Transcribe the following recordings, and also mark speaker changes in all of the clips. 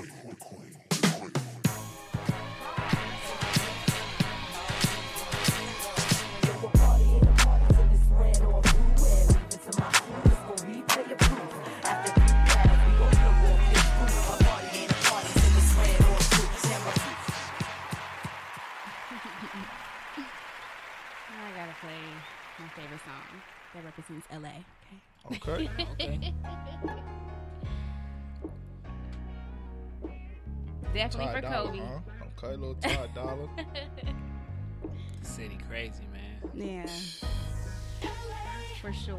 Speaker 1: queen.
Speaker 2: I gotta play my favorite song that represents LA. Okay.
Speaker 3: Okay.
Speaker 4: Okay.
Speaker 2: Definitely
Speaker 3: Ty
Speaker 2: for
Speaker 3: Dolla,
Speaker 2: Kobe.
Speaker 3: huh? Okay, little Ty Dollar.
Speaker 4: City crazy, man.
Speaker 2: Yeah. For sure.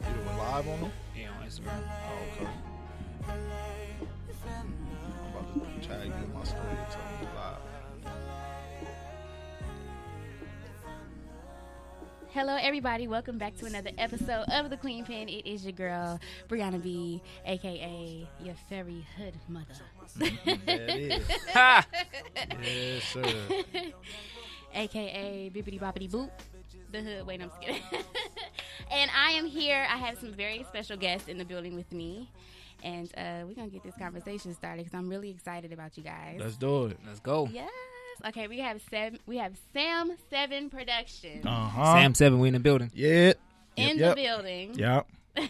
Speaker 3: You went live on them?
Speaker 4: Yeah, on Instagram.
Speaker 3: Oh, okay. I'm about to tag you in my story and tell you live.
Speaker 2: Hello, everybody. Welcome back to another episode of The Queen Pin. It is your girl, Briyanna B, aka your fairy hood mother.
Speaker 3: There it is.
Speaker 4: Ha!
Speaker 3: yes, sir.
Speaker 2: aka Bippity Boppity Boop. The hood. Wait, I'm just kidding. and I am here. I have some very special guests in the building with me. And uh, we're going to get this conversation started because I'm really excited about you guys.
Speaker 3: Let's do it.
Speaker 4: Let's go.
Speaker 2: yes. Okay, we have seven. We have Sam Seven Productions
Speaker 3: Uh huh.
Speaker 4: Sam Seven, we in the building.
Speaker 3: Yeah.
Speaker 2: in
Speaker 3: yep.
Speaker 2: the building.
Speaker 3: Yep.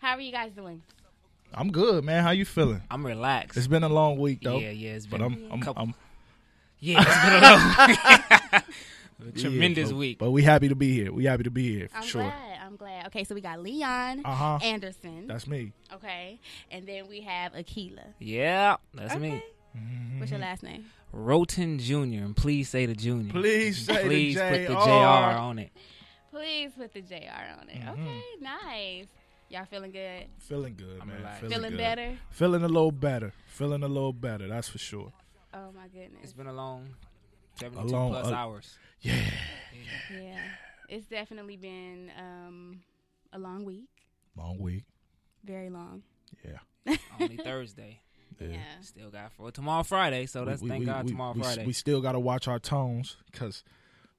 Speaker 2: How are you guys doing?
Speaker 3: I'm good, man. How you feeling?
Speaker 4: I'm relaxed.
Speaker 3: It's been a long week though.
Speaker 4: yeah, yeah, it's
Speaker 3: But
Speaker 4: been.
Speaker 3: I'm, I'm,
Speaker 4: couple-
Speaker 3: I'm
Speaker 4: yeah, it's been a long,
Speaker 3: yeah,
Speaker 4: tremendous
Speaker 3: but-
Speaker 4: week.
Speaker 3: But we happy to be here. We happy to be here for
Speaker 2: I'm
Speaker 3: sure.
Speaker 2: glad. I'm glad. Okay, so we got Leon
Speaker 3: Uh huh.
Speaker 2: Anderson.
Speaker 3: That's me.
Speaker 2: okay, and then we have Akela.
Speaker 4: Yeah, that's me.
Speaker 2: Okay. What's your last name?
Speaker 4: Wroten Junior, and please say the Junior.
Speaker 3: Please say
Speaker 4: please
Speaker 3: the
Speaker 4: put the
Speaker 3: JR.
Speaker 4: JR on it.
Speaker 2: Please put the JR on it.
Speaker 3: Mhm.
Speaker 2: Okay, nice. Y'all feeling good?
Speaker 3: Feeling good,
Speaker 4: I'm
Speaker 3: man.
Speaker 4: relaxed.
Speaker 2: Feeling
Speaker 3: good.
Speaker 2: better?
Speaker 3: Feeling a little better. Feeling a little better. That's for sure.
Speaker 2: Oh my goodness.
Speaker 4: It's been a long, seventy-two
Speaker 3: long-
Speaker 4: plus
Speaker 3: uh,
Speaker 4: hours.
Speaker 3: Yeah.
Speaker 2: Yeah, it's definitely been um, a long week.
Speaker 3: Long week.
Speaker 2: Very long.
Speaker 3: Yeah.
Speaker 4: Only Thursday.
Speaker 3: Yeah.
Speaker 2: Yeah.
Speaker 4: Still got for tomorrow Friday, so that's
Speaker 3: We-
Speaker 4: thank
Speaker 3: we-
Speaker 4: God
Speaker 3: we-
Speaker 4: tomorrow
Speaker 3: we,
Speaker 4: Friday.
Speaker 3: We still got to watch our tones because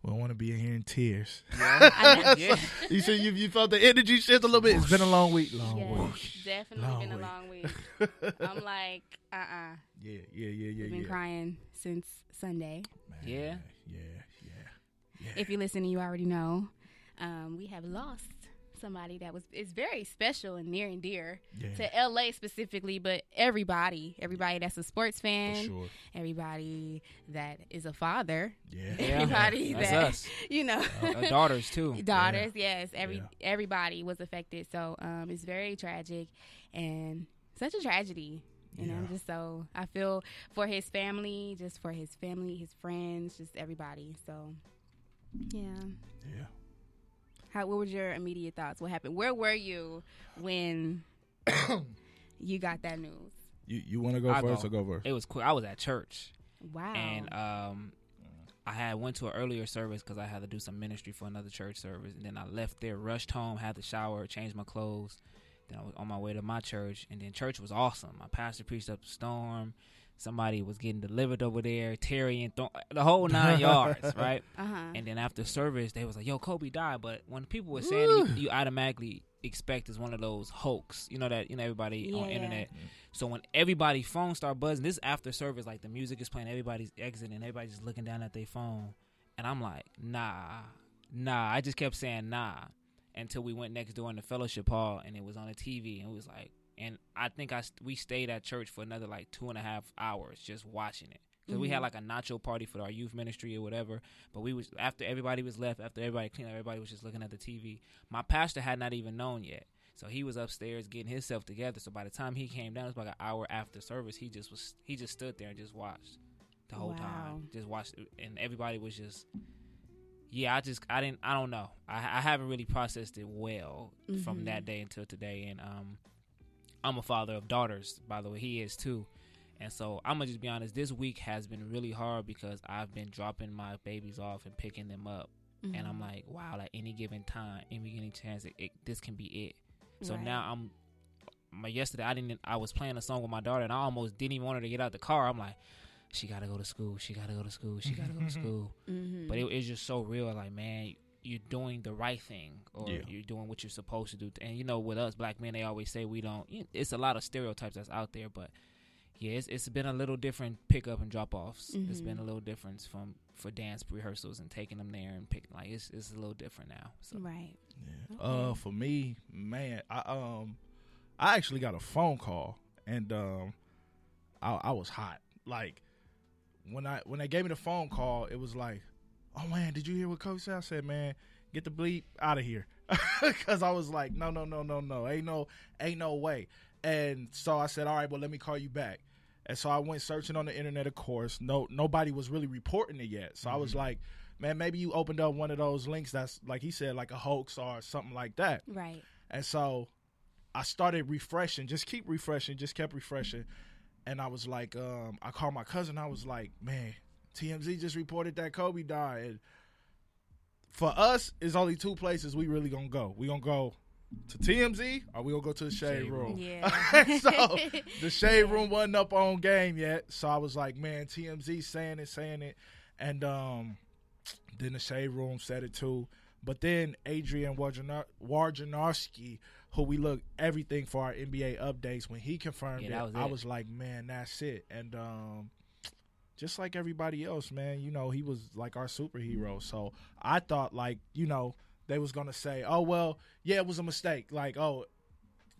Speaker 3: we don't want to be in here in tears.
Speaker 4: yeah. yeah.
Speaker 3: you see, you, you felt the energy shift a little bit. It's been a long week. Long
Speaker 2: Yes,
Speaker 3: week.
Speaker 2: definitely
Speaker 3: Long
Speaker 2: been a long week. I'm like, uh uh
Speaker 3: Yeah, yeah, yeah, yeah,
Speaker 2: We've been
Speaker 3: yeah.
Speaker 2: crying since Sunday.
Speaker 3: Man,
Speaker 4: Yeah.
Speaker 3: yeah, yeah.
Speaker 2: If you're listening, you already know. Um, we have lost somebody that was is very special and near and dear
Speaker 3: Yeah,
Speaker 2: to LA specifically, but everybody, everybody that's a sports fan,
Speaker 3: sure.
Speaker 2: everybody that is a father,
Speaker 3: Yeah.
Speaker 4: Yeah.
Speaker 2: everybody
Speaker 4: That's
Speaker 2: that
Speaker 4: us.
Speaker 2: you know,
Speaker 4: Our daughters too.
Speaker 2: daughters, yes, every
Speaker 3: Yeah.
Speaker 2: everybody was affected. So um, it's very tragic and such a tragedy. You know, I'm
Speaker 3: Yeah.
Speaker 2: just so I feel for his family, just for his family, his friends, just everybody. So yeah.
Speaker 3: Yeah.
Speaker 2: How what was your immediate thoughts? What happened? Where were you when you got that news?
Speaker 3: You you want to go
Speaker 4: I'll
Speaker 3: first
Speaker 4: go.
Speaker 3: or go first?
Speaker 4: It was quick. I was at church
Speaker 2: Wow.
Speaker 4: and um, I had went to an earlier service because I had to do some ministry for another church service, and then I left there, rushed home, had the shower, changed my clothes. Then I was on my way to my church, and then church was awesome. My pastor preached up a storm. Somebody was getting delivered over there, Terry and Th- the whole nine yards, right?
Speaker 2: uh huh.
Speaker 4: And then after service, they was like, "Yo, Kobe died." But when people were saying it, you, you automatically expect it's one of those hoax. You know that you know everybody on
Speaker 2: Yeah.
Speaker 4: internet. So when everybody phone start buzzing, this after service, like the music is playing, everybody's exiting, everybody's just looking down at their phone, and I'm like, "Nah, nah." I just kept saying "nah" until we went next door in the fellowship hall, and it was on the TV, and it was like, and I think I we stayed at church for another like two and a half hours just watching it. Cause we had
Speaker 2: Mhm.
Speaker 4: like a nacho party for our youth ministry or whatever, but we was after everybody was left, after everybody cleaned, up, everybody was just looking at the TV. My pastor had not even known yet, so he was upstairs getting himself together. So by the time he came down, it was like an hour after service. He just was he just stood there and just watched the whole
Speaker 2: Wow.
Speaker 4: time, just watched, and everybody was just. Yeah, I just I didn't I don't know I I haven't really processed it well from
Speaker 2: Mhm.
Speaker 4: that day until today, and um, I'm a father of daughters by the way he is too, and so I'm gonna just be honest. This week has been really hard because I've been dropping my babies off and picking them up, and
Speaker 2: Mm-hmm.
Speaker 4: I'm like, wow, at any given time, any given chance, it, it, this can be it. So
Speaker 2: Right.
Speaker 4: now I'm. My yesterday, I didn't. I was playing a song with my daughter, and I almost didn't even want her to get out the car. I'm like, she gotta go to school. She gotta go to school. She gotta go to school.
Speaker 2: Mm-hmm.
Speaker 4: But it, it's just so real. Like man, you're doing the right thing, or
Speaker 3: Yeah.
Speaker 4: you're doing what you're supposed to do. And you know, with us black men, they always say we don't. It's a lot of stereotypes that's out there, but yeah, it's, it's been a little different pickup and drop offs. It's
Speaker 2: Mhm.
Speaker 4: been a little difference from for dance rehearsals and taking them there and picking. Like it's it's a little different now. So
Speaker 2: right.
Speaker 3: Yeah.
Speaker 2: Okay.
Speaker 3: Uh, for me, man, I um, I actually got a phone call, and um, I, I was hot. Like when I when they gave me the phone call, it was like, oh man, did you hear what Coach said? I said, man, get the bleep out of here, because I was like, no, no, no, no, no, ain't no, ain't no way. And so I said, all right, well, let me call you back. And so I went searching on the internet. Of course, no, nobody was really reporting it yet. So I was like, man, maybe you opened up one of those links that's like he said, like a hoax or something like that.
Speaker 2: Right.
Speaker 3: And so I started refreshing, just keep refreshing, just kept refreshing. And I was like, um, I called my cousin. I was like, man, TMZ just reported that Kobe died. For us, it's only two places we really gonna go. We gonna go to TMZ or we gonna go to the shade,
Speaker 4: Shade
Speaker 3: room.
Speaker 2: Yeah.
Speaker 3: so the shade room wasn't up on game yet. So I was like, man, TMZ saying it, saying it. And um, then the shade room said it too. But then Adrian Wojnar- Wojnarowski, who we look everything for our NBA updates, when he confirmed
Speaker 4: Yeah,
Speaker 3: it,
Speaker 4: was
Speaker 3: I was like, man, that's it. And um, just like everybody else, man, you know, he was like our superhero. So I thought, like, you know, they was gonna say, oh well, yeah, it was a mistake. Like, oh,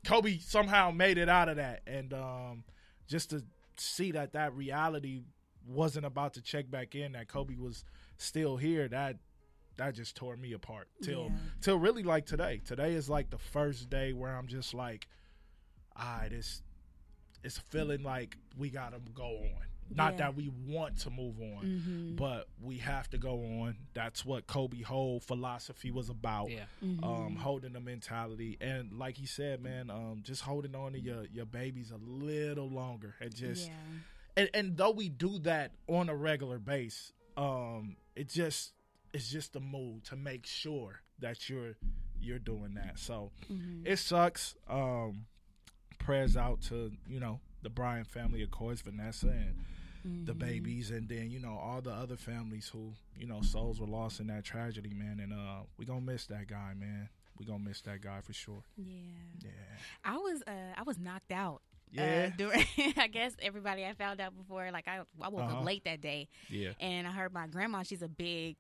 Speaker 3: Kobe somehow made it out of that, and um, just to see that that reality wasn't about to check back in, that Kobe was still here, that that just tore me apart till
Speaker 2: Yeah.
Speaker 3: till really like today. Today is like the first day where I'm just like, all right, it's it's feeling like we gotta go on. Not
Speaker 2: Yeah.
Speaker 3: that we want to move on,
Speaker 2: Mm-hmm.
Speaker 3: but we have to go on. That's what Kobe whole philosophy was about
Speaker 4: yeah,
Speaker 2: Mm-hmm.
Speaker 3: um, holding the mentality and like he said, man, um, just holding on to your your babies a little longer and just
Speaker 2: yeah.
Speaker 3: and, and though we do that on a regular base, um, it just it's just the mood to make sure that you're you're doing that. So
Speaker 2: Mm-hmm.
Speaker 3: it sucks. Um, prayers out to you know the Bryan family, of course, Vanessa and
Speaker 2: Mm-hmm.
Speaker 3: the babies, and then you know all the other families who you know souls were lost in that tragedy, man. And uh, we gonna miss that guy, man. We gonna miss that guy for sure.
Speaker 2: Yeah.
Speaker 3: Yeah,
Speaker 2: I was uh I was knocked out.
Speaker 3: yeah,
Speaker 2: Uh, during I guess everybody I found out before like I I woke
Speaker 3: Uh-huh.
Speaker 2: up late that day
Speaker 3: yeah,
Speaker 2: and I heard my grandma she's a big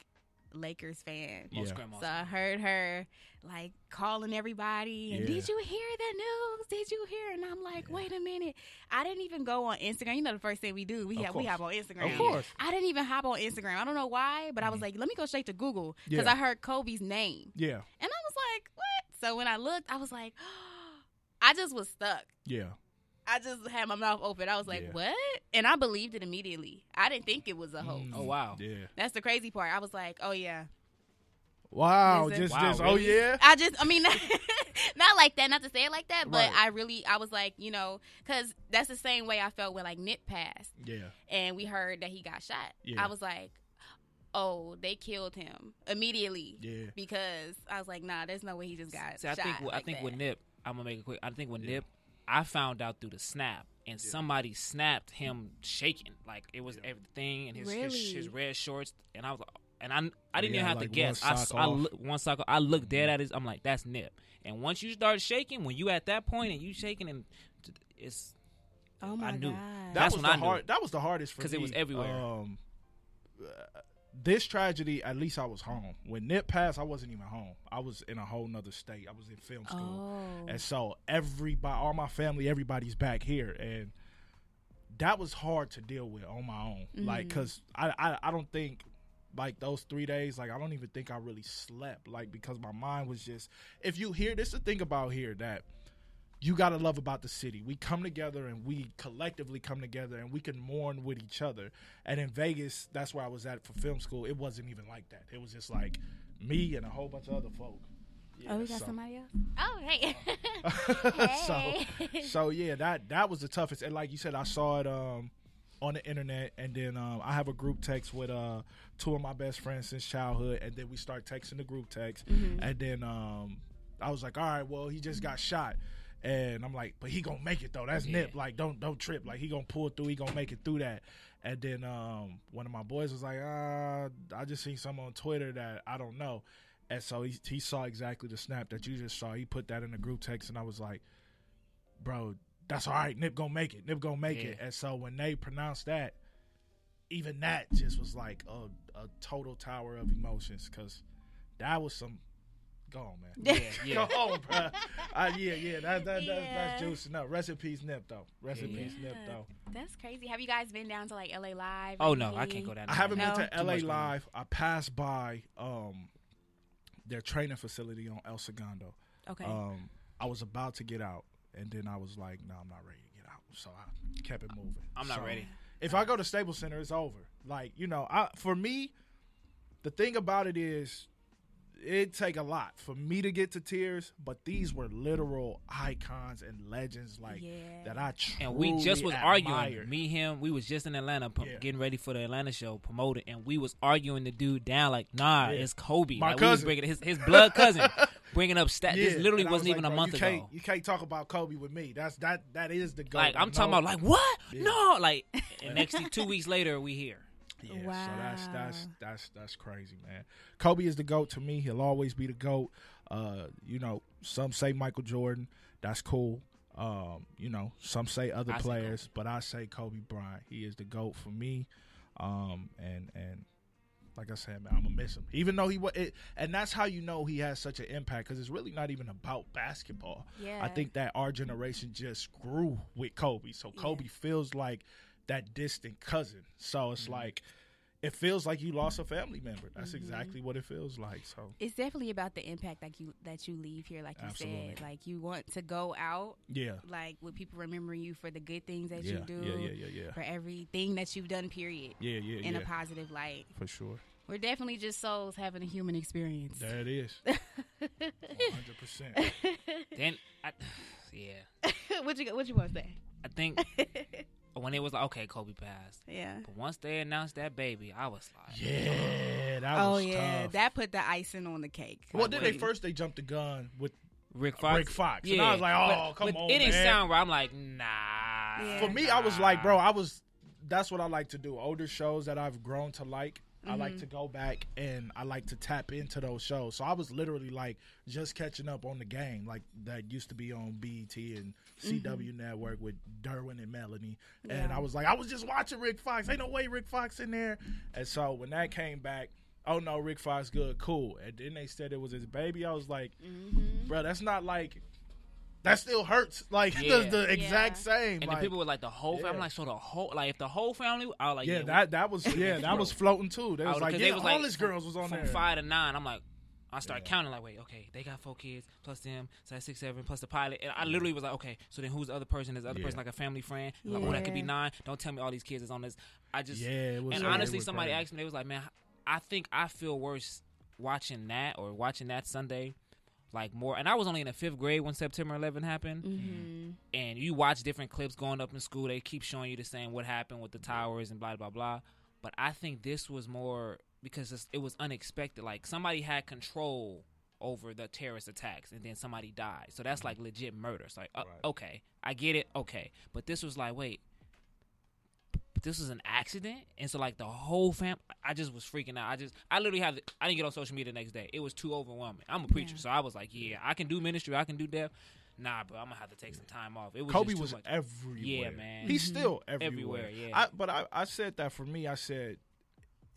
Speaker 2: Lakers fan.
Speaker 3: Yeah.
Speaker 2: So I heard her like calling everybody and
Speaker 3: Yeah.
Speaker 2: did you hear the news? Did you hear? And I'm like, wait a minute. I didn't even go on Instagram. You know the first thing we do, we
Speaker 3: Of
Speaker 2: have we
Speaker 3: course.
Speaker 2: hop on Instagram.
Speaker 3: Of course.
Speaker 2: I didn't even hop on Instagram. I don't know why, but I was
Speaker 3: Mhm.
Speaker 2: like, let me go straight to Google because
Speaker 3: Yeah.
Speaker 2: I heard Kobe's name.
Speaker 3: yeah,
Speaker 2: And I was like, what? So when I looked, I was like, I just was stuck.
Speaker 3: yeah.
Speaker 2: I just had my mouth open. I was like,
Speaker 3: Yeah.
Speaker 2: what? And I believed it immediately. I didn't think it was a hoax.
Speaker 3: Mm,
Speaker 4: Oh, wow.
Speaker 3: Yeah.
Speaker 2: That's the crazy part. I was like, oh yeah.
Speaker 3: Wow,
Speaker 2: Is it-
Speaker 3: just
Speaker 4: Wow,
Speaker 3: just oh
Speaker 4: really?
Speaker 3: yeah.
Speaker 2: I just, I mean, not like that, not to say it like that, but
Speaker 3: Right.
Speaker 2: I really, I was like, you know, because that's the same way I felt when like Nip passed
Speaker 3: Yeah.
Speaker 2: and we heard that he got shot.
Speaker 3: Yeah.
Speaker 2: I was like, oh, they killed him immediately
Speaker 3: Yeah.
Speaker 2: because I was like, nah, there's no way he just got
Speaker 4: See, I
Speaker 2: shot.
Speaker 4: think I
Speaker 2: like
Speaker 4: think
Speaker 2: that.
Speaker 4: with Nip, I'm gonna make it quick. I think with
Speaker 3: Yeah.
Speaker 4: Nip, I found out through the snap, and somebody snapped him shaking, like it was everything, and his, his
Speaker 2: Really?
Speaker 4: his red shorts, and I was, and I I didn't
Speaker 3: Yeah,
Speaker 4: even have
Speaker 3: like
Speaker 4: to
Speaker 3: one
Speaker 4: guess. I,
Speaker 3: sock
Speaker 4: s- I
Speaker 3: off.
Speaker 4: look, one sock. off. I looked dead at his. I'm like, that's Nip. And once you start shaking, when you at that point and you shaking, and it's
Speaker 2: Oh my
Speaker 4: I knew.
Speaker 2: god.
Speaker 3: That
Speaker 4: That's
Speaker 3: was
Speaker 4: when
Speaker 3: the
Speaker 4: I knew
Speaker 3: hard. That was the hardest for
Speaker 4: 'Cause
Speaker 3: me because
Speaker 4: it was everywhere.
Speaker 3: Um, uh, this tragedy, at least I was home. When Nip passed, I wasn't even home. I was in a whole nother state. I was in film school.
Speaker 2: oh.
Speaker 3: And so everybody, all my family, everybody's back here, and that was hard to deal with on my own. Like,
Speaker 2: Mhm.
Speaker 3: cause I, I, I don't think like those three days, like I don't even think I really slept, like because my mind was just. If you hear this, is the thing about here that you gotta love about the city. We come together and we collectively come together and we can mourn with each other. And in Vegas, that's where I was at for film school. It wasn't even like that. It was just like me and a whole bunch of other folk.
Speaker 2: oh, we got
Speaker 3: so-
Speaker 2: somebody else. Oh, hey.
Speaker 3: so
Speaker 2: Hey.
Speaker 3: so so yeah, that that was the toughest. And like you said, I saw it um on the internet, and then um, I have a group text with uh two of my best friends since childhood, and then we start texting the group text,
Speaker 2: Mhm.
Speaker 3: and then um I was like, all right, well he just got shot. And I'm like, but he gonna make it though. That's
Speaker 4: Yeah.
Speaker 3: Nip. Like, don't don't trip. Like he gonna pull through. He gonna make it through that. And then um, one of my boys was like, uh, I just seen something on Twitter that I don't know. And so he he saw exactly the snap that you just saw. He put that in the group text, and I was like, bro, that's all right. Nip gonna make it. Nip gonna make it. And so when they pronounced that, even that just was like a, a total tower of emotions because that was some. Go on, man.
Speaker 4: Yeah, yeah.
Speaker 3: Go on, bro. Uh, yeah, yeah. That, that, That's,
Speaker 2: Yeah.
Speaker 3: that's juicing up. Rest in peace, Nip, though. Rest in
Speaker 4: Yeah.
Speaker 3: peace, Nip, though.
Speaker 2: That's crazy. Have you guys been down to like LA Live?
Speaker 4: Oh no, I can't go down.
Speaker 3: I haven't
Speaker 2: No.
Speaker 3: been to
Speaker 4: Too
Speaker 3: LA
Speaker 4: much going.
Speaker 3: Live. I passed by um, their training facility on El Segundo.
Speaker 2: Okay.
Speaker 3: Um, I was about to get out, and then I was like, "No, I'm not ready to get out." So I kept it moving.
Speaker 4: I'm not
Speaker 3: So,
Speaker 4: ready.
Speaker 3: If I go to Staples Center, it's over. Like you know, I for me, the thing about it is, it take a lot for me to get to tears. But these were literal icons and legends, like
Speaker 2: Yeah.
Speaker 3: that I truly
Speaker 4: And we just was
Speaker 3: admired.
Speaker 4: arguing. Me, him, we was just in Atlanta, pro-
Speaker 3: Yeah.
Speaker 4: getting ready for the Atlanta show, promoting, and we was arguing the dude down like, nah,
Speaker 3: Yeah.
Speaker 4: it's Kobe.
Speaker 3: My
Speaker 4: like, we was
Speaker 3: cousin.
Speaker 4: bringing his his blood cousin, bringing up stat.
Speaker 3: Yeah,
Speaker 4: this literally wasn't
Speaker 3: was
Speaker 4: even
Speaker 3: like,
Speaker 4: a month
Speaker 3: you
Speaker 4: ago.
Speaker 3: Can't, you can't talk about Kobe with me. That's that. That is the goat.
Speaker 4: Like
Speaker 3: I
Speaker 4: I'm talking about, like what?
Speaker 3: Yeah.
Speaker 4: No, like and next two weeks later we here.
Speaker 3: Yeah, so that's that's that's that's crazy, man. Kobe is the goat to me. He'll always be the goat. Uh, you know, some say Michael Jordan. That's cool. Um, you know, some say other
Speaker 4: I say
Speaker 3: players, but I say Kobe Bryant. He is the goat for me. Um, and and like I said, man, I'm gonna miss him. Even though he was, it, and that's how you know he has such an impact because it's really not even about basketball.
Speaker 2: yeah.
Speaker 3: I think that our generation just grew with Kobe. So Kobe feels like that distant cousin. So it's mm-hmm. like it feels like you lost a family member. That's mm-hmm. exactly what it feels like. So
Speaker 2: it's definitely about the impact like you that you leave here, like you
Speaker 3: Absolutely.
Speaker 2: said. Like you want to go out,
Speaker 3: yeah.
Speaker 2: like with people remembering you for the good things that
Speaker 3: Yeah,
Speaker 2: you do,
Speaker 3: yeah, yeah, yeah, yeah.
Speaker 2: for everything that you've done. Period.
Speaker 3: Yeah, yeah,
Speaker 2: In
Speaker 3: yeah.
Speaker 2: a positive light.
Speaker 3: For sure.
Speaker 2: We're definitely just souls having a human experience.
Speaker 3: There it is. 100%.
Speaker 4: Then, I, yeah,
Speaker 2: what you what you want to say?
Speaker 4: I think when it was like, okay, Kobe passed,
Speaker 2: Yeah.
Speaker 4: but once they announced that baby, I was like,
Speaker 3: Yeah, that
Speaker 2: Oh
Speaker 3: was
Speaker 2: yeah,
Speaker 3: tough.
Speaker 2: that put the icing on the cake.
Speaker 3: well, then they first they jumped the gun with
Speaker 4: Rick Fox.
Speaker 3: Rick Fox. And I was like, oh,
Speaker 4: but,
Speaker 3: come
Speaker 4: but
Speaker 3: on,
Speaker 4: It didn't
Speaker 3: man.
Speaker 4: sound right. I'm like, nah.
Speaker 2: Yeah.
Speaker 3: For me, I was like, bro, I was. That's what I like to do. Older shows that I've grown to like. I like to go back and I like to tap into those shows. So I was literally like just catching up on the game, like that used to be on BET and CW Network with Derwin and Melanie. And I was like, I was just watching Rick Fox. Ain't no way Rick Fox in there. And so when that came back, oh no, Rick Fox good, cool. And then they said it was his baby. I was like,
Speaker 2: Mm-hmm.
Speaker 3: bro, that's not like. That still hurts, like
Speaker 4: Yeah.
Speaker 3: the, the exact
Speaker 2: Yeah.
Speaker 3: same.
Speaker 4: And
Speaker 3: like,
Speaker 4: the people were like the whole. Family. I'm like, so the whole, like, if the whole family, I was like,
Speaker 3: yeah,
Speaker 4: yeah,
Speaker 3: that that was yeah, that was floating too. They was
Speaker 4: was-
Speaker 3: like,
Speaker 4: 'cause
Speaker 3: yeah,
Speaker 4: they was
Speaker 3: all
Speaker 4: like,
Speaker 3: his girls was on there.
Speaker 4: from
Speaker 3: there.
Speaker 4: five to nine. I'm like, I started
Speaker 3: Yeah.
Speaker 4: counting like, wait, okay, they got four kids plus them, so that's six, seven plus the pilot. And I literally was like, okay, so then who's the other person? Is the other
Speaker 3: Yeah.
Speaker 4: person like a family friend? Like, oh, that could be nine. Don't tell me all these kids is on this. I just
Speaker 3: Yeah, it was.
Speaker 4: and
Speaker 3: yeah, it
Speaker 4: honestly,
Speaker 3: was
Speaker 4: somebody
Speaker 3: crazy.
Speaker 4: asked me, they was like, man, I think I feel worse watching that or watching that Sunday. Like more, and I was only in the fifth grade when September 11 happened
Speaker 2: Mm-hmm.
Speaker 4: and you watch different clips going up in school, they keep showing you the same what happened with the towers and blah blah blah. But I think this was more because it was unexpected. Like somebody had control over the terrorist attacks, and then somebody died. So that's like legit murder. It's like, uh,
Speaker 3: Right.
Speaker 4: okay, I get it, okay. But this was like, wait, but this was an accident, and so like the whole fam, I just was freaking out. I just, I literally had, I didn't get on social media the next day. It was too overwhelming. I'm a preacher,
Speaker 2: Yeah.
Speaker 4: so I was like, yeah, I can do ministry, I can do death. Nah, bro, I'm gonna have to take some time off. It was
Speaker 3: Kobe was
Speaker 4: much.
Speaker 3: everywhere.
Speaker 4: Yeah, man.
Speaker 3: He's mm-hmm. still everywhere.
Speaker 4: Everywhere, yeah.
Speaker 3: I, but I, I said that for me. I said,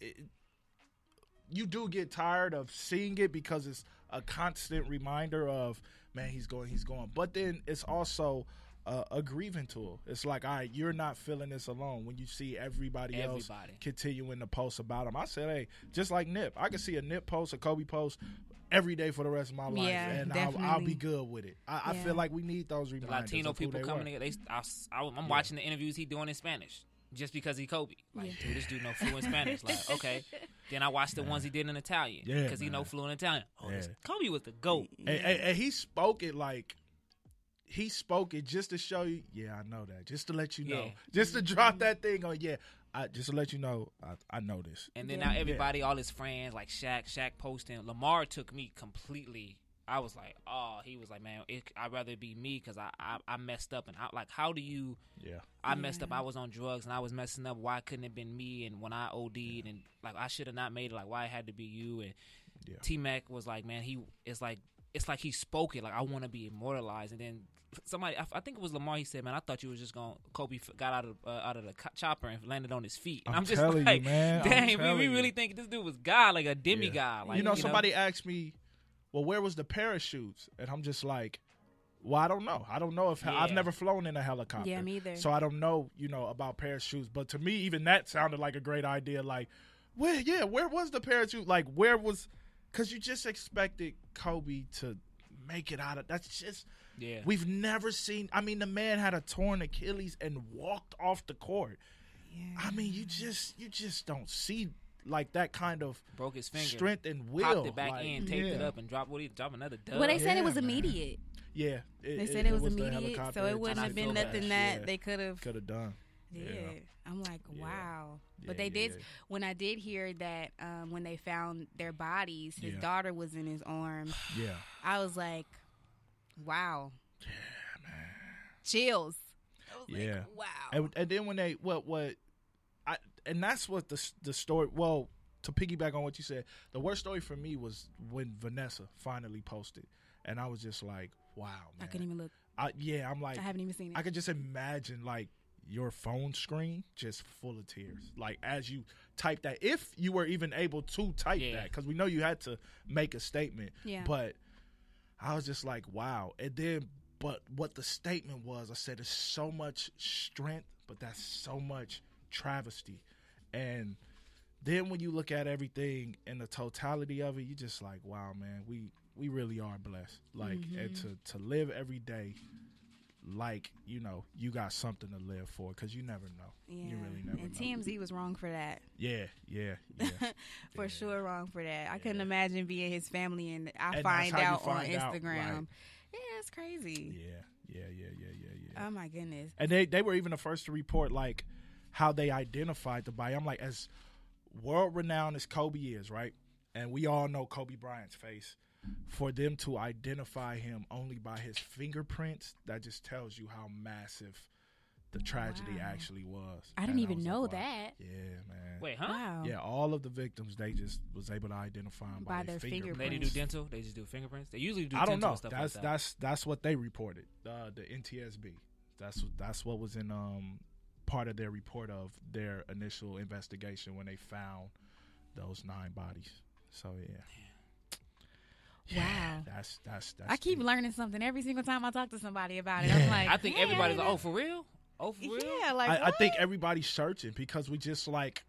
Speaker 3: it, you do get tired of seeing it because it's a constant reminder of, man, he's going, he's going. But then it's also a, a grieving tool. It's like, all right, you're not feeling this alone when you see everybody, else continuing to post about him. I said, hey, just like Nip, I can see a Nip post, a Kobe post. Every day for the rest of my life,
Speaker 2: Yeah,
Speaker 3: and I'll, I'll be good with it. I, I feel like we need those
Speaker 4: the
Speaker 3: reminders.
Speaker 4: Latino
Speaker 3: of who
Speaker 4: people
Speaker 3: they
Speaker 4: coming
Speaker 3: were.
Speaker 4: in. They, I, am watching the interviews he doing in Spanish just because he Kobe. Like,
Speaker 2: Yeah.
Speaker 4: dude, this dude know fluent Spanish. Like, okay. Then I watched the ones he did in Italian.
Speaker 3: Yeah,
Speaker 4: because he know fluent Italian. Oh, this,
Speaker 3: Yeah.
Speaker 4: Kobe was the goat.
Speaker 3: And, and, and he spoke it like he spoke it just to show you. Yeah, I know that. Just to let you know.
Speaker 4: Yeah.
Speaker 3: Just to drop that thing on. Yeah, I, just to let you know. I, I know this.
Speaker 4: And then
Speaker 2: Yeah.
Speaker 4: now everybody, all his friends, like Shaq, Shaq posting. Lamar took me completely I was like, oh, he was like, man, it, I'd rather be me because I, I I messed up and I like, how do you?
Speaker 3: Yeah.
Speaker 4: I messed up. I was on drugs and I was messing up. Why couldn't it have been me? And when I OD'd and like I should have not made it. Like why it had to be you? And
Speaker 3: Yeah.
Speaker 4: T Mac was like, man, he it's like it's like he spoke it. Like I want to be immortalized. And then somebody, I, I think it was Lamar. He said, man, I thought you was just going. to Kobe got out of uh, out of the chopper and landed on his feet. And
Speaker 3: I'm
Speaker 4: I'm, just
Speaker 3: telling you,
Speaker 4: like,
Speaker 3: man. I'm
Speaker 4: dang, we,
Speaker 3: telling
Speaker 4: we
Speaker 3: you.
Speaker 4: really think this dude was God, like a demigod. Like
Speaker 3: you know, somebody asked me, "Well, where was the parachutes?" And I'm just like, "Well, I don't know. I don't know if I've never flown in a helicopter.
Speaker 2: Yeah, me either.
Speaker 3: So I don't know, you know, about parachutes. But to me, even that sounded like a great idea. Like, where? Yeah, where was the parachute? Like, where was? Because you just expected Kobe to make it out of. That's just.
Speaker 4: Yeah,
Speaker 3: We've never seen. I mean, the man had a torn Achilles and walked off the court. I mean, you just you just don't see like that kind of
Speaker 4: broke his finger,
Speaker 3: strength and will.
Speaker 4: popped it back
Speaker 3: like,
Speaker 4: in, taped it up, and dropped what he dropped another dub.
Speaker 2: well, they said
Speaker 3: Yeah,
Speaker 2: it was
Speaker 3: man.
Speaker 2: immediate.
Speaker 3: Yeah, it,
Speaker 2: They said it, was,
Speaker 3: the
Speaker 2: immediate, so it wouldn't have been nothing that
Speaker 3: Yeah.
Speaker 2: they could have
Speaker 3: could have done.
Speaker 2: did.
Speaker 3: Yeah.
Speaker 2: I'm like,
Speaker 3: Yeah.
Speaker 2: wow. But they
Speaker 3: yeah,
Speaker 2: did.
Speaker 3: yeah.
Speaker 2: When I did hear that, um, when they found their bodies, his
Speaker 3: Yeah.
Speaker 2: daughter was in his arms.
Speaker 3: Yeah,
Speaker 2: I was like, wow. Chills. I was
Speaker 3: Yeah.
Speaker 2: like, wow.
Speaker 3: and, and then when they what what, I and that's what the the story. Well, to piggyback on what you said, the worst story for me was when Vanessa finally posted, and I was just like, wow,
Speaker 2: I
Speaker 3: man.
Speaker 2: couldn't even look.
Speaker 3: I, yeah, I'm like,
Speaker 2: I haven't even seen it.
Speaker 3: I could just imagine like your phone screen just full of tears. Like as you type that, if you were even able to type
Speaker 4: Yeah.
Speaker 3: that, because we know you had to make a statement.
Speaker 2: Yeah.
Speaker 3: But I was just like, wow. And then, but what the statement was, I said, it's so much strength, but that's so much travesty. And then when you look at everything and the totality of it, you just like, wow, man, we we really are blessed. Like, and mm-hmm. to to live every day like you know you got something to live for because you never know.
Speaker 2: yeah.
Speaker 3: You really never
Speaker 2: and
Speaker 3: know.
Speaker 2: TMZ was wrong for that.
Speaker 3: Yeah, yeah, yeah.
Speaker 2: for
Speaker 3: Yeah.
Speaker 2: sure wrong for that. I couldn't imagine being his family and I
Speaker 3: And
Speaker 2: find out
Speaker 3: find
Speaker 2: on
Speaker 3: out,
Speaker 2: Instagram.
Speaker 3: right.
Speaker 2: Yeah, it's crazy.
Speaker 3: yeah, yeah, yeah, yeah, yeah, yeah.
Speaker 2: Oh my goodness.
Speaker 3: and they they were even the first to report like how they identified the body. I'm like, as world renowned as Kobe is, right? And we all know Kobe Bryant's face. For them to identify him only by his fingerprints, that just tells you how massive the tragedy
Speaker 2: Wow.
Speaker 3: actually was.
Speaker 2: I didn't
Speaker 3: And
Speaker 2: even
Speaker 3: was like,
Speaker 2: know
Speaker 3: wow.
Speaker 2: that.
Speaker 3: Yeah, man.
Speaker 4: Wait, huh?
Speaker 2: Wow.
Speaker 3: Yeah, all of the victims they just was able to identify 'em
Speaker 2: By
Speaker 3: by,
Speaker 2: their
Speaker 3: their
Speaker 4: They
Speaker 2: fingerprints.
Speaker 4: do dental. They just do fingerprints. They usually do.
Speaker 3: I don't
Speaker 4: dental
Speaker 3: know.
Speaker 4: stuff
Speaker 3: That's
Speaker 4: like that.
Speaker 3: that's that's what they reported. Uh, the NTSB. That's that's what was in um part of their report of their initial investigation when they found those nine bodies. So yeah.
Speaker 2: Wow.
Speaker 3: That's that's that's.
Speaker 2: I keep
Speaker 3: deep.
Speaker 2: learning something every single time I talk to somebody about it.
Speaker 3: Yeah.
Speaker 2: I'm like,
Speaker 4: I think
Speaker 2: "Hey,
Speaker 4: everybody's like, oh, for real? Oh, for real?
Speaker 2: yeah, like
Speaker 3: I, I think everybody's searching because we just like.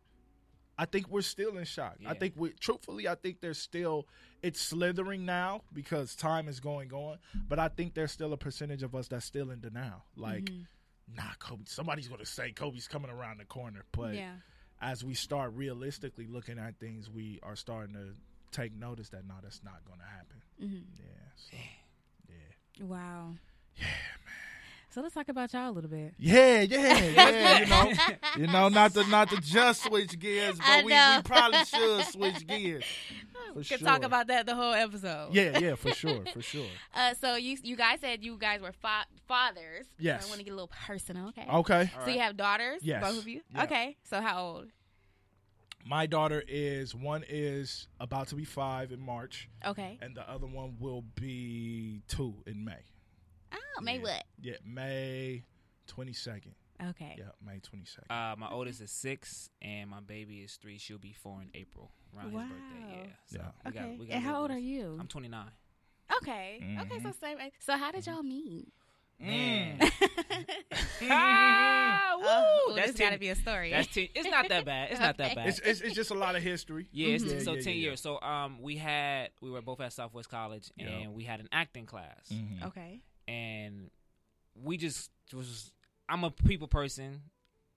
Speaker 3: I think we're still in shock. I think we, truthfully, I think there's still it's slithering now because time is going on. But I think there's still a percentage of us that's still in denial. Like,
Speaker 2: Mm-hmm.
Speaker 3: nah, Kobe. Somebody's gonna say Kobe's coming around the corner. But
Speaker 2: yeah.
Speaker 3: as we start realistically looking at things, we are starting to take notice that no, that's not gonna happen.
Speaker 2: Mhm.
Speaker 3: Yeah. So, yeah.
Speaker 2: Wow. Yeah, man. So let's talk about y'all a little bit.
Speaker 3: Yeah, yeah, yeah. you know, you know, not to not to just switch gears, but we, we probably should switch gears. For
Speaker 2: Could
Speaker 3: sure.
Speaker 2: talk about that the whole episode.
Speaker 3: Yeah, yeah, for sure, for sure.
Speaker 2: Uh, so you you guys said you guys were fa- fathers.
Speaker 3: Yes.
Speaker 2: I want to get a little personal. Okay.
Speaker 3: Okay,
Speaker 4: All
Speaker 2: So you have daughters.
Speaker 3: Yes.
Speaker 2: Both of you.
Speaker 3: Yeah.
Speaker 2: Okay. So how old?
Speaker 3: My daughter is one is about to be five in March,
Speaker 2: Okay.
Speaker 3: and the other one will be two in May.
Speaker 2: Oh, May
Speaker 3: Yeah.
Speaker 2: what?
Speaker 3: Yeah, May twenty second.
Speaker 2: Okay.
Speaker 3: Yeah, May twenty second.
Speaker 4: Uh, my oldest is six, and my baby is three. She'll be four in April around
Speaker 2: Wow.
Speaker 4: his birthday. Yeah. So
Speaker 3: Yeah.
Speaker 4: We
Speaker 2: Okay.
Speaker 4: got, we got
Speaker 2: and how
Speaker 4: little
Speaker 2: old are you?
Speaker 4: I'm 29.
Speaker 2: okay. Okay. So
Speaker 3: Mhm.
Speaker 2: same. age. So how did y'all meet?
Speaker 4: Man.
Speaker 2: ah,
Speaker 4: woo!
Speaker 2: Ooh,
Speaker 4: That's
Speaker 2: this got to be a story.
Speaker 4: That's ten. It's not that bad. It's not that bad.
Speaker 3: It's, it's it's just a lot of history.
Speaker 4: yeah, it's
Speaker 3: Mhm.
Speaker 4: so
Speaker 3: Yeah, yeah,
Speaker 4: ten
Speaker 3: yeah,
Speaker 4: years. So um, we had we were both at Southwest College, and
Speaker 3: Yeah.
Speaker 4: we had an acting class,
Speaker 3: Mhm.
Speaker 2: okay.
Speaker 4: and we just was. I'm a people person.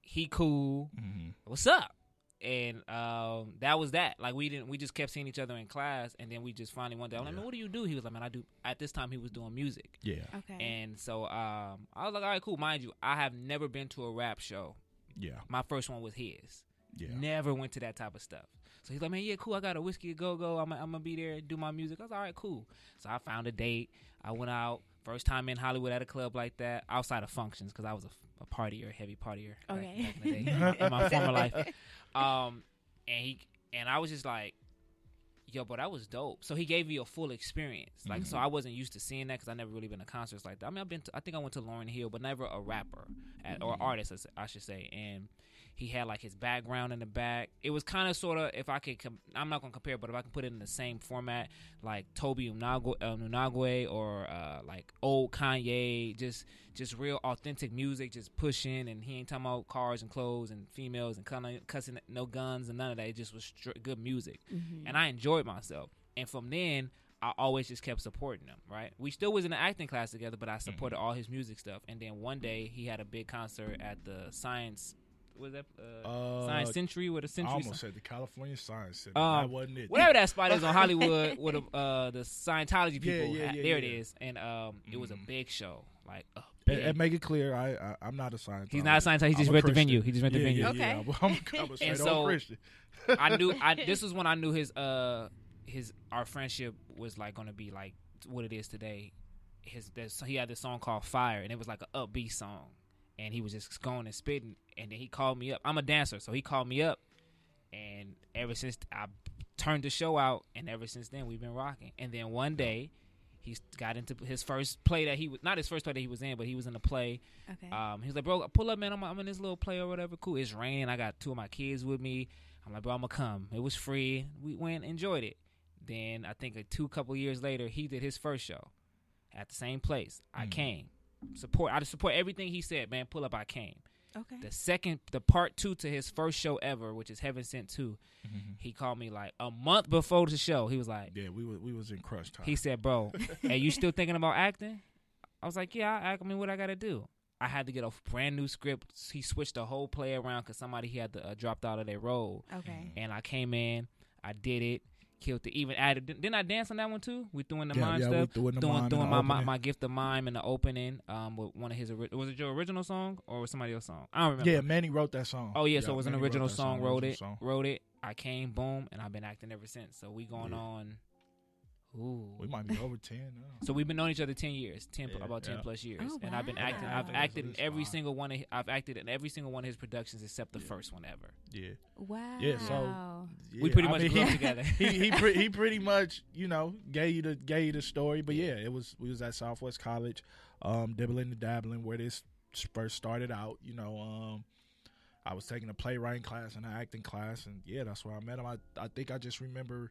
Speaker 4: He cool.
Speaker 3: Mhm.
Speaker 4: What's up? And um, that was that. Like we didn't. We just kept seeing each other in class, and then we just finally one day. I'm like,
Speaker 3: Yeah.
Speaker 4: man, what do you do? He was like, man, I do. At this time, he was doing music.
Speaker 3: Yeah,
Speaker 2: Okay.
Speaker 4: And so um, I was like, all right, cool. Mind you, I have never been to a rap show.
Speaker 3: yeah.
Speaker 4: My first one was his.
Speaker 3: Yeah.
Speaker 4: Never went to that type of stuff. So he's like, man, yeah, cool. I got a whiskey go go. I'm, I'm gonna be there, and do my music. I was all right, cool. So I found a date. I went out. First time in Hollywood at a club like that, outside of functions, because I was a, a partier, heavy partier. back-
Speaker 2: Okay.
Speaker 4: Back, in the day, in my former life. Um, and he and I was just like, yo, but that was dope. So he gave me a full experience. Like, so I wasn't used to seeing that because I never really been to concerts like that. I mean, I've been. To, I think I went to Lauryn Hill, but never a rapper at, or artist, I should say. And he had like his background in the back. It was kind of sort of, if I could, com- I'm not gonna compare, but if I can put it in the same format, like Tobe Nwigwe, uh, Nwigwe or uh, like old Kanye, just just real authentic music, just pushing, and he ain't talking about cars and clothes and females and kinda cussing, no guns and none of that. It just was str- good music, and I enjoyed myself. And from then. I always just kept supporting him, right? We still was in an acting class together, but I supported all his music stuff. And then one day he had a big concert at the Science, was that uh,
Speaker 3: Uh,
Speaker 4: Science Century with a Century, I
Speaker 3: almost said the California Science Center.
Speaker 4: Um,
Speaker 3: that wasn't it.
Speaker 4: whatever that spot is on Hollywood with uh, the Scientology people.
Speaker 3: yeah,
Speaker 4: uh,
Speaker 3: yeah,
Speaker 4: there it
Speaker 3: yeah.
Speaker 4: is, and um, it was a
Speaker 3: Mhm.
Speaker 4: big show, like a big.
Speaker 3: and make it clear, I, I I'm not a Scientologist.
Speaker 4: He's not a Scientologist. He just
Speaker 3: I'm
Speaker 4: rent the venue. He just rent the venue.
Speaker 3: Yeah,
Speaker 2: Okay.
Speaker 3: yeah. I'm, I'm a straight
Speaker 4: so-
Speaker 3: old Christian.
Speaker 4: I knew. I this was when I knew his uh his our friendship was like going to be like what it is today. His there's, he had this song called Fire, and it was like an upbeat song, and he was just going and spitting, and then he called me up. I'm a dancer, so he called me up, and ever since I turned the show out, and ever since then we've been rocking. And then one day. He got into his first play that he was not his first play that he was in, but he was in a play
Speaker 2: Okay.
Speaker 4: um, he was like, bro, pull up, man. I'm, I'm in this little play or whatever. Cool. It's raining. I got two of my kids with me. I'm like, bro, I'm gonna come. It was free. We went, enjoyed it. Then I think a two couple years later, he did his first show at the same place. I
Speaker 3: Mm.
Speaker 4: came. Support. I support everything he said, man. Pull up. I came.
Speaker 2: okay.
Speaker 4: The second, the part two to his first show ever, which is Heaven Sent Two. He called me like a month before the show. He was like,
Speaker 3: Yeah, we was we was in crunch time.
Speaker 4: he said, "Bro, hey, you still thinking about acting?" I was like, "Yeah, I act. I mean, what I got to do?" I had to get a brand new script. He switched the whole play around because somebody he had to, uh, dropped out of their role,
Speaker 2: okay.
Speaker 4: and I came in. I did it, killed it. Even added. Didn't I dance on that one too? We doing the
Speaker 3: yeah,
Speaker 4: mime
Speaker 3: yeah,
Speaker 4: stuff.
Speaker 3: doing the
Speaker 4: Doing, doing my, my my gift of mime in the opening, um, with one of his was it your original song or was somebody else's song? I don't remember.
Speaker 3: Yeah, Manny wrote that song.
Speaker 4: Oh yeah, so it was an
Speaker 3: Manny wrote
Speaker 4: original
Speaker 3: that
Speaker 4: song. Wrote it,
Speaker 3: song.
Speaker 4: wrote it. I came, boom, and I've been acting ever since. So we going
Speaker 3: Yeah.
Speaker 4: on. Ooh,
Speaker 3: We might be over ten now.
Speaker 4: so we've been knowing each other ten years, ten
Speaker 3: Yeah,
Speaker 4: about ten
Speaker 3: yeah.
Speaker 4: plus years,
Speaker 2: Oh,
Speaker 4: and I've been acting.
Speaker 2: I
Speaker 4: I've acted in every
Speaker 3: five.
Speaker 4: single one. Of, I've acted in every single one of his productions except the
Speaker 3: Yeah.
Speaker 4: first one ever.
Speaker 3: Yeah,
Speaker 2: Wow.
Speaker 3: Yeah, so-
Speaker 4: we pretty
Speaker 3: I
Speaker 4: much
Speaker 3: mean,
Speaker 4: grew
Speaker 3: he-
Speaker 4: together.
Speaker 3: he he pre- he pretty much you know gave you the gave you the story, but yeah, it was we was at Southwest College, um, dibbling and dabbling where this first started out. You know, um, I was taking a playwriting class and an acting class, and yeah, that's where I met him. I I think I just remember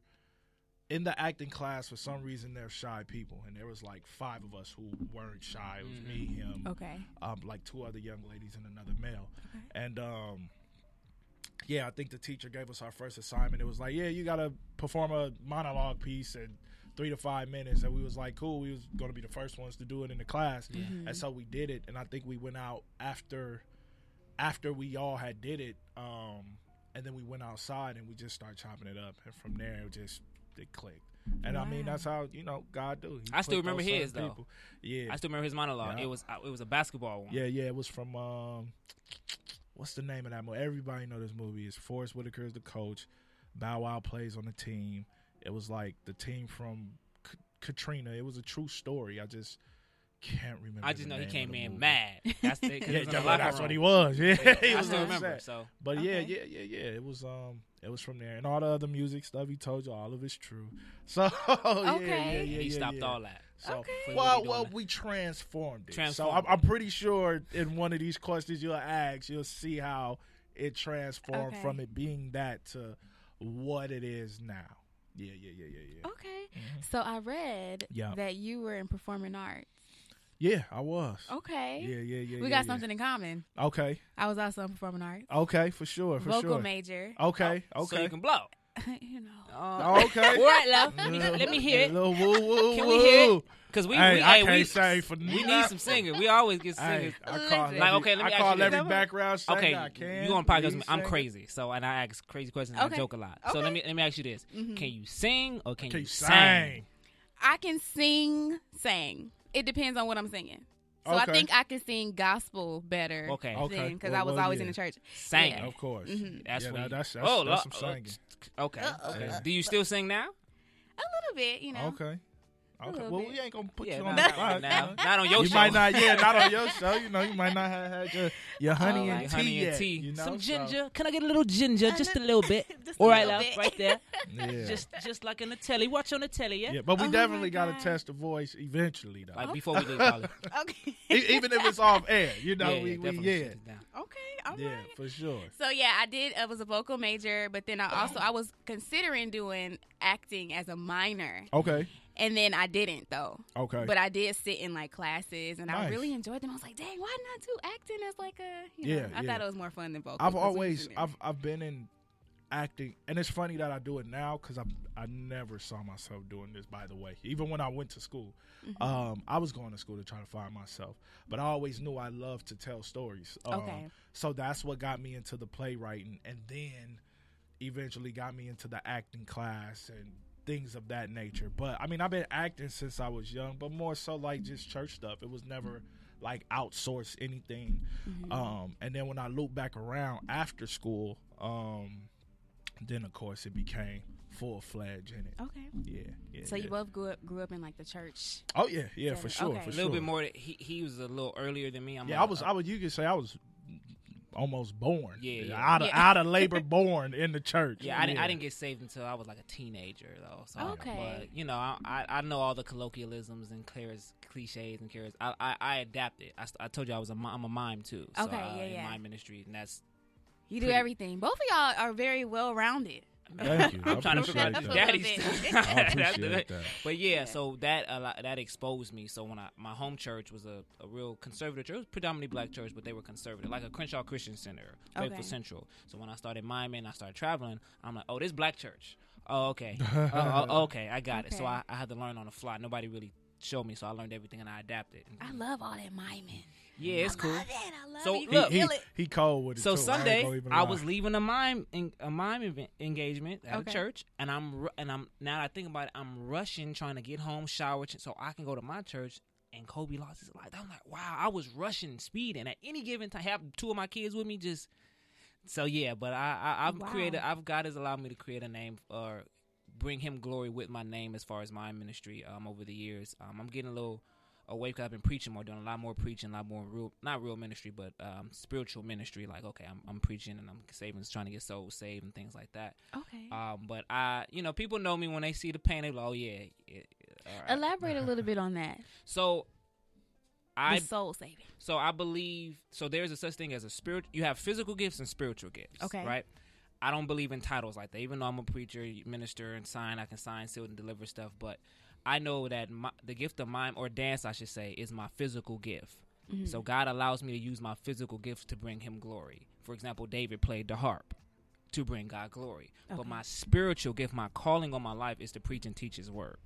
Speaker 3: in the acting class for some reason they're shy people, and there was like five of us who weren't shy. It was me, him,
Speaker 2: Okay.
Speaker 3: um, like two other young ladies and another male.
Speaker 2: Okay.
Speaker 3: And um, yeah, I think the teacher gave us our first assignment. It was like, yeah, you got to perform a monologue piece in three to five minutes. And we was like, cool. We was going to be the first ones to do it in the class.
Speaker 2: Mhm.
Speaker 3: And so we did it. And I think we went out after after we all had did it. Um, and then we went outside and we just started chopping it up. And from there, it just it clicked. And I mean, that's how you know God do. He
Speaker 4: I still remember his, though.
Speaker 3: people. Yeah,
Speaker 4: I still remember his monologue.
Speaker 3: Yeah.
Speaker 4: It was uh, it was a basketball one.
Speaker 3: yeah, yeah. It was from um, what's the name of that movie? Everybody know this movie. It's Forest Whitaker is the coach. Bow Wow plays on the team. It was like the team from K- Katrina. It was a true story. I just can't remember.
Speaker 4: I just know he came in
Speaker 3: movie.
Speaker 4: mad. That's the, 'cause
Speaker 3: Yeah,
Speaker 4: it was in the
Speaker 3: yeah, that's
Speaker 4: room.
Speaker 3: what he was. Yeah, he
Speaker 4: I
Speaker 3: was
Speaker 4: still
Speaker 3: upset.
Speaker 4: remember. So
Speaker 3: But yeah, yeah, yeah, yeah. It was um, it was from there, and all the other music stuff he told you, all of it's true. So yeah,
Speaker 2: Okay.
Speaker 3: yeah, yeah,
Speaker 4: he stopped
Speaker 3: yeah.
Speaker 4: all that.
Speaker 3: So,
Speaker 2: Okay.
Speaker 3: Well, well,
Speaker 4: doing.
Speaker 3: we transformed it.
Speaker 4: Transformed
Speaker 3: so I'm. I'm pretty sure in one of these questions you'll ask, you'll see how it transformed
Speaker 2: Okay.
Speaker 3: from it being that to what it is now. Yeah, yeah, yeah, yeah, yeah.
Speaker 2: Okay.
Speaker 3: Mhm.
Speaker 2: So I read
Speaker 3: Yeah.
Speaker 2: that you were in performing arts.
Speaker 3: Yeah, I was.
Speaker 2: Okay.
Speaker 3: Yeah, yeah, yeah.
Speaker 2: we
Speaker 3: yeah,
Speaker 2: got
Speaker 3: yeah.
Speaker 2: something in common.
Speaker 3: Okay,
Speaker 2: I was also in performing arts.
Speaker 3: okay, for sure, for
Speaker 2: Vocal
Speaker 3: sure.
Speaker 2: major.
Speaker 3: Okay,
Speaker 4: So
Speaker 3: okay.
Speaker 4: So you can blow.
Speaker 2: you know.
Speaker 3: Oh, okay.
Speaker 4: All right, love. Let me, let me hear it.
Speaker 3: little woo woo
Speaker 4: Can
Speaker 3: woo.
Speaker 4: we hear it? Cause we,
Speaker 3: Hey,
Speaker 4: we,
Speaker 3: I
Speaker 4: hey,
Speaker 3: can't
Speaker 4: we,
Speaker 3: sing for
Speaker 4: we need some singers. We always get
Speaker 3: Hey,
Speaker 4: singers.
Speaker 3: I call
Speaker 4: Like, okay, let me
Speaker 3: I
Speaker 4: ask
Speaker 3: call
Speaker 4: you
Speaker 3: every
Speaker 2: this.
Speaker 3: background singer
Speaker 4: Okay,
Speaker 3: I can.
Speaker 4: you on podcast?
Speaker 3: Lead
Speaker 4: with me. I'm crazy, so and I ask crazy questions. and
Speaker 2: Okay.
Speaker 4: I joke a lot. So
Speaker 2: Okay.
Speaker 4: let me let me ask you this:
Speaker 2: Mhm.
Speaker 4: Can you sing or can,
Speaker 3: Can
Speaker 4: you
Speaker 3: you
Speaker 4: sing?
Speaker 3: sing?
Speaker 2: I can sing, sing. It depends on what I'm singing. So I think I can sing gospel better.
Speaker 4: Okay.
Speaker 3: Okay.
Speaker 2: Because
Speaker 3: Well,
Speaker 2: I was
Speaker 3: well,
Speaker 2: always
Speaker 3: yeah.
Speaker 2: in the church.
Speaker 4: Sang.
Speaker 2: Yeah.
Speaker 3: Of course.
Speaker 2: Mhm.
Speaker 4: That's
Speaker 3: yeah,
Speaker 4: when
Speaker 3: that, that's that's,
Speaker 4: oh,
Speaker 3: that's
Speaker 4: lo-
Speaker 3: some singing.
Speaker 4: Okay.
Speaker 2: Uh,
Speaker 4: okay. Do you still sing now?
Speaker 2: A little bit, you know.
Speaker 3: Okay. Okay. Well,
Speaker 2: bit.
Speaker 3: we ain't gonna put
Speaker 4: Yeah,
Speaker 3: you on
Speaker 4: not
Speaker 3: the spot.
Speaker 4: now.
Speaker 3: you.
Speaker 4: Not on your show.
Speaker 3: you
Speaker 4: show.
Speaker 3: might not, yeah, not on your show. You know, you might not have had your, your honey
Speaker 2: Oh,
Speaker 3: and
Speaker 2: right.
Speaker 3: tea
Speaker 4: honey
Speaker 3: yet.
Speaker 4: and tea.
Speaker 3: You know?
Speaker 4: Some
Speaker 3: so-
Speaker 4: ginger. Can I get a little ginger? Just a little bit.
Speaker 2: Just a
Speaker 4: All right,
Speaker 2: little
Speaker 4: love.
Speaker 2: bit.
Speaker 4: Right there.
Speaker 3: Yeah.
Speaker 4: Just just like in the telly. Watch on the telly, yeah?
Speaker 3: yeah, but we
Speaker 2: Oh
Speaker 3: definitely got to test the voice eventually, though.
Speaker 4: Like before we leave college.
Speaker 2: Okay.
Speaker 3: E- Even if it's off air, you know,
Speaker 4: yeah,
Speaker 3: we,
Speaker 4: yeah,
Speaker 3: we
Speaker 4: definitely
Speaker 3: yeah,
Speaker 4: shut it down.
Speaker 2: Okay. All right.
Speaker 3: yeah, for sure.
Speaker 2: So yeah, I did. I was a vocal major, but then I also I was considering doing acting as a minor,
Speaker 3: Okay,
Speaker 2: and then I didn't though.
Speaker 3: okay.
Speaker 2: But I did sit in like classes, and I really enjoyed them. I was like, dang, why not do acting as like a? You know,
Speaker 3: Yeah,
Speaker 2: I
Speaker 3: yeah.
Speaker 2: thought it was more fun than vocal.
Speaker 3: I've always. I've I've been in acting, and it's funny that I do it now because I I never saw myself doing this. By the way, even when I went to school,
Speaker 2: Mm-hmm.
Speaker 3: um, I was going to school to try to find myself, but I always knew I loved to tell stories. Um,
Speaker 2: Okay.
Speaker 3: so that's what got me into the playwriting, and then eventually got me into the acting class and things of that nature. But I mean, I've been acting since I was young, but more so like just church stuff. It was never like outsource anything.
Speaker 2: Mm-hmm.
Speaker 3: Um, and then when I loop back around after school, um, then of course it became full fledged in it.
Speaker 2: okay.
Speaker 3: Yeah, yeah.
Speaker 2: So you
Speaker 3: yeah.
Speaker 2: both grew up grew up in like the church.
Speaker 3: Oh yeah, yeah, for sure,
Speaker 2: Okay.
Speaker 3: for
Speaker 4: A
Speaker 3: sure.
Speaker 4: little bit more. He he was a little earlier than me. I'm
Speaker 3: Yeah,
Speaker 4: a-
Speaker 3: I was. I would. You could say I was almost born.
Speaker 4: Yeah, yeah.
Speaker 3: out of
Speaker 2: Yeah.
Speaker 3: out of labor, born in the church.
Speaker 4: Yeah, I, Didn't, I didn't get saved until I was like a teenager, though. So,
Speaker 2: Okay.
Speaker 4: But you know, I, I I know all the colloquialisms and Claire's cliches and Claire's. I I, I adapted. I, I told you I was a mi- I'm a mime too. So,
Speaker 2: Okay,
Speaker 4: uh,
Speaker 2: yeah,
Speaker 4: in
Speaker 2: yeah.
Speaker 4: mime ministry, and that's
Speaker 2: You do
Speaker 4: Pretty-
Speaker 2: everything. Both of y'all are very well rounded.
Speaker 3: Thank you. I
Speaker 4: I'm trying to
Speaker 3: appreciate
Speaker 4: figure out
Speaker 3: that.
Speaker 4: the daddy stuff.
Speaker 3: I
Speaker 4: That's
Speaker 3: appreciate
Speaker 4: the-
Speaker 3: that.
Speaker 4: But yeah,
Speaker 2: Yeah.
Speaker 4: so that a lot, that exposed me. So when I my home church was a, a real conservative church, it was predominantly black church, but they were conservative, like a Crenshaw Christian Center, Faithful
Speaker 2: Okay.
Speaker 4: Central. So when I started miming, I started traveling. I'm like, oh, this black church. Oh, okay. oh, oh, okay, I got it. So I, I had to learn on the fly. Nobody really showed me, so I learned everything and I adapted.
Speaker 2: I love all that miming.
Speaker 4: Yeah, it's
Speaker 2: I
Speaker 4: cool.
Speaker 2: love it. I love
Speaker 4: So,
Speaker 2: it. You
Speaker 3: He,
Speaker 2: can
Speaker 4: Look,
Speaker 3: he, he cold with it.
Speaker 4: So
Speaker 3: too.
Speaker 4: Sunday,
Speaker 3: gonna
Speaker 4: I was leaving a mime in, a mime event, engagement at
Speaker 2: Okay.
Speaker 4: a church, and I'm ru- and I'm now that I think about it, I'm rushing trying to get home, shower, so I can go to my church. And Kobe lost his life. I'm like, wow, I was rushing, speeding at any given time. Have two of my kids with me, just so yeah. But I, I I've
Speaker 2: Wow.
Speaker 4: created, I've God has allowed me to create a name or bring Him glory with my name as far as my ministry. Um, over the years, um, I'm getting a little away because I've been preaching more, doing a lot more preaching, a lot more real, not real ministry, but um, spiritual ministry. Like, okay, I'm, I'm preaching and I'm saving, trying to get souls saved and things like that.
Speaker 2: Okay.
Speaker 4: Um, but I, you know, people know me when they see the pain. They like, oh yeah. yeah, right.
Speaker 2: Elaborate a little bit on that.
Speaker 4: So, I
Speaker 2: soul saving.
Speaker 4: so I believe so. There's a such thing as a spirit. You have physical gifts and spiritual gifts.
Speaker 2: Okay.
Speaker 4: Right. I don't believe in titles like that. Even though I'm a preacher, minister, and sign, I can sign, seal, and deliver stuff. But I know that my, the gift of mime or dance, I should say, is my physical gift.
Speaker 2: Mm-hmm.
Speaker 4: So God allows me to use my physical gifts to bring Him glory. For example, David played the harp to bring God glory. But my spiritual gift, my calling on my life, is to preach and teach His word.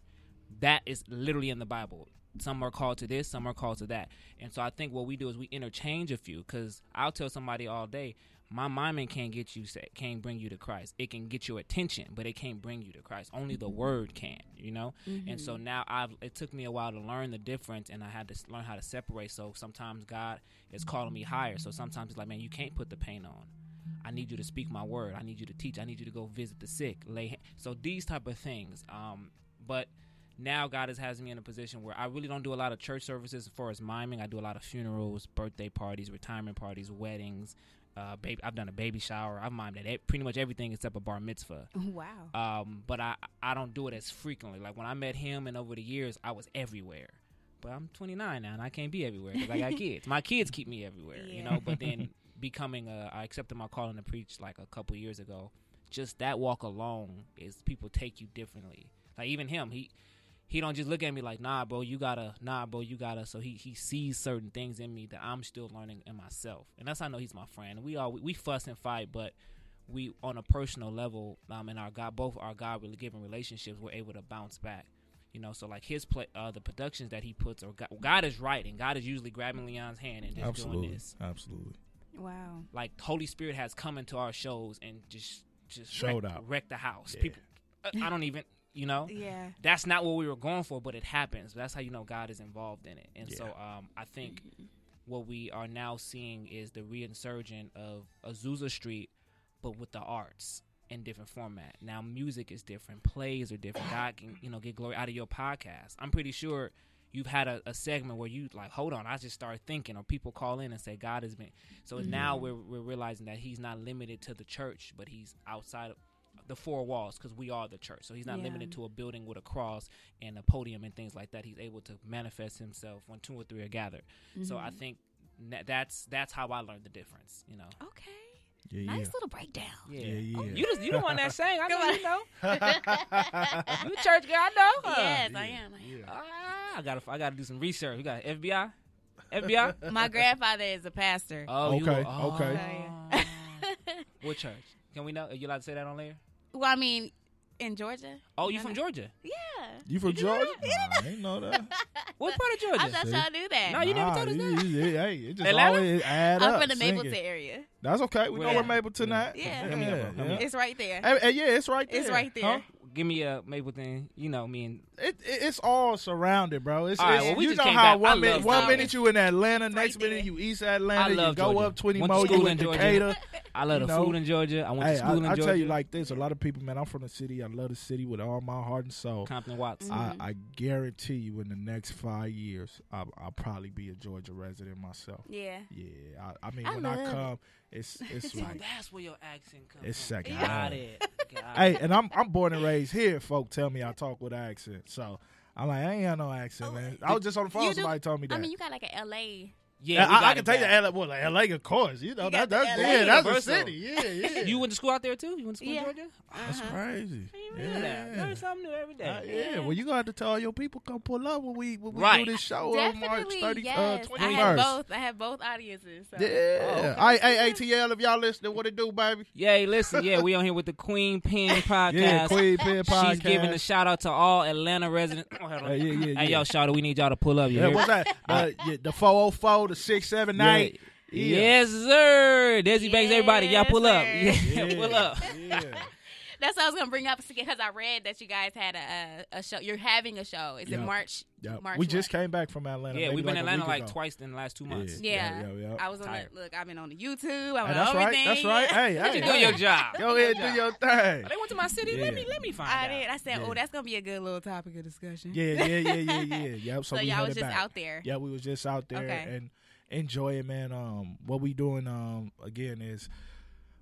Speaker 4: That is literally in the Bible. Some are called to this, some are called to that. And so I think what we do is we interchange a few because I'll tell somebody all day, my miming can't get you, can't bring you to Christ. It can get your attention, but it can't bring you to Christ. Only the word can, you know? And so now I've, it took me a while to learn the difference and I had to learn how to separate. So sometimes God is calling me higher. So sometimes it's like, man, you can't put the paint on. I need you to speak my word. I need you to teach. I need you to go visit the sick. Lay so these type of things. Um, but now God is has me in a position where I really don't do a lot of church services as far as miming. I do a lot of funerals, birthday parties, retirement parties, weddings. Uh, baby, I've done a baby shower. I've mimed at pretty much everything except a bar mitzvah.
Speaker 2: Wow.
Speaker 4: Um, but I I don't do it as frequently. Like when I met him, and over the years, I was everywhere. But I'm 29 now, and I can't be everywhere because I got kids. My kids keep me everywhere, you know. But then becoming a, I accepted my calling to preach like a couple years ago. Just that walk alone is people take you differently. Like even him, he he don't just look at me like, nah, bro, you gotta, nah, bro, you gotta. So he he sees certain things in me that I'm still learning in myself, and that's how I know he's my friend. We all we, we fuss and fight, but we on a personal level, um, in our God, both our God really given relationships, we're able to bounce back. You know, so like his play, uh, the productions that he puts, or God, God is writing. God is usually grabbing Leon's hand and just doing
Speaker 3: Absolutely,
Speaker 4: this.
Speaker 3: absolutely.
Speaker 2: Wow.
Speaker 4: Like Holy Spirit has come into our shows and just just
Speaker 3: Showed
Speaker 4: wreck,
Speaker 3: out.
Speaker 4: wreck the house.
Speaker 3: Yeah.
Speaker 4: People, uh, I don't even. You know.
Speaker 2: Yeah.
Speaker 4: That's not what we were going for, but it happens. That's how you know God is involved in it. And so um, I think what we are now seeing is the reinsurgent of Azusa Street, but with the arts in different format. Now music is different, plays are different. God can you know get glory out of your podcast. I'm pretty sure you've had a, a segment where you like, hold on, I just started thinking, or people call in and say God has been. So now we're we're realizing that He's not limited to the church, but He's outside of the four walls because we are the church. So He's not
Speaker 2: Yeah.
Speaker 4: limited to a building with a cross and a podium and things like that. He's able to manifest Himself when two or three are gathered. So
Speaker 2: Mm-hmm.
Speaker 4: I think that's that's how I learned the difference. You know.
Speaker 2: Okay.
Speaker 3: Yeah,
Speaker 2: Nice little breakdown.
Speaker 4: Yeah,
Speaker 3: Yeah, yeah.
Speaker 4: Oh, you just you the one that sang. I know
Speaker 2: Come
Speaker 4: you know. you church girl, I know. huh?
Speaker 2: Yes, I am. I am.
Speaker 3: yeah.
Speaker 4: Ah, I gotta I gotta do some research. We got FBI, FBI.
Speaker 2: My grandfather is a pastor.
Speaker 4: Oh, you
Speaker 3: Okay,
Speaker 4: oh.
Speaker 3: okay.
Speaker 4: what church? Can we know? Are you allowed to say that on there?
Speaker 2: Well, I mean, in Georgia.
Speaker 4: Oh, you
Speaker 2: No,
Speaker 4: from
Speaker 2: no.
Speaker 4: Georgia?
Speaker 2: Yeah.
Speaker 3: You from
Speaker 4: you
Speaker 3: Georgia?
Speaker 2: that?
Speaker 3: Nah, I ain't know that.
Speaker 4: What part of Georgia?
Speaker 2: I
Speaker 4: Georgia?
Speaker 2: thought
Speaker 3: see?
Speaker 2: y'all knew that.
Speaker 4: No, you never
Speaker 3: Nah,
Speaker 4: told us
Speaker 3: you-
Speaker 4: that.
Speaker 3: you- Hey, it just
Speaker 4: Atlanta?
Speaker 3: always add
Speaker 2: I'm
Speaker 3: up.
Speaker 2: from the
Speaker 3: sing
Speaker 2: Mableton
Speaker 3: it.
Speaker 2: area.
Speaker 3: That's okay. We
Speaker 4: Where
Speaker 3: know where
Speaker 4: at?
Speaker 3: Mableton
Speaker 4: Yeah.
Speaker 3: at.
Speaker 2: Yeah.
Speaker 4: Hit me up, bro. Hit me up.
Speaker 2: It's right there.
Speaker 3: Hey, hey, yeah, it's right there.
Speaker 2: It's right there.
Speaker 3: Huh?
Speaker 4: Give me a Mableton. You know me and
Speaker 3: It, it, it's all surrounded, bro. It's,
Speaker 4: All right,
Speaker 3: it's-
Speaker 4: well, we
Speaker 3: you know how
Speaker 4: back.
Speaker 3: One minute
Speaker 4: love
Speaker 3: one minute you in Atlanta,
Speaker 2: It's
Speaker 3: next
Speaker 2: right
Speaker 3: minute you East Atlanta, you go
Speaker 4: Georgia.
Speaker 3: up twenty
Speaker 4: Went
Speaker 3: more, you
Speaker 4: in
Speaker 3: in
Speaker 4: Georgia.
Speaker 3: Decatur.
Speaker 4: I love
Speaker 3: You
Speaker 4: the
Speaker 3: know?
Speaker 4: food in Georgia. I went
Speaker 3: Hey,
Speaker 4: to school in
Speaker 3: I, I tell you like this: a lot of people, man. I'm from the city. I love the city with all my heart and soul.
Speaker 4: Compton Watts.
Speaker 2: Mhm.
Speaker 3: I, I guarantee you, in the next five years, I'll, I'll probably be a Georgia resident myself.
Speaker 2: Yeah.
Speaker 3: Yeah, I, I mean,
Speaker 2: I
Speaker 3: when I
Speaker 2: love it.
Speaker 3: come, it's it's
Speaker 4: So
Speaker 3: like,
Speaker 4: that's where your accent comes
Speaker 3: It's second
Speaker 4: Got it. Got
Speaker 3: hey, and I'm I'm born and raised here. Folk tell me I talk with accent, so I'm like, I ain't got no accent,
Speaker 2: Oh,
Speaker 3: man. I was just on the phone.
Speaker 2: you do-
Speaker 3: Somebody told me that.
Speaker 2: I mean, you got like a LA.
Speaker 4: Yeah,
Speaker 3: I, I can
Speaker 4: it
Speaker 3: tell you
Speaker 4: bad.
Speaker 3: LA, well, like, LA, of course. You know
Speaker 2: You
Speaker 3: that, that's
Speaker 2: LA
Speaker 3: yeah, that's a city. Yeah, yeah.
Speaker 4: You went to school out there too? You went to school
Speaker 2: Yeah.
Speaker 4: in Georgia?
Speaker 3: that's
Speaker 2: Uh-huh.
Speaker 3: crazy.
Speaker 4: I didn't that.
Speaker 3: Yeah.
Speaker 4: Learn something new every day.
Speaker 3: Uh, yeah, well, you gonna have to tell all your people come pull up when we when we
Speaker 4: Right.
Speaker 3: do this show on March
Speaker 2: Definitely,
Speaker 3: 30,
Speaker 2: yes.
Speaker 3: uh,
Speaker 2: I have
Speaker 3: 21st.
Speaker 2: both. I have both audiences. So.
Speaker 3: Yeah.
Speaker 4: Oh, okay.
Speaker 3: All right, hey, ATL, if y'all listening, what it do, baby?
Speaker 4: Yeah, listen, yeah, we on here with the Queen Pin podcast.
Speaker 3: Yeah, Queen Pin podcast.
Speaker 4: She's giving a shout out to all Atlanta residents. Oh, hold on.
Speaker 3: Hey, yeah, yeah,
Speaker 4: Hey,
Speaker 3: yeah.
Speaker 4: yo, shout out. We need y'all to pull up. You
Speaker 3: Yeah, what's that? Uh, the 404, the 678.
Speaker 4: Yeah.
Speaker 3: Yeah.
Speaker 4: Yes, sir. Desi Banks, everybody, y'all pull up.
Speaker 2: Yes,
Speaker 4: Yeah, pull up.
Speaker 3: Yeah.
Speaker 2: That's what I was gonna bring up because I read that you guys had a, a, a show. You're having a show. Is it March?
Speaker 3: yeah.
Speaker 2: March
Speaker 3: We just
Speaker 2: what?
Speaker 3: came back from Atlanta.
Speaker 4: Yeah, we've been
Speaker 3: like
Speaker 4: Atlanta like
Speaker 3: ago.
Speaker 4: tus in the last two months.
Speaker 2: Yeah.
Speaker 3: Yeah, yeah, yeah.
Speaker 2: I was on
Speaker 4: Tired.
Speaker 2: the look. I've been on the YouTube. I'm
Speaker 3: Hey,
Speaker 2: on
Speaker 3: that's right. That's right. Hey, hey.
Speaker 4: You do your job.
Speaker 3: Go ahead, do your thing.
Speaker 4: They went to my city.
Speaker 3: Yeah.
Speaker 4: Let me let me find
Speaker 2: I
Speaker 4: out.
Speaker 2: did. I said, oh,
Speaker 3: Yeah.
Speaker 2: oh, that's gonna be a good little topic of discussion.
Speaker 3: Yeah, yeah, yeah, yeah, yeah. Yep. So,
Speaker 2: So,
Speaker 3: we
Speaker 2: y'all was just out there.
Speaker 3: Yeah, we was just out there
Speaker 2: Okay.
Speaker 3: and enjoy it, man. Um, what we doing, um, again is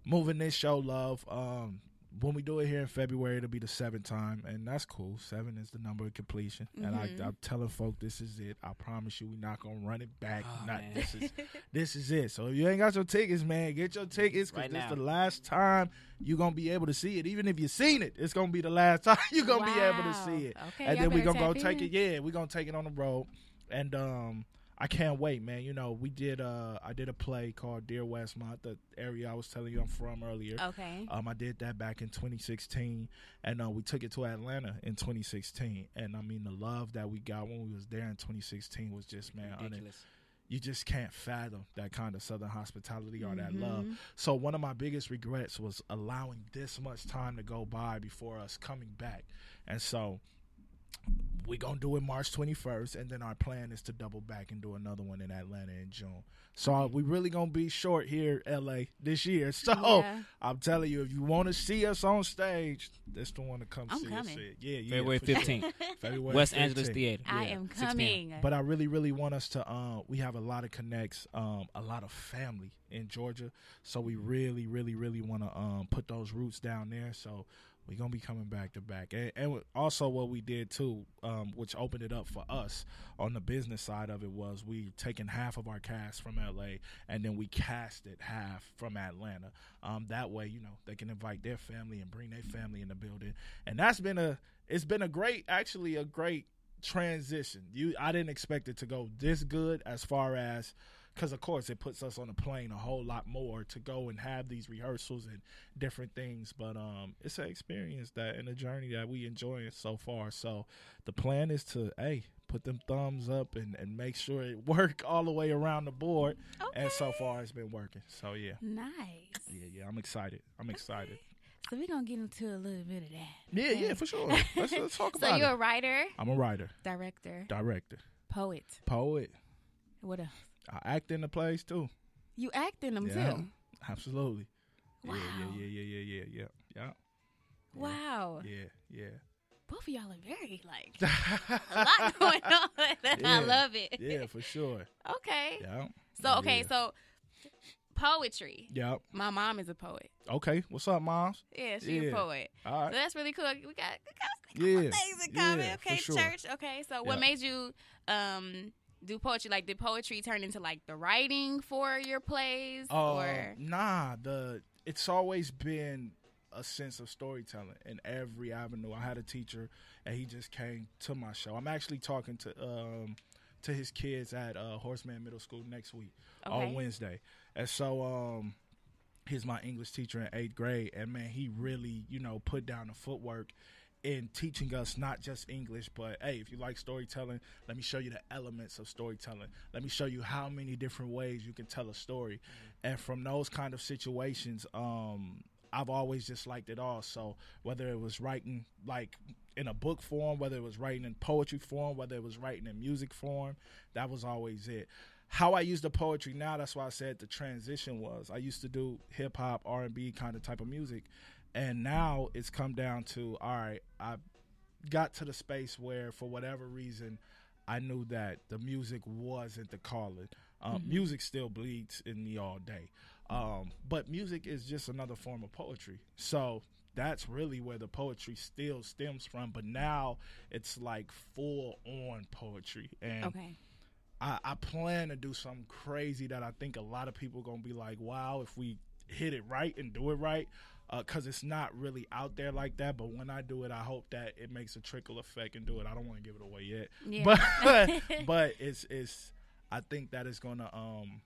Speaker 3: moving this show, love. Um, when we do it here in February, it'll be the seventh time, and that's cool. Seven is the number of completion, and I,
Speaker 2: Mhm.
Speaker 3: I'm telling folk this is it. I promise you, we're not gonna run it back.
Speaker 4: Oh,
Speaker 3: not
Speaker 4: man.
Speaker 3: this is this is it. So if you ain't got your tickets, man, get your tickets because
Speaker 4: Right
Speaker 3: this is the last time you're gonna be able to see it. Even if you've seen it, it's gonna be the last time you're gonna be able to see it
Speaker 2: Okay,
Speaker 3: and then we
Speaker 2: better
Speaker 3: gonna go take it. Yeah, we're gonna take it on the road, and um, I can't wait, man. You know, we did. Uh, I did a play called Dear Westmont, the area I was telling you I'm from earlier.
Speaker 2: Okay.
Speaker 3: Um, I did that back in 2016, and uh, we took it to Atlanta in 2016. And I mean, the love that we got when we was there in 2016 was just man, un-
Speaker 4: Ridiculous.
Speaker 3: you just can't fathom that kind of Southern hospitality or that love.
Speaker 2: Mhm.
Speaker 3: So one of my biggest regrets was allowing this much time to go by before us coming back. And so we're gonna do it March 21st, and then our plan is to double back and do another one in Atlanta in June. So uh, we really gonna be short here, LA, this year. So
Speaker 2: Yeah.
Speaker 3: I'm telling you, if you want to see us on stage, that's the one to come
Speaker 2: I'm
Speaker 3: see
Speaker 2: coming.
Speaker 3: us. Yeah, yeah.
Speaker 4: February
Speaker 3: for sure.
Speaker 4: 15th,
Speaker 3: February
Speaker 4: West Angeles
Speaker 3: 15th.
Speaker 4: Theater.
Speaker 2: I
Speaker 3: Yeah,
Speaker 2: am coming.
Speaker 3: But I really, really want us to. Uh, we have a lot of connects, um, a lot of family in Georgia, so we really, really, really want to um, put those roots down there. So we're gonna be coming back to back, and, and also what we did too, um, which opened it up for us on the business side of it, was we taken half of our cast from LA, and then we casted half from Atlanta. Um, that way, you know, they can invite their family and bring their family in the building, and that's been a. It's been a great, actually, a great transition. You, I didn't expect it to go this good as far as because of course it puts us on a plane a whole lot more to go and have these rehearsals and different things. But um, it's an experience that and a journey that we enjoying so far. So the plan is to hey put them thumbs up and, and make sure it work all the way around the board. okay. And so far it's been working. So yeah,
Speaker 2: Nice.
Speaker 3: yeah, yeah. I'm excited. I'm excited.
Speaker 2: So we're gonna get into a little bit of that.
Speaker 3: Yeah, yeah, for sure. Let's, let's talk
Speaker 2: So
Speaker 3: about
Speaker 2: you're
Speaker 3: it.
Speaker 2: a writer,
Speaker 3: I'm a writer,
Speaker 2: director,
Speaker 3: director,
Speaker 2: poet.
Speaker 3: poet.
Speaker 2: What else?
Speaker 3: I act in the plays too.
Speaker 2: You act in them
Speaker 3: Yeah.
Speaker 2: too.
Speaker 3: Absolutely.
Speaker 2: Wow.
Speaker 3: Yeah, yeah, yeah, yeah, yeah, yeah, yeah.
Speaker 2: Wow.
Speaker 3: Yeah, yeah,
Speaker 2: Both of y'all are very like a lot going on. I
Speaker 3: Yeah.
Speaker 2: love it.
Speaker 3: yeah, for sure.
Speaker 2: Okay.
Speaker 3: Yeah.
Speaker 2: So okay,
Speaker 3: yeah.
Speaker 2: so poetry.
Speaker 3: Yeah.
Speaker 2: My mom is a poet.
Speaker 3: Okay. What's up, moms?
Speaker 2: Yeah, she's
Speaker 3: Yeah.
Speaker 2: a poet.
Speaker 3: All
Speaker 2: So that's really cool. We got, we got,
Speaker 3: Yeah.
Speaker 2: things in common.
Speaker 3: Yeah, for
Speaker 2: okay,
Speaker 3: sure.
Speaker 2: church. Okay, so what made you um do poetry? Like, did poetry turn into like the writing for your plays,
Speaker 3: Uh,
Speaker 2: or
Speaker 3: nah, the it's always been a sense of storytelling in every avenue. I had a teacher and he just came to my show. I'm actually talking to um to his kids at uh, Horace Mann Middle School next week
Speaker 2: Okay.
Speaker 3: on Wednesday. And so um he's my English teacher in eighth grade and man he really, you know, put down the footwork in teaching us not just English, but hey, if you like storytelling, let me show you the elements of storytelling. Let me show you how many different ways you can tell a story. And from those kind of situations, um, I've always just liked it all. So whether it was writing like in a book form, whether it was writing in poetry form, whether it was writing in music form, that was always it. How I use the poetry now, that's why I said the transition was. I used to do hip hop, R and B kind of type of music, and now it's come down to all right. I got to the space where, for whatever reason, I knew that the music wasn't the calling. Um, Music still bleeds in me all day, um, but music is just another form of poetry. So that's really where the poetry still stems from. But now it's like full on poetry, and
Speaker 2: okay?
Speaker 3: I, I plan to do something crazy that I think a lot of people are gonna be like, wow, if we hit it right and do it right, because it's not really out there like that. But when I do it, I hope that it makes a trickle effect and do it. I don't want to give it away yet,
Speaker 2: Yeah.
Speaker 3: but but it's it's. I think that it's gonna um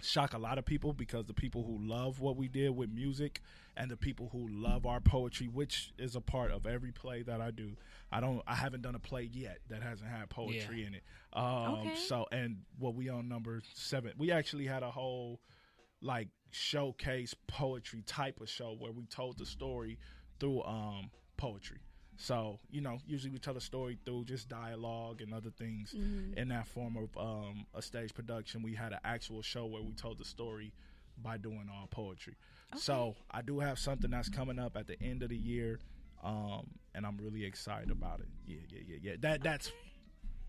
Speaker 3: shock a lot of people because the people who love what we did with music and the people who love our poetry which is a part of every play that I do I don't I haven't done a play yet that hasn't had poetry in it um
Speaker 2: Okay.
Speaker 3: so and what we on number 7 we actually had a whole like showcase poetry type of show where we told the story through um poetry. So you know usually we tell a story through just dialogue and other things in that form of um, a stage production. We had an actual show where we told the story by doing all poetry. So i do have something that's coming up at the end of the year um, and i'm really excited about it. Yeah yeah yeah yeah. That that's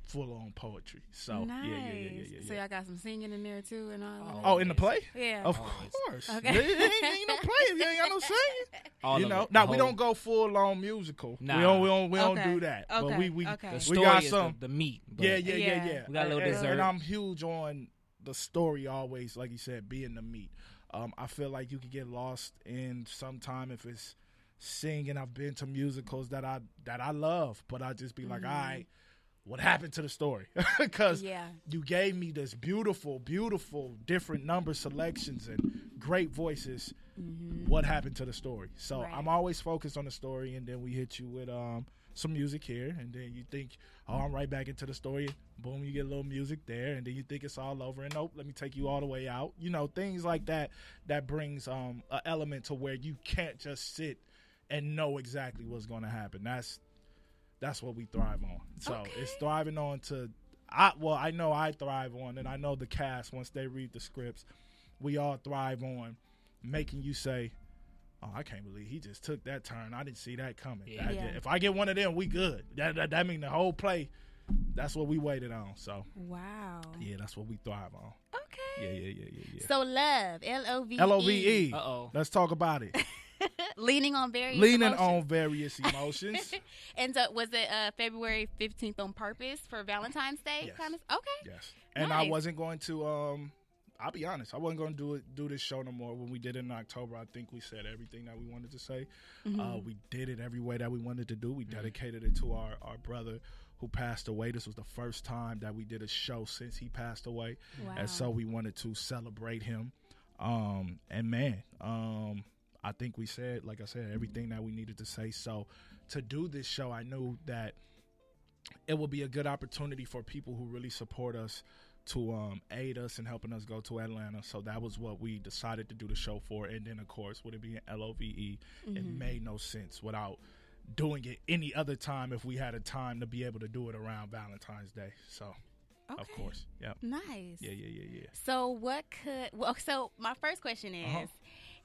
Speaker 3: full on poetry so
Speaker 2: nice.
Speaker 3: yeah yeah yeah yeah yeah,
Speaker 2: So y'all got some singing in there too, and all. of that?
Speaker 3: oh in the play
Speaker 2: yeah.
Speaker 3: of
Speaker 4: Always.
Speaker 3: course
Speaker 2: Okay.
Speaker 3: There ain't, ain't no play if you ain't got no singing
Speaker 4: All
Speaker 3: you know,
Speaker 4: it.
Speaker 3: now
Speaker 4: The
Speaker 3: we don't go full on musical.
Speaker 4: Nah.
Speaker 3: We don't, we don't, we
Speaker 2: Okay.
Speaker 3: don't do that. But
Speaker 2: Okay.
Speaker 3: we, we,
Speaker 2: Okay.
Speaker 4: The
Speaker 3: we
Speaker 4: story
Speaker 3: got
Speaker 4: is
Speaker 3: some.
Speaker 4: the, the meat. but
Speaker 3: yeah, yeah, yeah,
Speaker 2: Yeah.
Speaker 3: yeah.
Speaker 4: We got a little
Speaker 3: and,
Speaker 4: dessert.
Speaker 3: and I'm huge on the story always, like you said, being the meat. Um, I feel like you could get lost in sometime if it's singing. I've been to musicals that I that I love, but I just be like, all right, what happened to the story? Because
Speaker 2: Yeah.
Speaker 3: you gave me this beautiful, beautiful different number selections and great voices. What happened to the story? So
Speaker 2: Right.
Speaker 3: I'm always focused on the story, and then we hit you with um some music here, and then you think, oh, I'm right back into the story. Boom, you get a little music there, and then you think it's all over, and nope, let me take you all the way out. You know, things like that that brings um an element to where you can't just sit and know exactly what's going to happen. That's that's what we thrive on. So
Speaker 2: Okay.
Speaker 3: it's thriving on to I well, I know I thrive on and I know the cast once they read the scripts, we all thrive on making you say, Oh, I can't believe he just took that turn. I didn't see that coming.
Speaker 4: Yeah.
Speaker 3: That-
Speaker 2: Yeah.
Speaker 3: If I get one of them, we good. That that, that mean the whole play. That's what we waited on. So
Speaker 2: Wow.
Speaker 3: yeah, that's what we thrive on.
Speaker 2: Okay.
Speaker 3: Yeah, yeah, yeah, yeah, yeah.
Speaker 2: So love, L O V
Speaker 3: L O V E.
Speaker 4: Uh oh.
Speaker 3: Let's talk about it.
Speaker 2: leaning on various
Speaker 3: Leaning
Speaker 2: emotions.
Speaker 3: on various emotions.
Speaker 2: and so was it uh, February fifteenth on purpose for Valentine's Day?
Speaker 3: Yes.
Speaker 2: Kind of. Okay.
Speaker 3: Yes. And I wasn't going to um I'll be honest, I wasn't going to do it do this show no more. When we did it in October, I think we said everything that we wanted to say.
Speaker 2: Mm-hmm.
Speaker 3: Uh, we did it every way that we wanted to do. We dedicated it to our our brother who passed away. This was the first time that we did a show since he passed away.
Speaker 2: Wow.
Speaker 3: And so we wanted to celebrate him. Um and man, um I think we said like I said everything that we needed to say. So to do this show, I knew that it will be a good opportunity for people who really support us to um, aid us in helping us go to Atlanta. So that was what we decided to do the show for. And then, of course, would it be an L O V E? It made no sense without doing it any other time if we had a time to be able to do it around Valentine's Day. So, of course, yeah,
Speaker 2: Nice.
Speaker 3: yeah, yeah, yeah, yeah.
Speaker 2: So what could well so my first question is
Speaker 3: Uh-huh.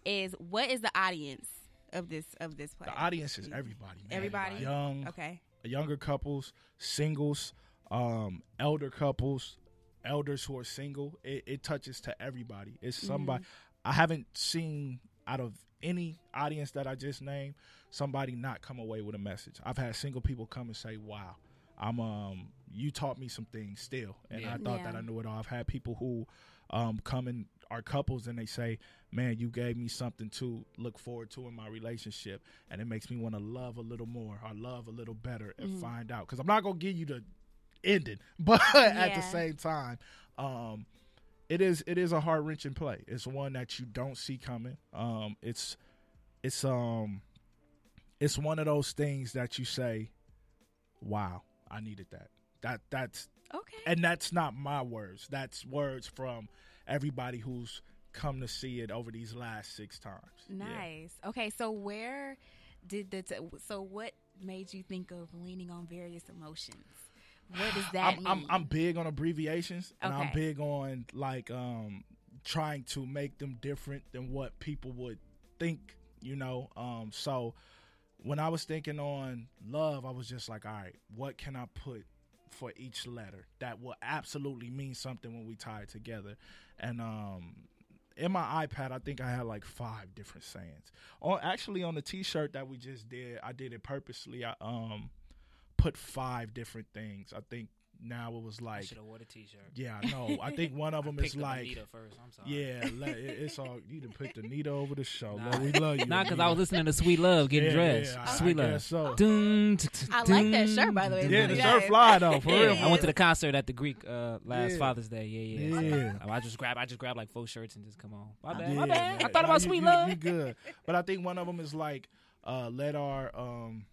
Speaker 2: Is what is the audience of this of this play?
Speaker 3: The audience is everybody. Man.
Speaker 2: Everybody?
Speaker 3: young,
Speaker 2: Okay.
Speaker 3: younger couples, singles, um, elder couples, elders who are single. It, it touches to everybody. It's somebody. I haven't seen out of any audience that I just named somebody not come away with a message. I've had single people come and say, "Wow, I'm um, you taught me some things still," and
Speaker 4: Yeah.
Speaker 3: I thought that I knew it all. I've had people who um, come and are couples and they say, "Man, you gave me something to look forward to in my relationship, and it makes me want to love a little more, or love a little better, and
Speaker 2: Mhm.
Speaker 3: find out." Because I'm not gonna give you the ending, but at the same time, um, it is it is a heart wrenching play. It's one that you don't see coming. Um, it's it's um it's one of those things that you say, "Wow, I needed that." That that's
Speaker 2: Okay.
Speaker 3: and that's not my words. That's words from everybody who's come to see it over these last six times. Yeah.
Speaker 2: Nice. Okay, so where did the t- so what made you think of leaning on various emotions? What does that
Speaker 3: I'm,
Speaker 2: mean?
Speaker 3: I'm I'm big on abbreviations, and I'm big on like um trying to make them different than what people would think. You know, um. So when I was thinking on love, I was just like, all right, what can I put for each letter that will absolutely mean something when we tie it together? And um. In my iPad, I think I had like five different sayings. On actually on the T-shirt that we just did, I did it purposely. I um put five different things. I think now it was like
Speaker 4: should have wore the T-shirt.
Speaker 3: yeah, no. I think one of them
Speaker 4: Picked
Speaker 3: is like
Speaker 4: Anita first. I'm sorry.
Speaker 3: yeah, le- it- it's all you to put the Anita over the show.
Speaker 4: Nah.
Speaker 3: Lord, we love you.
Speaker 4: Not because I was listening to Sweet Love, getting
Speaker 3: Yeah,
Speaker 4: dressed.
Speaker 3: yeah, I-
Speaker 4: Sweet
Speaker 3: I
Speaker 4: Love.
Speaker 3: guess so.
Speaker 4: Dun, t- t-
Speaker 2: I like that shirt, by the way. It's
Speaker 3: Yeah, the shirt fly though, for real.
Speaker 4: I went to the concert at the Greek uh, last
Speaker 3: Yeah.
Speaker 4: Father's Day. Yeah, yeah.
Speaker 3: Yeah.
Speaker 4: So I just grab, I just grab like four shirts and just come on. My bad,
Speaker 3: Yeah,
Speaker 4: my bad.
Speaker 3: man.
Speaker 4: I thought about Sweet
Speaker 3: you-
Speaker 4: Love.
Speaker 3: You good, but I think one of them is like uh, let our um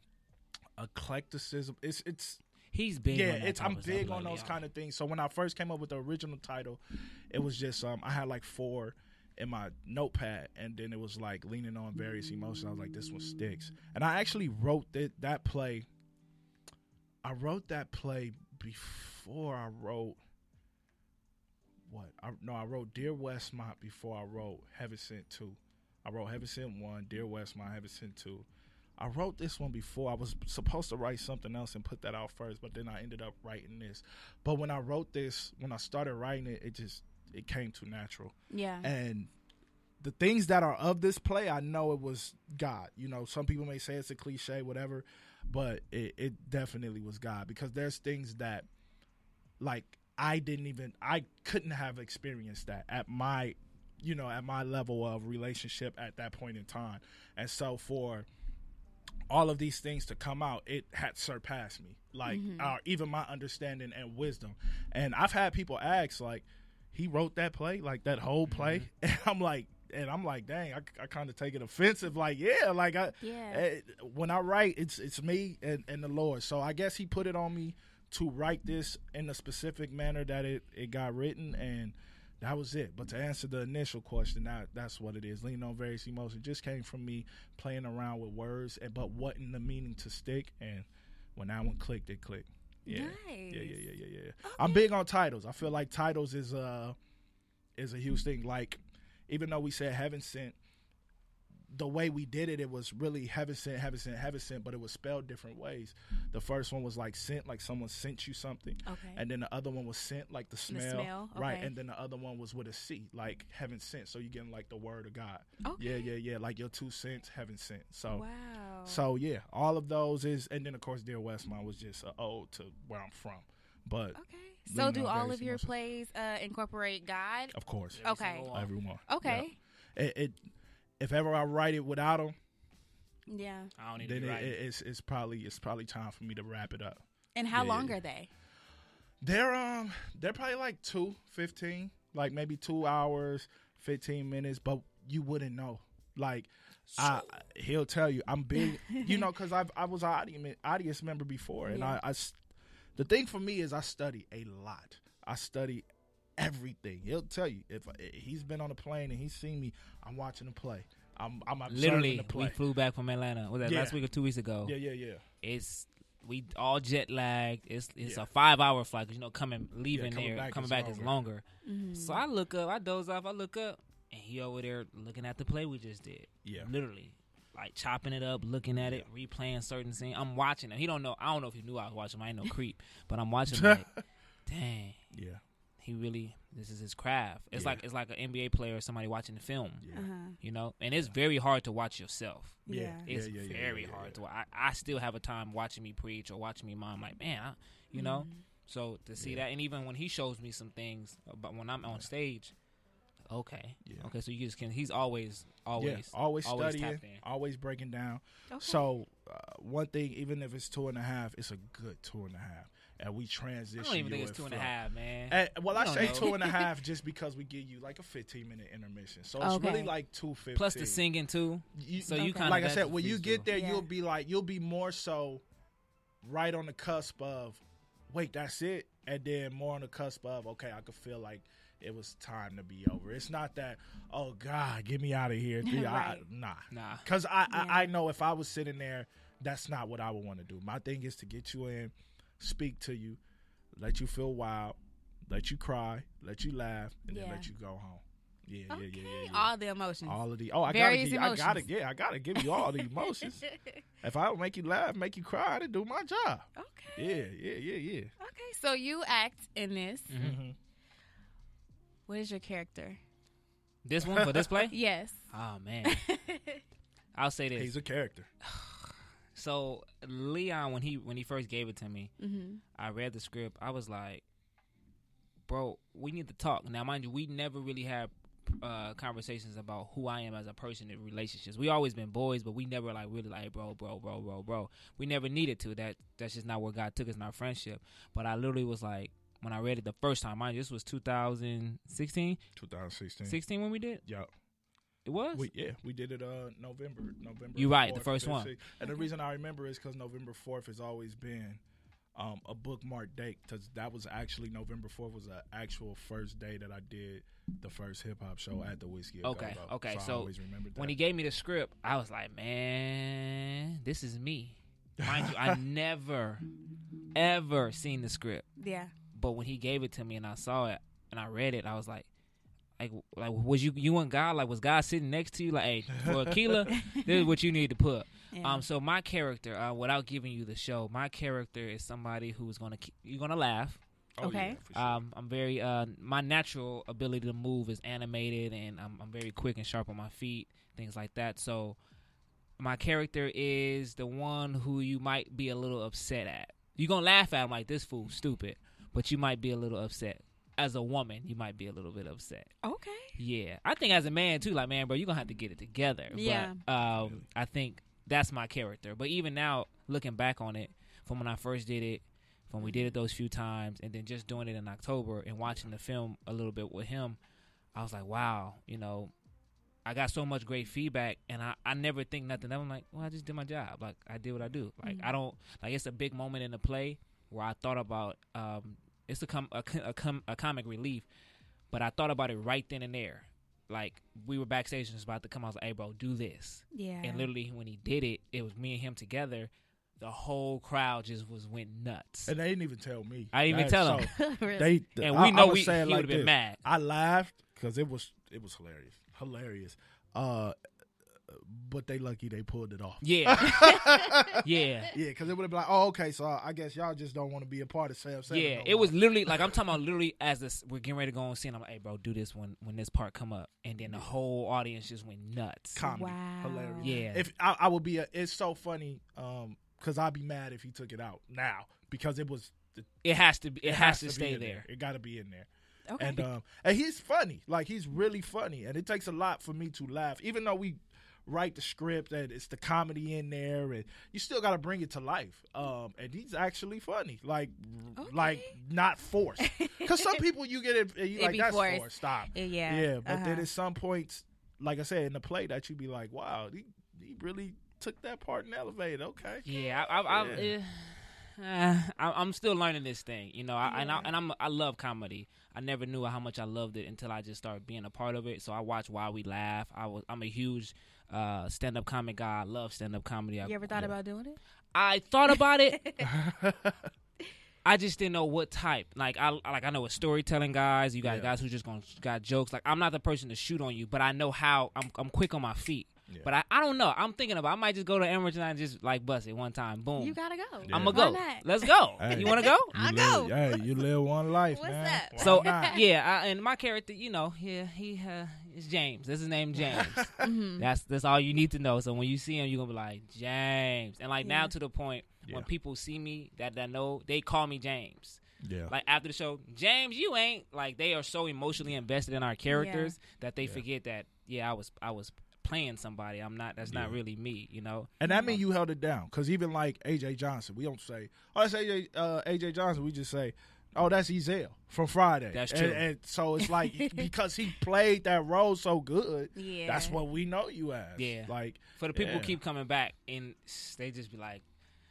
Speaker 3: eclecticism. It's it's
Speaker 4: He's big.
Speaker 3: yeah, it's I'm big on those kind of things. So when I first came up with the original title, it was just um I had like four in my notepad, and then it was like leaning on various emotions. I was like, this one sticks, and I actually wrote that that play. I wrote that play before I wrote what? I, no, I wrote Dear Westmont before I wrote Heaven Sent Two. I wrote Heaven Sent One, Dear Westmont, Heaven Sent Two. I wrote this one before. I was supposed to write something else and put that out first, but then I ended up writing this. But when I wrote this, when I started writing it, it just it came too natural.
Speaker 2: Yeah.
Speaker 3: And the things that are of this play, I know it was God. You know, some people may say it's a cliche, whatever, but it, it definitely was God because there's things that, like, I didn't even, I couldn't have experienced that at my, you know, at my level of relationship at that point in time. And so for all of these things to come out, it had surpassed me, like, uh, even my understanding and wisdom. And I've had people ask, like, he wrote that play, like that whole play, and I'm like, and I'm like, dang, I, I kind of take it offensive, like, yeah, like I,
Speaker 2: Yeah.
Speaker 3: eh, when I write, it's it's me and, and the Lord. So I guess He put it on me to write this in the specific manner that it it got written, and that was it. But to answer the initial question, that that's what it is. Leaning on various emotions just came from me playing around with words, and but wasn't the meaning to stick. And when that one clicked, it clicked. Yeah.
Speaker 2: Nice.
Speaker 3: Yeah, yeah, yeah, yeah, yeah. I'm big on titles. I feel like titles is a is a huge thing. Like, even though we said heaven sent, the way we did it, it was really heaven sent, heaven sent, heaven sent, but it was spelled different ways. The first one was like sent, like someone sent you something,
Speaker 2: Okay.
Speaker 3: and then the other one was sent, like the smell, The
Speaker 2: smell,
Speaker 3: right?
Speaker 2: okay.
Speaker 3: And then the other one was with a C, like heaven sent. So you're getting like the word of God.
Speaker 2: okay.
Speaker 3: Yeah, yeah, yeah. Like your two cents, heaven sent. So.
Speaker 2: Wow.
Speaker 3: So yeah, all of those is, and then of course, Dear Westmont was just an ode to where I'm from. But
Speaker 2: okay. So do all of your plays uh, incorporate God?
Speaker 3: of course,
Speaker 4: Every
Speaker 2: Okay.
Speaker 4: single one.
Speaker 3: everyone.
Speaker 2: Okay.
Speaker 3: It, it, if ever I write it without them,
Speaker 2: Yeah.
Speaker 4: I don't need to
Speaker 3: then
Speaker 4: be
Speaker 3: it, it, it's it's probably it's probably time for me to wrap it up.
Speaker 2: And how
Speaker 3: Yeah,
Speaker 2: long are they?
Speaker 3: They're um they're probably like two fifteen, like maybe two hours, fifteen minutes, but you wouldn't know. Like I, he'll tell you I'm big, you know, because I I was an audience audience member before, and
Speaker 2: Yeah.
Speaker 3: I, I s- the thing for me is I study a lot. I study everything. He'll tell you if he's been on a plane and he's seen me. I'm watching the play. I'm I'm observing
Speaker 4: Literally,
Speaker 3: the play.
Speaker 4: we flew back from Atlanta. Was that
Speaker 3: Yeah.
Speaker 4: last week or two weeks ago?
Speaker 3: yeah, yeah, yeah.
Speaker 4: It's we all jet lagged. It's it's
Speaker 3: Yeah.
Speaker 4: a five hour flight. 'cause, you know, coming leaving
Speaker 3: coming
Speaker 4: there,
Speaker 3: back
Speaker 4: coming
Speaker 3: is
Speaker 4: back is
Speaker 3: longer.
Speaker 4: longer.
Speaker 2: Mhm.
Speaker 4: So I look up, I doze off, I look up, and he over there looking at the play we just did.
Speaker 3: Yeah.
Speaker 4: Literally. Like chopping it up, looking at it, replaying certain scenes. I'm watching him. He don't know I don't know if he knew I was watching him. I ain't no creep. But I'm watching like, dang,
Speaker 3: Yeah,
Speaker 4: he really this is his craft. It's
Speaker 3: Yeah.
Speaker 4: like it's like an NBA player or somebody watching the film.
Speaker 3: yeah.
Speaker 2: Uh-huh.
Speaker 4: You know? And it's very hard to watch yourself.
Speaker 2: Yeah.
Speaker 3: Yeah.
Speaker 4: It's
Speaker 3: yeah, yeah,
Speaker 4: very
Speaker 3: yeah,
Speaker 4: hard
Speaker 3: yeah.
Speaker 4: to I, I still have a time watching me preach or watching me mom like, man, I, you know?
Speaker 2: Mhm.
Speaker 4: So to see
Speaker 3: Yeah.
Speaker 4: that, and even when he shows me some things but when I'm on stage, okay,
Speaker 3: Yeah.
Speaker 4: okay, so you just can. He's always, always,
Speaker 3: yeah, always,
Speaker 4: always
Speaker 3: studying, always breaking down.
Speaker 2: Okay.
Speaker 3: So uh, one thing, even if it's two and a half, it's a good two and a half, and we transition.
Speaker 4: I
Speaker 3: transition.
Speaker 4: don't even think it's two and a half, man.
Speaker 3: Well, I say
Speaker 4: know.
Speaker 3: two and a half just because we give you like a 15 minute intermission. So it's really like two fifteen.
Speaker 4: Plus the singing too.
Speaker 3: You,
Speaker 4: So you kind of
Speaker 3: like I said, when you get there,
Speaker 2: Yeah.
Speaker 3: you'll be like, you'll be more so right on the cusp of, wait, that's it, and then more on the cusp of, okay, I could feel like it was time to be over. It's not that, oh God, get me out of here. I-
Speaker 2: Right.
Speaker 3: nah,
Speaker 4: Nah,
Speaker 3: because I,
Speaker 2: Yeah.
Speaker 3: I I know if I was sitting there, that's not what I would want to do. My thing is to get you in, speak to you, let you feel wild, let you cry, let you laugh, and
Speaker 2: Yeah.
Speaker 3: then let you go home. Yeah,
Speaker 2: Okay.
Speaker 3: yeah, yeah, yeah, yeah.
Speaker 2: All the emotions.
Speaker 3: All of the oh, I
Speaker 2: Various
Speaker 3: gotta, give, I gotta
Speaker 2: emotions.
Speaker 3: get, I gotta give you all the emotions. if I don't make you laugh, make you cry, I didn't do my job.
Speaker 2: okay.
Speaker 3: Yeah, yeah, yeah, yeah.
Speaker 2: Okay. So you act in this.
Speaker 4: Mhm.
Speaker 3: Mm-hmm.
Speaker 2: What is your character?
Speaker 4: this one for this play.
Speaker 2: Yes.
Speaker 4: Oh man, I'll say this.
Speaker 3: He's a character.
Speaker 4: So Leon, when he when he first gave it to me,
Speaker 2: hmm
Speaker 4: I read the script. I was like, bro, we need to talk. Now, mind you, we never really had uh, conversations about who I am as a person in relationships. We always been boys, but we never like really like bro, bro, bro, bro, bro. We never needed to. That that's just not where God took us in our friendship. But I literally was like, when I read it the first time, mind you, this was 2016,
Speaker 3: 2016.
Speaker 4: 16 when we did.
Speaker 3: Yeah,
Speaker 4: It was.
Speaker 3: we yeah we did it uh November November.
Speaker 4: You're right, the first
Speaker 3: 5th,
Speaker 4: one.
Speaker 3: 6th. And the reason I remember is because November fourth has always been um, a bookmark date because that was actually November fourth was the actual first day that I did the first hip hop show at the Whiskey. A
Speaker 4: Okay,
Speaker 3: Go-Go.
Speaker 4: okay,
Speaker 3: So,
Speaker 4: so
Speaker 3: I always remembered that.
Speaker 4: when he gave me the script, I was like, man, this is me. Mind you, I never, ever seen the script.
Speaker 2: Yeah.
Speaker 4: But when he gave it to me and I saw it and I read it, I was like, like, like was you you and God like was God sitting next to you like, hey, for Akela, this is what you need to put.
Speaker 2: yeah.
Speaker 4: Um, so my character, uh, without giving you the show, my character is somebody who's gonna keep, you're gonna laugh.
Speaker 3: Oh,
Speaker 2: Okay.
Speaker 3: yeah, for sure.
Speaker 4: Um, I'm very uh, my natural ability to move is animated, and I'm, I'm very quick and sharp on my feet, things like that. So, my character is the one who you might be a little upset at. You're gonna laugh at him like this fool stupid, but you might be a little upset. As a woman, you might be a little bit upset.
Speaker 2: okay.
Speaker 4: Yeah, I think as a man too, like man, bro, you're gonna have to get it together.
Speaker 2: Yeah.
Speaker 4: But um, I think that's my character. But even now, looking back on it, from when I first did it, from we did it those few times, and then just doing it in October and watching the film a little bit with him, I was like, wow, you know, I got so much great feedback, and I, I never think nothing. I'm like, well, I just did my job. Like I did what I do. Like
Speaker 2: Mhm.
Speaker 4: I don't like it's a big moment in the play where I thought about um, it's a com a, co- a, com- a comic relief, but I thought about it right then and there. Like we were backstage and it was about to come. I was like, "Hey, bro, do this."
Speaker 2: Yeah.
Speaker 4: And literally, when he did it, it was me and him together. The whole crowd just was went nuts.
Speaker 3: and they didn't even tell me.
Speaker 4: I didn't even
Speaker 3: That-
Speaker 4: tell
Speaker 3: so
Speaker 4: him.
Speaker 2: Really?
Speaker 3: They
Speaker 4: and
Speaker 3: I-
Speaker 4: we know
Speaker 3: I'ma
Speaker 4: we,
Speaker 3: say
Speaker 4: he
Speaker 3: it
Speaker 4: would have been mad.
Speaker 3: I laughed because it was it was hilarious, hilarious. Uh, but they lucky they pulled it off.
Speaker 4: Yeah, yeah,
Speaker 3: Yeah, because it would have been like, oh, okay, so I guess y'all just don't want to be a part of Sam Seven.
Speaker 4: yeah.
Speaker 3: no
Speaker 4: It was literally like I'm talking about. Literally, as this we're getting ready to go on scene, I'm like, "Hey, bro, do this when when this part come up," and then the whole audience just went nuts.
Speaker 3: comedy,
Speaker 2: Wow.
Speaker 3: hilarious.
Speaker 4: Yeah.
Speaker 3: if I, I would be, a, it's so funny. Um, because I'd be mad if he took it out now because it was. It,
Speaker 4: It has to be. It, has, to,
Speaker 3: be
Speaker 4: stay
Speaker 3: in
Speaker 4: there.
Speaker 3: It got to be in there.
Speaker 2: Okay.
Speaker 3: And um, and he's funny. Like he's really funny, and it takes a lot for me to laugh. Even though we write the script and it's the comedy in there, and you still got to bring it to life. Um, and he's actually funny. Like
Speaker 2: Okay.
Speaker 3: like not forced. Because some people you get it, you like that's
Speaker 2: forced.
Speaker 3: forced. Stop.
Speaker 2: yeah.
Speaker 3: Yeah, but then
Speaker 2: Uh-huh.
Speaker 3: at some points, like I said in the play, that you be like, wow, he, he really took that part and elevated. Okay.
Speaker 4: Yeah, I, I, I,
Speaker 3: Yeah.
Speaker 4: eh, Uh, I, I'm still learning this thing, you know. I, and I and I'm I love comedy. I never knew how much I loved it until I just started being a part of it. So I watch Why We Laugh. I was I'm a huge uh, stand up comic guy. I love stand up comedy. I,
Speaker 2: You ever thought about doing it?
Speaker 4: I thought about it. I just didn't know what type. Like I like I know what storytelling guys. You got
Speaker 3: Yeah.
Speaker 4: guys who just gonna got jokes. Like I'm not the person to shoot on you, but I know how. I'm I'm quick on my feet.
Speaker 3: Yeah.
Speaker 4: But I, I don't know. I'm thinking about. I might just go to Emerson and just like bust it one time. Boom.
Speaker 2: You gotta go.
Speaker 3: Yeah.
Speaker 4: I'm gonna go.
Speaker 2: not?
Speaker 4: Let's go.
Speaker 3: Hey.
Speaker 4: You want to go?
Speaker 3: You
Speaker 2: I'll go.
Speaker 3: Hey, you live one life,
Speaker 2: What's
Speaker 3: man.
Speaker 2: that?
Speaker 4: So
Speaker 3: not?
Speaker 4: yeah, I, and my character, you know, yeah, he uh, is James. That's his name, James.
Speaker 2: Mhm.
Speaker 4: That's that's all you need to know. So when you see him, you're gonna be like James, and like now to the point
Speaker 3: Yeah.
Speaker 4: when people see me that that know, they call me James.
Speaker 3: yeah.
Speaker 4: Like after the show, James, you ain't like they are so emotionally invested in our characters that they
Speaker 3: Yeah.
Speaker 4: forget that yeah, I was I was playing somebody. I'm not. That's not really me. You know.
Speaker 3: And that mean you held it down. Because even like AJ Johnson, we don't say, oh, that's AJ, uh, AJ Johnson. We just say, oh, that's Ezal from Friday.
Speaker 4: That's
Speaker 3: And-
Speaker 4: true.
Speaker 3: And, so it's like, because he played that role so good,
Speaker 2: Yeah.
Speaker 3: that's what we know you as.
Speaker 4: Yeah.
Speaker 3: Like,
Speaker 4: For the people who
Speaker 3: Yeah.
Speaker 4: keep coming back and they just be like,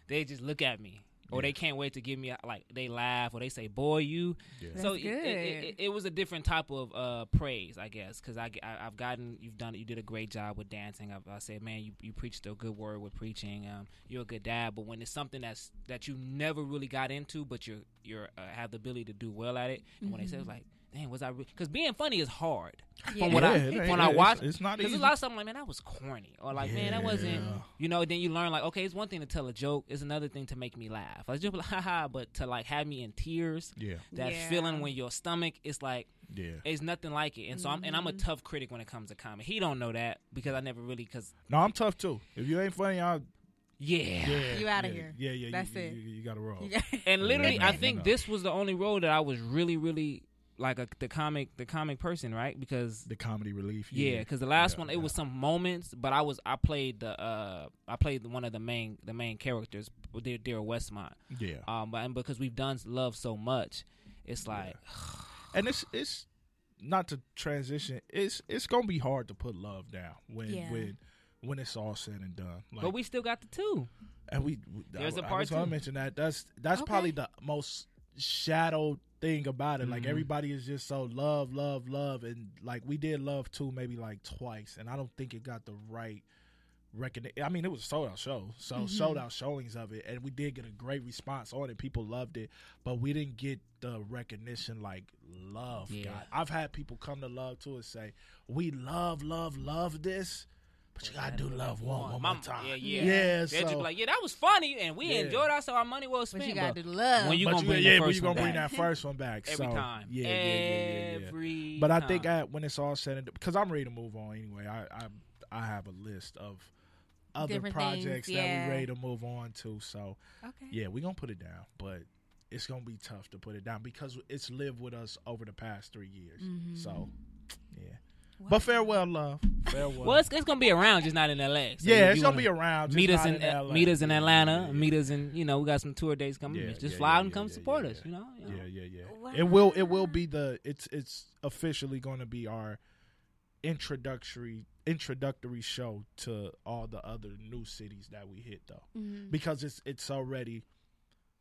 Speaker 4: they just look at me. Or
Speaker 3: Yeah.
Speaker 4: they can't wait to give me a- like they laugh or they say, "Boy, you."
Speaker 3: yeah.
Speaker 4: so
Speaker 2: That's
Speaker 4: it, it, it, it was a different type of uh, praise, I guess, because I, I have gotten you've done you did a great job with dancing. I've, I said, man, you you preached a good word with preaching. Um, you're a good dad, but when it's something that's that you never really got into, but you're you're uh, have the ability to do well at it, and when they say it's like, damn, was I? Because being funny is hard.
Speaker 2: Yeah.
Speaker 4: From what I
Speaker 3: Yeah, it ain't-
Speaker 4: when I watch,
Speaker 3: it's not
Speaker 4: because
Speaker 3: easy.
Speaker 4: a lot of stuff I'm like, man, that was corny, or like, man, that wasn't. You know, then you learn like, okay, it's one thing to tell a joke, it's another thing to make me laugh. I just like, haha, but to like have me in tears,
Speaker 3: Yeah.
Speaker 4: that
Speaker 2: Yeah.
Speaker 4: feeling when your stomach is like,
Speaker 3: Yeah.
Speaker 4: it's nothing like it. And so I'm and I'm a
Speaker 2: Mhm.
Speaker 4: tough critic when it comes to comedy. He don't know that because I never really because
Speaker 3: No, I'm tough too. If you ain't funny, I'll.
Speaker 4: yeah.
Speaker 3: Yeah.
Speaker 2: You outta
Speaker 3: yeah,
Speaker 2: here.
Speaker 3: Yeah, yeah.
Speaker 2: That's
Speaker 3: you,
Speaker 2: it.
Speaker 3: You, you got to roll.
Speaker 4: And literally, I think this was the only role that I was really, really like a, the comic, the comic person, right? Because
Speaker 3: The comedy relief.
Speaker 4: yeah, because the last
Speaker 3: Yeah,
Speaker 4: one it
Speaker 3: yeah.
Speaker 4: was some moments, but I was I played the uh I played one of the main the main characters, dear dear Westmont.
Speaker 3: Yeah.
Speaker 4: Um, but and because we've done love so much, it's like
Speaker 3: and it's it's not to transition. It's it's gonna be hard to put love down when
Speaker 2: Yeah.
Speaker 3: when when it's all said and done. Like,
Speaker 4: but we still got the two.
Speaker 3: and we, we
Speaker 4: There's
Speaker 3: I,
Speaker 4: a
Speaker 3: I
Speaker 4: part I
Speaker 3: was gonna
Speaker 4: two.
Speaker 3: mention that. That's that's
Speaker 2: Okay.
Speaker 3: probably the most shadowed thing about it. Like
Speaker 4: Mhm.
Speaker 3: everybody is just so love, love, love, and like we did love too, maybe like twice, and I don't think it got the right recognition. I mean, it was a sold out show, so
Speaker 2: Mhm.
Speaker 3: sold out showings of it, and we did get a great response on it. People loved it, but we didn't get the recognition like love
Speaker 4: Yeah.
Speaker 3: got. I've had people come to love too and say, "We love, love, love this." But you gotta do love one, one
Speaker 4: My-
Speaker 3: more time.
Speaker 4: Yeah, yeah.
Speaker 3: yeah.
Speaker 4: They'll just
Speaker 3: so-
Speaker 4: be like, yeah, that was funny, and we
Speaker 3: Yeah.
Speaker 4: enjoyed ourselves. Our money well
Speaker 2: But
Speaker 4: spent.
Speaker 2: you gotta
Speaker 4: but
Speaker 2: do love.
Speaker 4: when you
Speaker 3: but
Speaker 4: gonna
Speaker 3: you,
Speaker 4: bring
Speaker 3: yeah, but you gonna bring
Speaker 4: back.
Speaker 3: that first one back
Speaker 4: every
Speaker 3: so,
Speaker 4: time.
Speaker 3: Yeah, yeah, yeah, yeah, yeah.
Speaker 4: Every
Speaker 3: But I
Speaker 4: time.
Speaker 3: think I, when it's all said and because I'm ready to move on anyway. I I, I have a list of other
Speaker 2: Different
Speaker 3: projects
Speaker 2: things,
Speaker 3: that we're ready to move on to. So
Speaker 2: okay.
Speaker 3: yeah, we're gonna put it down, but it's gonna be tough to put it down because it's lived with us over the past three years.
Speaker 2: Mhm.
Speaker 3: So yeah,
Speaker 2: Wow.
Speaker 3: but farewell, love. Farewell.
Speaker 4: well, it's, it's gonna be around, just not in LA. So
Speaker 3: yeah, it's gonna be around. just
Speaker 4: Meet us
Speaker 3: not
Speaker 4: in, uh,
Speaker 3: LA.
Speaker 4: meet us in Atlanta.
Speaker 3: yeah, yeah.
Speaker 4: Meet us in you know we got some tour dates coming.
Speaker 3: Yeah,
Speaker 4: just
Speaker 3: yeah,
Speaker 4: fly
Speaker 3: yeah,
Speaker 4: out and come
Speaker 3: yeah,
Speaker 4: support
Speaker 3: yeah,
Speaker 4: us. You know. You know?
Speaker 3: Yeah, yeah, yeah.
Speaker 2: Wow.
Speaker 3: It will. It will be the. It's it's officially going to be our introductory introductory show to all the other new cities that we hit though,
Speaker 2: Mhm.
Speaker 3: because it's it's already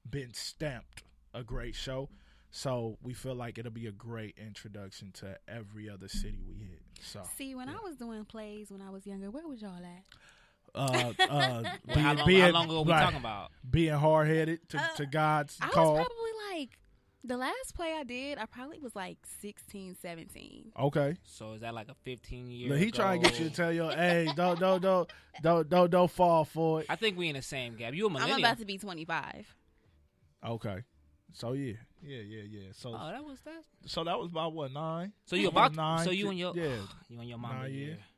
Speaker 3: been stamped a great show. So we feel like it'll be a great introduction to every other city we hit. So
Speaker 2: See, when
Speaker 3: yeah.
Speaker 2: I was doing plays when I was younger, where was y'all at?
Speaker 3: uh, uh,
Speaker 4: Well, how,
Speaker 3: being,
Speaker 4: long,
Speaker 3: being,
Speaker 4: how long ago we
Speaker 3: right,
Speaker 4: talking about?
Speaker 3: being hard headed to,
Speaker 2: Uh,
Speaker 3: to God's
Speaker 2: I
Speaker 3: call.
Speaker 2: was probably like the last play I did. I probably was like 16, 17.
Speaker 3: okay.
Speaker 4: So is that like a 15 year?
Speaker 3: Look, he trying to get you to tell your, hey, don't, don't, don't, don't, don't, don't fall for it.
Speaker 4: I think we in the same gap. You a
Speaker 2: I'm about to be 25.
Speaker 3: Okay. So yeah, yeah, yeah, yeah. So,
Speaker 4: oh, that was that.
Speaker 3: so that was about what nine?
Speaker 4: So you
Speaker 3: About
Speaker 4: about?
Speaker 3: nine?
Speaker 4: so you and your
Speaker 3: yeah.
Speaker 4: you and your mom.
Speaker 3: Nine
Speaker 4: year.
Speaker 3: years.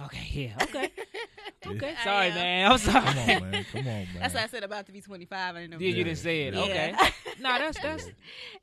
Speaker 4: Okay, yeah, okay, okay. Sorry,
Speaker 2: am.
Speaker 4: man. I'm sorry.
Speaker 3: Come on, man. Come on, man.
Speaker 2: That's why I said about to be 25. I didn't know.
Speaker 4: Yeah, you didn't say it. Okay. Nah, that's that's,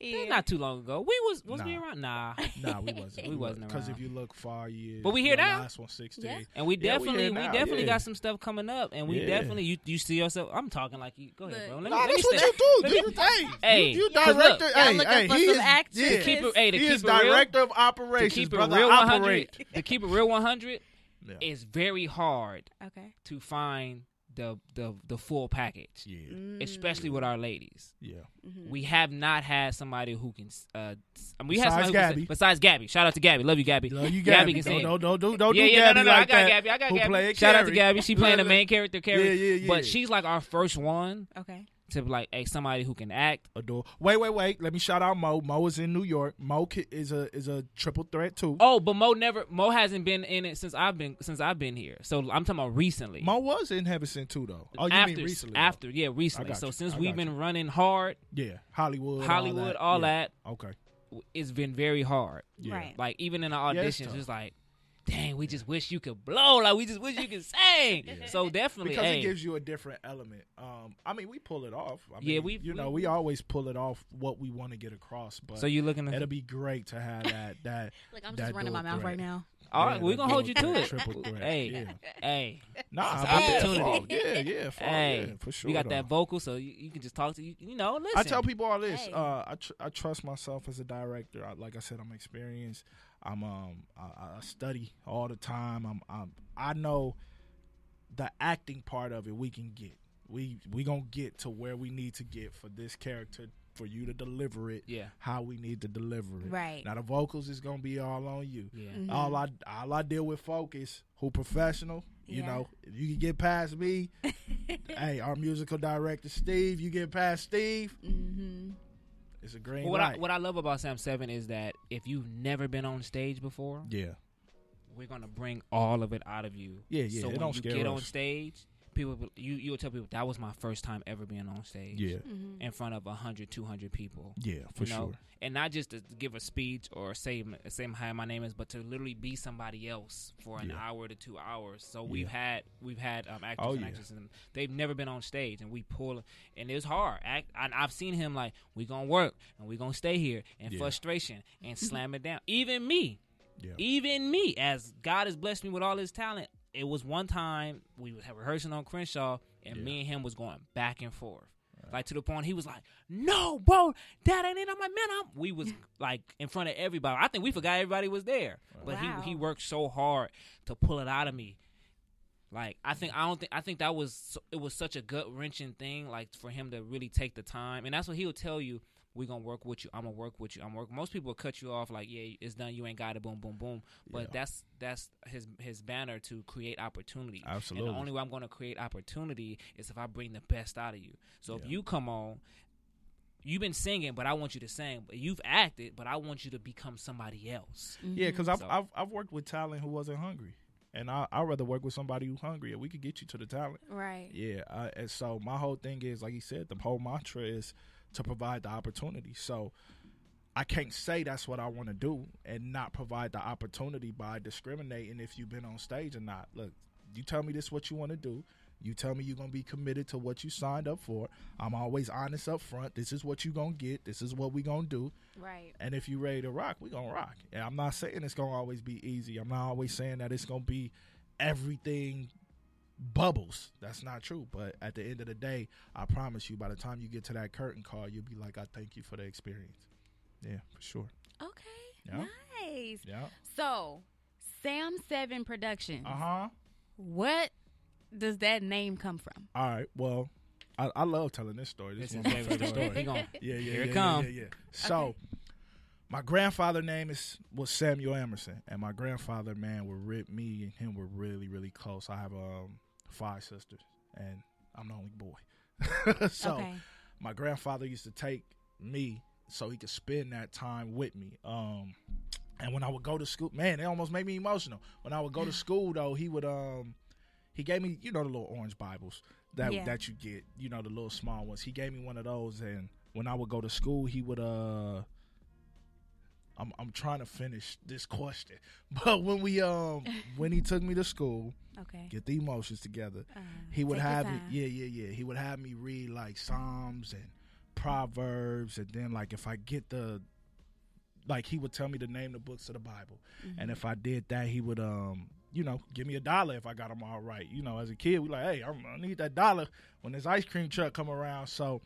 Speaker 2: Yeah.
Speaker 4: that's not too long ago. We was was we around? Nah.
Speaker 3: Nah, we wasn't.
Speaker 4: We wasn't
Speaker 3: Because if you look far years,
Speaker 4: But we here now.
Speaker 3: Last one, sixteen.
Speaker 2: Yeah.
Speaker 4: And we
Speaker 3: Yeah, we
Speaker 4: definitely we, definitely
Speaker 3: yeah.
Speaker 4: got some stuff coming up, and we
Speaker 3: Yeah.
Speaker 4: definitely you you see yourself. I'm talking like you. Go ahead, bro. Let
Speaker 3: Nah,
Speaker 4: me, let me
Speaker 3: that's what you do.
Speaker 4: let
Speaker 3: Do
Speaker 4: me-
Speaker 3: your.
Speaker 4: Hey,
Speaker 3: you, you director.
Speaker 4: look,
Speaker 3: hey,
Speaker 2: looking
Speaker 3: hey, he is, yeah,
Speaker 2: To
Speaker 4: keep it- hey, to
Speaker 3: he
Speaker 4: keep
Speaker 3: is
Speaker 4: it real-
Speaker 3: director of
Speaker 4: to
Speaker 3: operations.
Speaker 4: keep it real 100. To keep it real 100,
Speaker 3: Yeah.
Speaker 4: it's very hard
Speaker 2: Okay.
Speaker 4: to find the the the full package,
Speaker 3: Yeah,
Speaker 4: especially with our ladies.
Speaker 3: yeah.
Speaker 2: Mhm.
Speaker 4: We have not had somebody who can. Uh, s- I mean, we had
Speaker 3: Besides
Speaker 4: somebody who can
Speaker 3: Gabby.
Speaker 4: sing- besides Gabby. Shout out to Gabby. Love you, Gabby.
Speaker 3: Love you,
Speaker 4: Gabby
Speaker 3: Gabby.
Speaker 4: can
Speaker 3: Don't,
Speaker 4: sing.
Speaker 3: don't, don't, do- don't
Speaker 4: yeah,
Speaker 3: do
Speaker 4: yeah,
Speaker 3: Gabby
Speaker 4: no, no, no.
Speaker 3: like
Speaker 4: I got
Speaker 3: that.
Speaker 4: Gabby. I got
Speaker 3: Who
Speaker 4: Gabby.
Speaker 3: played
Speaker 4: Shout out to Gabby. She playing the main character,
Speaker 3: Yeah, yeah, yeah.
Speaker 4: But she's like our first one
Speaker 2: Okay.
Speaker 4: To like, hey, somebody who can act.
Speaker 3: adore. Wait, wait, wait. Let me shout out Mo. Mo is in New York. Mo is a is a triple threat too.
Speaker 4: Oh, but Mo never. Mo hasn't been in it since I've been since I've been here. So I'm talking about recently.
Speaker 3: Mo was in Heaven too though. Oh, you
Speaker 4: after,
Speaker 3: mean recently? though?
Speaker 4: After, yeah, recently. So
Speaker 3: you.
Speaker 4: since we've
Speaker 3: got
Speaker 4: been
Speaker 3: you.
Speaker 4: running hard,
Speaker 3: Yeah, Hollywood,
Speaker 4: Hollywood,
Speaker 3: all
Speaker 4: all
Speaker 3: that.
Speaker 4: that,
Speaker 3: Okay.
Speaker 4: it's been very hard.
Speaker 3: Yeah.
Speaker 2: Right.
Speaker 4: Like even in the
Speaker 3: Yeah, it's
Speaker 4: auditions, it's like, dang, we just wish you could blow. Like we just wish you could sing.
Speaker 3: Yeah.
Speaker 4: So definitely,
Speaker 3: Because
Speaker 4: hey,
Speaker 3: it gives you a different element. Um, I mean, we pull it off. I
Speaker 4: Yeah,
Speaker 3: mean,
Speaker 4: we-
Speaker 3: you know
Speaker 4: we-
Speaker 3: we always pull it off what we want to get across. But
Speaker 4: so you looking
Speaker 3: it'll be great to have that that
Speaker 2: Look, I'm
Speaker 3: That
Speaker 2: just running my mouth
Speaker 3: threat.
Speaker 2: right now.
Speaker 4: All right, yeah,
Speaker 3: we're
Speaker 4: gonna hold you to it.
Speaker 3: Triple threat.
Speaker 4: Hey,
Speaker 3: yeah.
Speaker 4: hey,
Speaker 3: Nah,
Speaker 4: It's
Speaker 3: but yeah,
Speaker 4: opportunity.
Speaker 3: fuck, Yeah, yeah, fuck,
Speaker 4: hey.
Speaker 3: yeah, for sure.
Speaker 4: we got
Speaker 3: though.
Speaker 4: that vocal, so you, you can just talk to you. You know, listen.
Speaker 3: I tell people all this.
Speaker 2: Hey.
Speaker 3: Uh, I tr- I trust myself as a director. I, like I said, I'm experienced. I'm um I, I study all the time. I'm, I'm I know the acting part of it. We can get. We we gonna get to where we need to get for this character for you to deliver it.
Speaker 4: Yeah,
Speaker 3: How we need to deliver it.
Speaker 2: Right.
Speaker 3: Now the vocals is gonna be all on you.
Speaker 4: yeah.
Speaker 2: Mhm.
Speaker 3: All I all I deal with focus. Who professional? You
Speaker 2: Yeah.
Speaker 3: know, if you can get past me, hey, our musical director Steve. You get past Steve,
Speaker 2: Mm-hmm.
Speaker 3: It's a green
Speaker 4: what I what I love about Sam Seven is that if you've never been on stage before,
Speaker 3: yeah,
Speaker 4: we're gonna bring all of it out of you.
Speaker 3: Yeah, yeah,
Speaker 4: So when
Speaker 3: don't
Speaker 4: you get on stage, people you you'll tell people that was my first time ever being on stage.
Speaker 3: yeah,
Speaker 2: Mm-hmm.
Speaker 4: In front of 100, 200 people.
Speaker 3: yeah, for
Speaker 4: you know?
Speaker 3: sure.
Speaker 4: And not just to give a speech or say say hi, my name is, but to literally be somebody else for an
Speaker 3: Yeah.
Speaker 4: hour to two hours. So we've had we've had um, actors
Speaker 3: Oh,
Speaker 4: and
Speaker 3: yeah.
Speaker 4: actresses, and they've never been on stage, and we pull, and it's hard. Act, and I've seen him like we gonna work and we gonna stay here in
Speaker 3: Yeah.
Speaker 4: frustration and slam it down. Even me,
Speaker 3: Yeah,
Speaker 4: even me, as God has blessed me with all His talent, it was one time we were rehearsing on Crenshaw, and
Speaker 3: Yeah.
Speaker 4: me and him was going back and forth, like to the point he was like, "No, bro, that ain't it." I'm like, "Man, I'm." We was like in front of everybody. I think we forgot everybody was there, but
Speaker 2: Wow.
Speaker 4: he he worked so hard to pull it out of me. Like I think I don't think I think that was it was such a gut wrenching thing. Like for him to really take the time, and that's what he'll tell you. We gonna work with you. I'm gonna work with you. I'm work. Most people will cut you off like, yeah, it's done. You ain't got it. Boom, boom, boom. But
Speaker 3: Yeah.
Speaker 4: that's that's his his banner to create opportunity.
Speaker 3: Absolutely.
Speaker 4: And the only way I'm gonna create opportunity is if I bring the best out of you. So if you come on, you've been singing, but I want you to sing. But you've acted, but I want you to become somebody else.
Speaker 3: yeah, because I've,
Speaker 4: So-
Speaker 3: I've I've worked with talent who wasn't hungry, and I I'd rather work with somebody who's hungry, and we could get you to the talent.
Speaker 2: Right.
Speaker 3: Yeah, uh, and so my whole thing is, like you said, the whole mantra is to provide the opportunity. So I can't say that's what I want to do and not provide the opportunity by discriminating if you've been on stage or not. Look, you tell me this is what you want to do. You tell me you're gonna be committed to what you signed up for. I'm always honest up front. This is what you gonna get. This is what we gonna do.
Speaker 2: Right.
Speaker 3: And if you're ready to rock, we gonna rock. And I'm not saying it's gonna always be easy. I'm not always saying that it's gonna be everything bubbles. That's not true. But at the end of the day, I promise you, by the time you get to that curtain call, you'll be like, I thank you for the experience. Yeah, for sure.
Speaker 2: Okay.
Speaker 3: Yeah.
Speaker 2: Nice.
Speaker 3: Yeah.
Speaker 2: So, Sam Seven Productions.
Speaker 3: Uh huh.
Speaker 2: What does that name come from?
Speaker 3: All right. Well, I, I love telling this story. This
Speaker 4: It's
Speaker 3: is
Speaker 4: his
Speaker 3: one of my
Speaker 4: favorite
Speaker 3: favorite
Speaker 4: story. He
Speaker 3: stories. Yeah, yeah,
Speaker 4: Here it
Speaker 3: yeah,
Speaker 4: come.
Speaker 3: yeah, yeah, yeah. So, my grandfather name is was Samuel Emerson, and my grandfather, man, were rip me and him were really, really close. I have um five sisters, and I'm the only boy. so,
Speaker 2: okay.
Speaker 3: my grandfather used to take me so he could spend that time with me. Um, and when I would go to school, man, it almost made me emotional. When I would go to school, though, he would um, he gave me, you know, the little orange Bibles that
Speaker 2: Yeah.
Speaker 3: that you get, you know, the little small ones. He gave me one of those, and when I would go to school, he would uh. I'm I'm trying to finish this question, but when we um when he took me to school,
Speaker 2: Okay.
Speaker 3: get the emotions together,
Speaker 2: Uh,
Speaker 3: he would have me yeah yeah yeah. He would have me read like psalms and proverbs and then like if i get the like he would tell me to name the books of the bible.
Speaker 2: Mm-hmm.
Speaker 3: and if i did that he would um you know give me a dollar if i got them all right. You know as a kid we like hey I'm, i need that dollar when this ice cream truck come around. So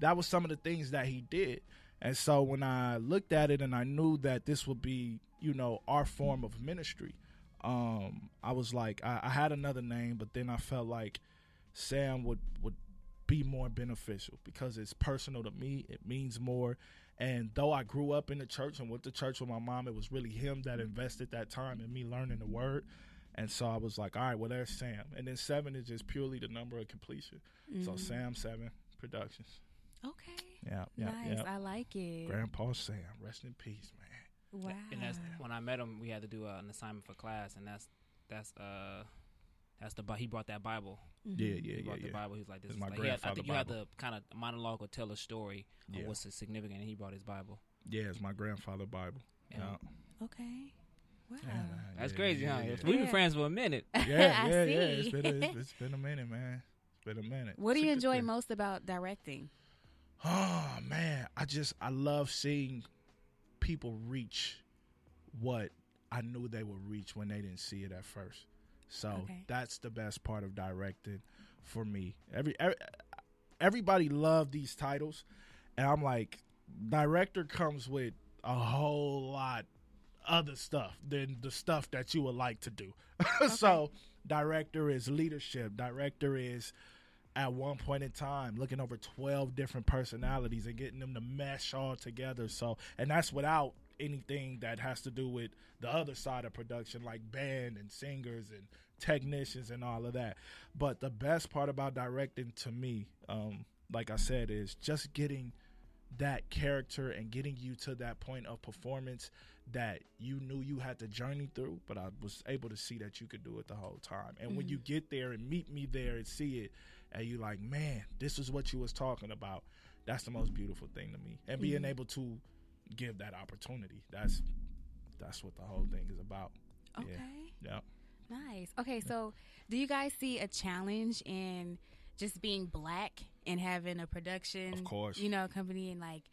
Speaker 3: that was some of the things that he did and so when i looked at it and i knew that this would be you know our form of ministry um i was like i, I had another name but then i felt like Sam would would be more beneficial because it's personal to me. It means more. And though I grew up in the church and went to church with my mom, it was really him that invested that time in me learning the word. And so I was like, all right, well, there's Sam. And then seven is just purely the number of completion. So
Speaker 2: Mhm.
Speaker 3: Sam Seven Productions.
Speaker 2: Okay.
Speaker 3: Yeah, yeah,
Speaker 2: nice.
Speaker 3: yeah.
Speaker 2: I like it.
Speaker 3: Grandpa Sam, rest in peace, man.
Speaker 2: Wow.
Speaker 4: And that's when I met him. We had to do uh, an assignment for class, and that's that's uh that's the Bi- he brought that Bible.
Speaker 2: Mhm.
Speaker 3: Yeah, yeah,
Speaker 4: he
Speaker 3: yeah,
Speaker 4: brought the
Speaker 3: yeah.
Speaker 4: Bible. He was like, "This
Speaker 3: It's
Speaker 4: is
Speaker 3: my
Speaker 4: like." He had, I think you had
Speaker 3: Bible.
Speaker 4: to kind of monologue or tell a story
Speaker 3: Yeah,
Speaker 4: of what's significant, and he brought his Bible.
Speaker 3: yeah, it's my grandfather Bible.
Speaker 4: And
Speaker 3: Yeah,
Speaker 2: Okay. Wow.
Speaker 3: Yeah,
Speaker 4: That's
Speaker 3: yeah,
Speaker 4: crazy,
Speaker 3: yeah,
Speaker 4: huh?
Speaker 3: yeah.
Speaker 4: We've been
Speaker 2: Yeah.
Speaker 4: friends for a minute.
Speaker 3: Yeah, yeah, yeah. It's
Speaker 2: see.
Speaker 3: been a, it's been a minute, man. It's been a minute.
Speaker 2: What do
Speaker 3: It's a
Speaker 2: you enjoy
Speaker 3: thing.
Speaker 2: most about directing?
Speaker 3: Oh man, I just I love seeing people reach what I knew they would reach when they didn't see it at first. So
Speaker 2: Okay.
Speaker 3: that's the best part of directing for me. Every, every everybody loved these titles, and I'm like, director comes with a whole lot other stuff than the stuff that you would like to do. so director is leadership. Director is at one point in time looking over 12 different personalities and getting them to mesh all together. So and that's without anything that has to do with the other side of production like band and singers and technicians and all of that. But the best part about directing to me um like i said is just getting that character and getting you to that point of performance that you knew you had to journey through but i was able to see that you could do it the whole time. And when
Speaker 2: Mhm.
Speaker 3: you get there and meet me there and see it and you like, man, this is what you was talking about. That's the most beautiful thing to me. And being
Speaker 2: Mhm.
Speaker 3: able to give that opportunity. That's that's what the whole thing is about.
Speaker 2: Okay.
Speaker 3: Yeah.
Speaker 2: Nice. Okay, so do you guys see a challenge in just being black and having a production,
Speaker 3: Of course.
Speaker 2: you know, company and like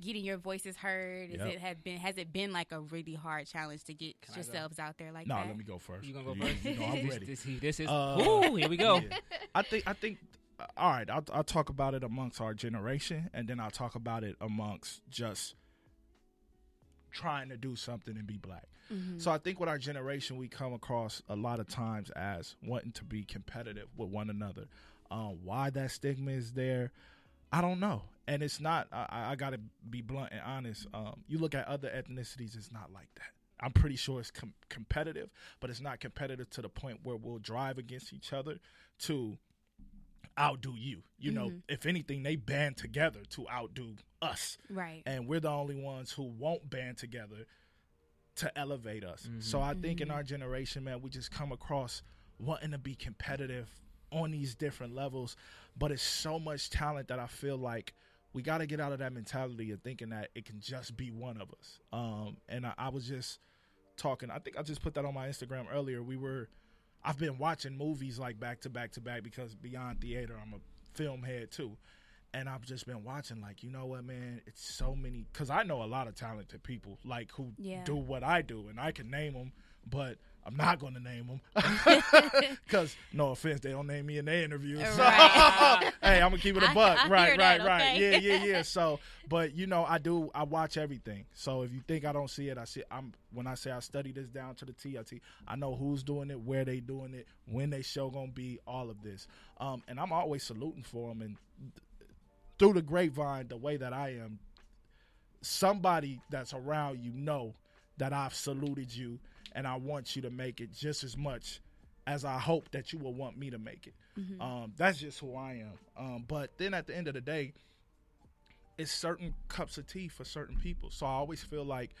Speaker 2: getting your voices heard? Is
Speaker 3: Yep.
Speaker 2: it have been has it been like a really hard challenge to get
Speaker 4: Can
Speaker 2: yourselves out there like
Speaker 3: no,
Speaker 2: that?
Speaker 3: No, let me go first.
Speaker 4: You gonna go
Speaker 3: You-
Speaker 4: first?
Speaker 3: You know, I'm
Speaker 4: this,
Speaker 3: ready.
Speaker 4: This, he- this is.
Speaker 3: Uh,
Speaker 4: Ooh, here we go.
Speaker 3: Yeah. I think I think uh, all right, I'll I'll talk about it amongst our generation and then I'll talk about it amongst just trying to do something and be black.
Speaker 2: Mhm.
Speaker 3: So I think with our generation, we come across a lot of times as wanting to be competitive with one another. Um, why that stigma is there, I don't know. And it's not. I, I got to be blunt and honest. Um, you look at other ethnicities, it's not like that. I'm pretty sure it's com- competitive, but it's not competitive to the point where we'll drive against each other to outdo you. You know,
Speaker 2: Mhm.
Speaker 3: if anything, they band together to outdo us
Speaker 2: right.
Speaker 3: and we're the only ones who won't band together to elevate us.
Speaker 4: Mhm.
Speaker 3: So I think in
Speaker 2: Mhm.
Speaker 3: our generation, man, we just come across wanting to be competitive on these different levels, but it's so much talent that I feel like we got to get out of that mentality of thinking that it can just be one of us. Um, and I, I was just talking. I think I just put that on my Instagram earlier. We were, I've been watching movies like back to back to back because beyond theater, I'm a film head too and I've just been watching, like, you know what, man? It's so many because I know a lot of talented people, like who
Speaker 2: Yeah.
Speaker 3: do what I do, and I can name them, but I'm not going to name them because, no offense, they don't name me in their interviews. So,
Speaker 2: Right.
Speaker 3: hey, I'm gonna keep it a buck,
Speaker 2: I
Speaker 3: right, right,
Speaker 2: that,
Speaker 3: right,
Speaker 2: okay.
Speaker 3: yeah, yeah, yeah. So, but you know, I do, I watch everything. So if you think I don't see it, I see. I'm when I say I study this down to the T, I T. I know who's doing it, where they doing it, when they show gonna be, all of this. Um, and I'm always saluting for them and through the grapevine, the way that I am, somebody that's around you know that I've saluted you and I want you to make it just as much as I hope that you will want me to make it.
Speaker 2: Mhm.
Speaker 3: Um, that's just who I am. Um, but then at the end of the day, it's certain cups of tea for certain people. So I always feel like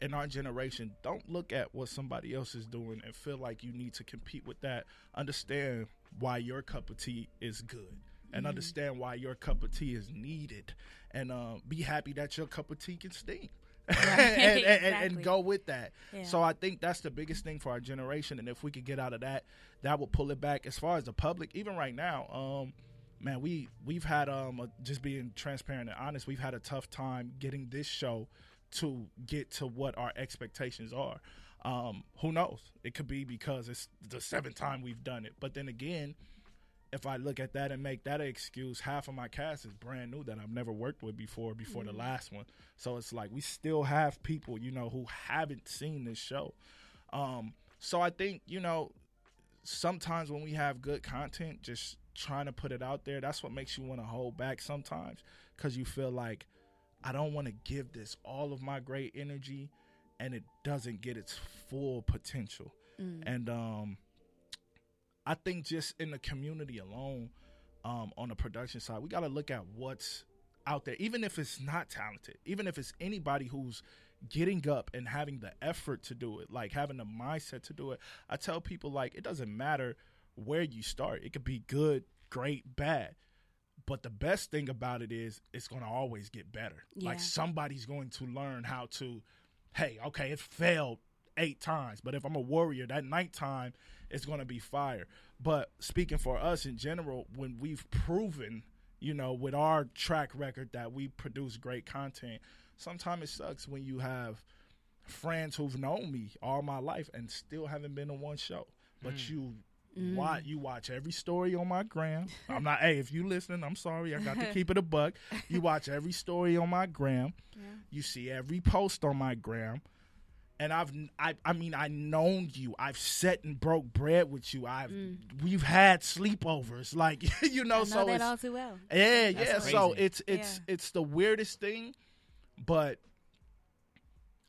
Speaker 3: in our generation, don't look at what somebody else is doing and feel like you need to compete with that. Understand why your cup of tea is good and
Speaker 2: Mhm.
Speaker 3: understand why your cup of tea is needed and uh, be happy that your cup of tea can steam.
Speaker 2: Right,
Speaker 3: and, and, and, and go with that.
Speaker 2: Yeah.
Speaker 3: So I think that's the biggest thing for our generation, and if we could get out of that, that would pull it back. As far as the public, even right now, um, man, we we've had um a, just being transparent and honest, we've had a tough time getting this show to get to what our expectations are. Um, who knows? It could be because it's the seventh time we've done it, but then again. If I look at that and make that an excuse, half of my cast is brand new that I've never worked with before, before the
Speaker 2: Mhm.
Speaker 3: last one. So it's like we still have people, you know, who haven't seen this show. Um, so I think, you know, sometimes when we have good content, just trying to put it out there, that's what makes you want to hold back sometimes because you feel like I don't want to give this all of my great energy and it doesn't get its full potential.
Speaker 2: Mm.
Speaker 3: And um, I think just in the community alone, um, on the production side, we got to look at what's out there, even if it's not talented, even if it's anybody who's getting up and having the effort to do it, like having the mindset to do it. I tell people like it doesn't matter where you start; it could be good, great, bad. But the best thing about it is it's going to always get better.
Speaker 2: Yeah.
Speaker 3: Like somebody's going to learn how to, hey, okay, it failed eight times, but if I'm a warrior, that ninth time is going to be fire. But speaking for us in general, when we've proven, you know, with our track record that we produce great content, sometimes it sucks when you have friends who've known me all my life and still haven't been on one show. But you
Speaker 2: Mm.
Speaker 3: watch you watch every story on my gram. I'm not hey, if you listening, I'm sorry, I got to keep it a buck. You watch every story on my gram.
Speaker 2: Yeah.
Speaker 3: You see every post on my gram. And I've I I mean I known you. I've sat and broke bread with you. I've we've had sleepovers. Like you know,
Speaker 2: Mm. Know
Speaker 3: so
Speaker 2: that
Speaker 3: it's
Speaker 2: all too well.
Speaker 3: yeah,
Speaker 4: That's
Speaker 3: yeah. So
Speaker 4: crazy.
Speaker 3: it's it's it's the weirdest thing, but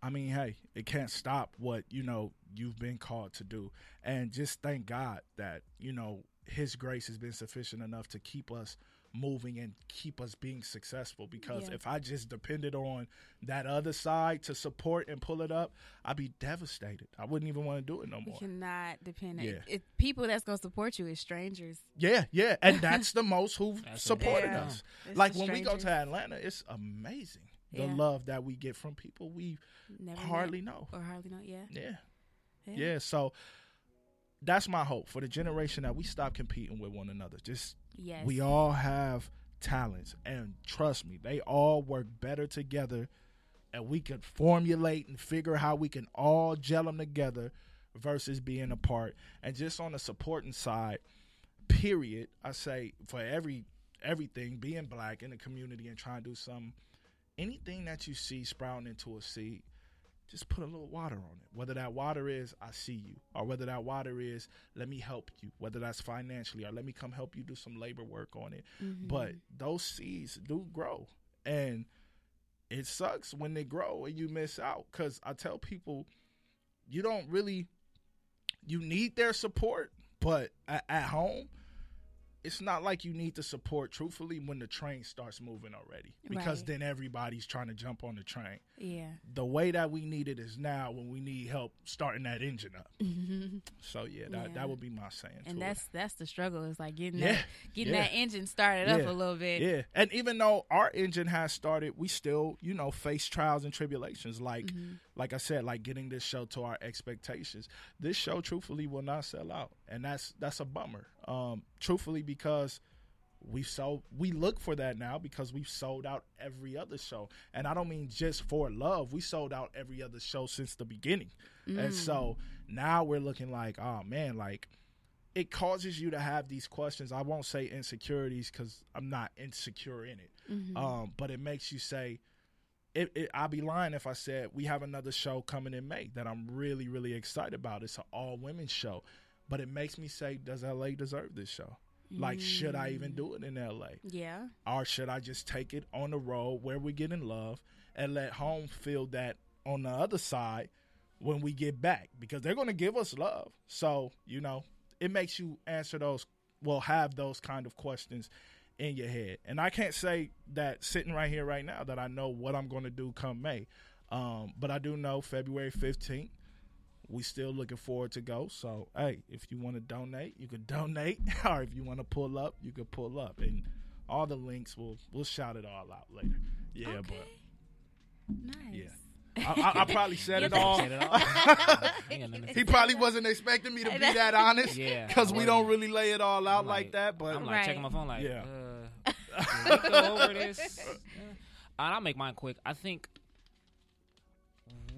Speaker 3: I mean, hey, it can't stop what you know you've been called to do, and just thank God that you know His grace has been sufficient enough to keep us moving and keep us being successful. Because
Speaker 2: Yeah.
Speaker 3: if I just depended on that other side to support and pull it up, I'd be devastated. I wouldn't even want to do it no
Speaker 2: We
Speaker 3: more.
Speaker 2: cannot depend on
Speaker 3: Yeah.
Speaker 2: it, people that's gonna support you is strangers.
Speaker 3: Yeah, yeah, and that's the most who've
Speaker 4: That's
Speaker 3: supported
Speaker 2: Yeah.
Speaker 3: us.
Speaker 2: It's
Speaker 3: like
Speaker 2: the
Speaker 3: when we go to Atlanta, it's amazing the
Speaker 2: Yeah.
Speaker 3: love that we get from people we
Speaker 2: Never
Speaker 3: hardly know.
Speaker 2: or hardly know. Yeah.
Speaker 3: Yeah, yeah. So that's my hope for the generation that we stop competing with one another. Just
Speaker 2: Yes.
Speaker 3: we all have talents, and trust me, they all work better together, and we can formulate and figure how we can all gel them together versus being apart. And just on the supporting side, period, I say for every everything being black in the community and trying to do something, anything that you see sprouting into a seed, just put a little water on it. Whether that water is I see you, or whether that water is let me help you, whether that's financially or let me come help you do some labor work on it.
Speaker 2: Mhm.
Speaker 3: But those seeds do grow, and it sucks when they grow and you miss out. Because I tell people, you don't really, you need their support, but at, at home, it's not like you need the support. Truthfully, when the train starts moving already, because
Speaker 2: Right.
Speaker 3: then everybody's trying to jump on the train.
Speaker 2: yeah.
Speaker 3: The way that we need it is now when we need help starting that engine up. So yeah, that
Speaker 2: Yeah.
Speaker 3: that would be my saying.
Speaker 2: and
Speaker 3: to
Speaker 2: that's that's the struggle. Is like getting
Speaker 3: Yeah.
Speaker 2: that getting
Speaker 3: Yeah.
Speaker 2: that engine started up a little bit.
Speaker 3: yeah, and even though our engine has started, we still you know face trials and tribulations. Like
Speaker 2: Mm-hmm.
Speaker 3: Like I said, like getting this show to our expectations. This show, truthfully, will not sell out, and that's that's a bummer. Um, truthfully, because we've sold we look for that now because we've sold out every other show and i don't mean just for love we sold out every other show since the beginning and so now we're looking like oh man like it causes you to have these questions i won't say insecurities because i'm not insecure in it
Speaker 2: Mm-hmm.
Speaker 3: um, but it makes you say it, it, I'd be lying if I said we have another show coming in May that I'm really, really excited about. It's an all women show, but it makes me say, does LA deserve this show? Like, should I even do it in LA?
Speaker 2: Yeah.
Speaker 3: Or should I just take it on the road where we get in love and let home feel that on the other side when we get back? Because they're going to give us love. So, you know, it makes you answer those, well, have those kind of questions in your head. And I can't say that sitting right here right now that I know what I'm going to do come May. Um, but I do know February 15th, we still looking forward to go. So, hey, if you want to donate, you can donate. or if you want to pull up, you can pull up. And all the links, we'll, we'll shout it all out later. Yeah,
Speaker 2: Okay. Nice.
Speaker 3: Yeah. I, I, I probably said it all.
Speaker 4: Said it all. Ain't got nothing to
Speaker 3: He probably wasn't expecting me to be that honest.
Speaker 4: Yeah,
Speaker 3: Because we don't really lay it all out like,
Speaker 4: like-
Speaker 3: that. But
Speaker 4: I'm like
Speaker 2: Right.
Speaker 4: checking my phone, like,
Speaker 3: Yeah.
Speaker 4: uh, can we go over this. And I'll make mine quick. I think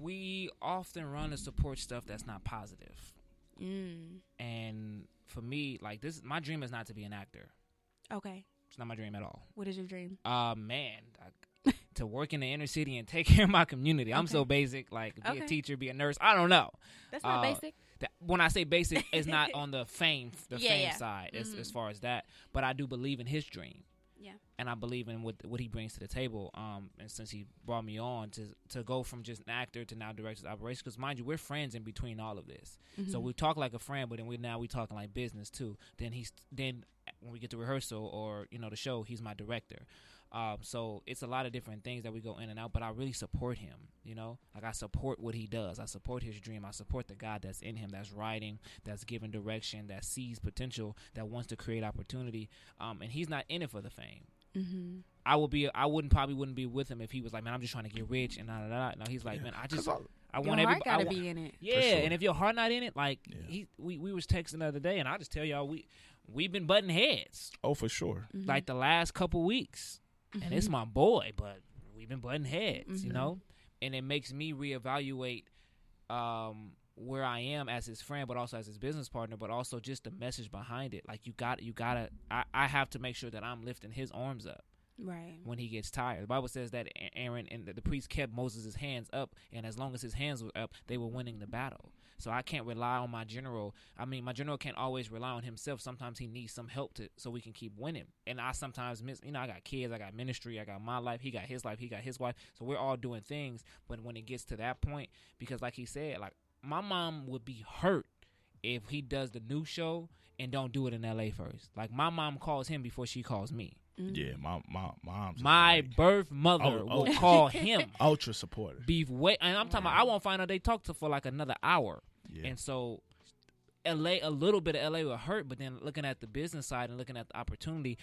Speaker 4: we often run to support stuff that's not positive.
Speaker 2: Mm.
Speaker 4: And for me, like this, my dream is not to be an actor.
Speaker 2: Okay.
Speaker 4: It's not my dream at all.
Speaker 2: What is your dream?
Speaker 4: Uh man, I, to work in the inner city and take care of my community. I'm so basic. Like be
Speaker 2: Okay.
Speaker 4: a teacher, be a nurse. I don't know.
Speaker 2: That's not
Speaker 4: Uh,
Speaker 2: basic.
Speaker 4: That, when I say basic, it's not on the fame, the
Speaker 2: Yeah,
Speaker 4: fame
Speaker 2: yeah.
Speaker 4: side, as,
Speaker 2: Mhm.
Speaker 4: as far as that. But I do believe in his dream.
Speaker 2: Yeah.
Speaker 4: and I believe in what what he brings to the table. Um, and since he brought me on to to go from just an actor to now director of operations, because mind you, we're friends in between all of this. So
Speaker 2: Mhm.
Speaker 4: we talk like a friend, but then we now we talking like business too. Then he's then when we get to rehearsal or you know the show, he's my director. Um, so it's a lot of different things that we go in and out, but I really support him. You know, like I support what he does. I support his dream. I support the God that's in him, that's writing, that's giving direction, that sees potential, that wants to create opportunity. Um, and he's not in it for the fame.
Speaker 2: Mhm.
Speaker 4: I would be. I wouldn't probably wouldn't be with him if he was like, man, I'm just trying to get rich and da da da. No, he's like,
Speaker 3: Yeah.
Speaker 4: man, I
Speaker 3: 'Cause
Speaker 4: just
Speaker 3: I-
Speaker 4: I
Speaker 2: Your
Speaker 4: want
Speaker 2: heart
Speaker 4: everybody.
Speaker 2: gotta
Speaker 4: I wa-
Speaker 2: be in it.
Speaker 4: yeah,
Speaker 3: sure.
Speaker 4: and if your heart not in it, like
Speaker 3: Yeah.
Speaker 4: he, we we was texting the other day, and I just tell y'all we we've been butting heads
Speaker 3: Oh, for sure.
Speaker 2: Mhm.
Speaker 4: like the last couple weeks, and it's my boy, but we've been butting heads, you
Speaker 2: Mhm.
Speaker 4: know, and it makes me reevaluate um where I am as his friend, but also as his business partner, but also just the message behind it. Like you got you gotta I, I have to make sure that I'm lifting his arms up
Speaker 2: right.
Speaker 4: when he gets tired. The Bible says that Aaron and the, the priest kept Moses' hands up, and as long as his hands were up, they were winning the battle. So I can't rely on my general. I mean, my general can't always rely on himself. Sometimes he needs some help to so we can keep winning. And I sometimes miss. You know, I got kids, I got ministry, I got my life. He got his life, he got his wife. So we're all doing things. But when it gets to that point, because like he said, like my mom would be hurt if he does the new show and don't do it in L.A. first. Like my mom calls him before she calls me.
Speaker 2: Mhm.
Speaker 3: Yeah, my my mom's
Speaker 4: My
Speaker 3: like
Speaker 4: birth mother
Speaker 3: Oh, oh.
Speaker 4: will call him.
Speaker 3: ultra supporter.
Speaker 4: Beef wait, and I'm talking about I won't find out they talked to for like another hour,
Speaker 3: Yeah,
Speaker 4: and so L.A. a little bit of L.A. will hurt, but then looking at the business side and looking at the opportunity,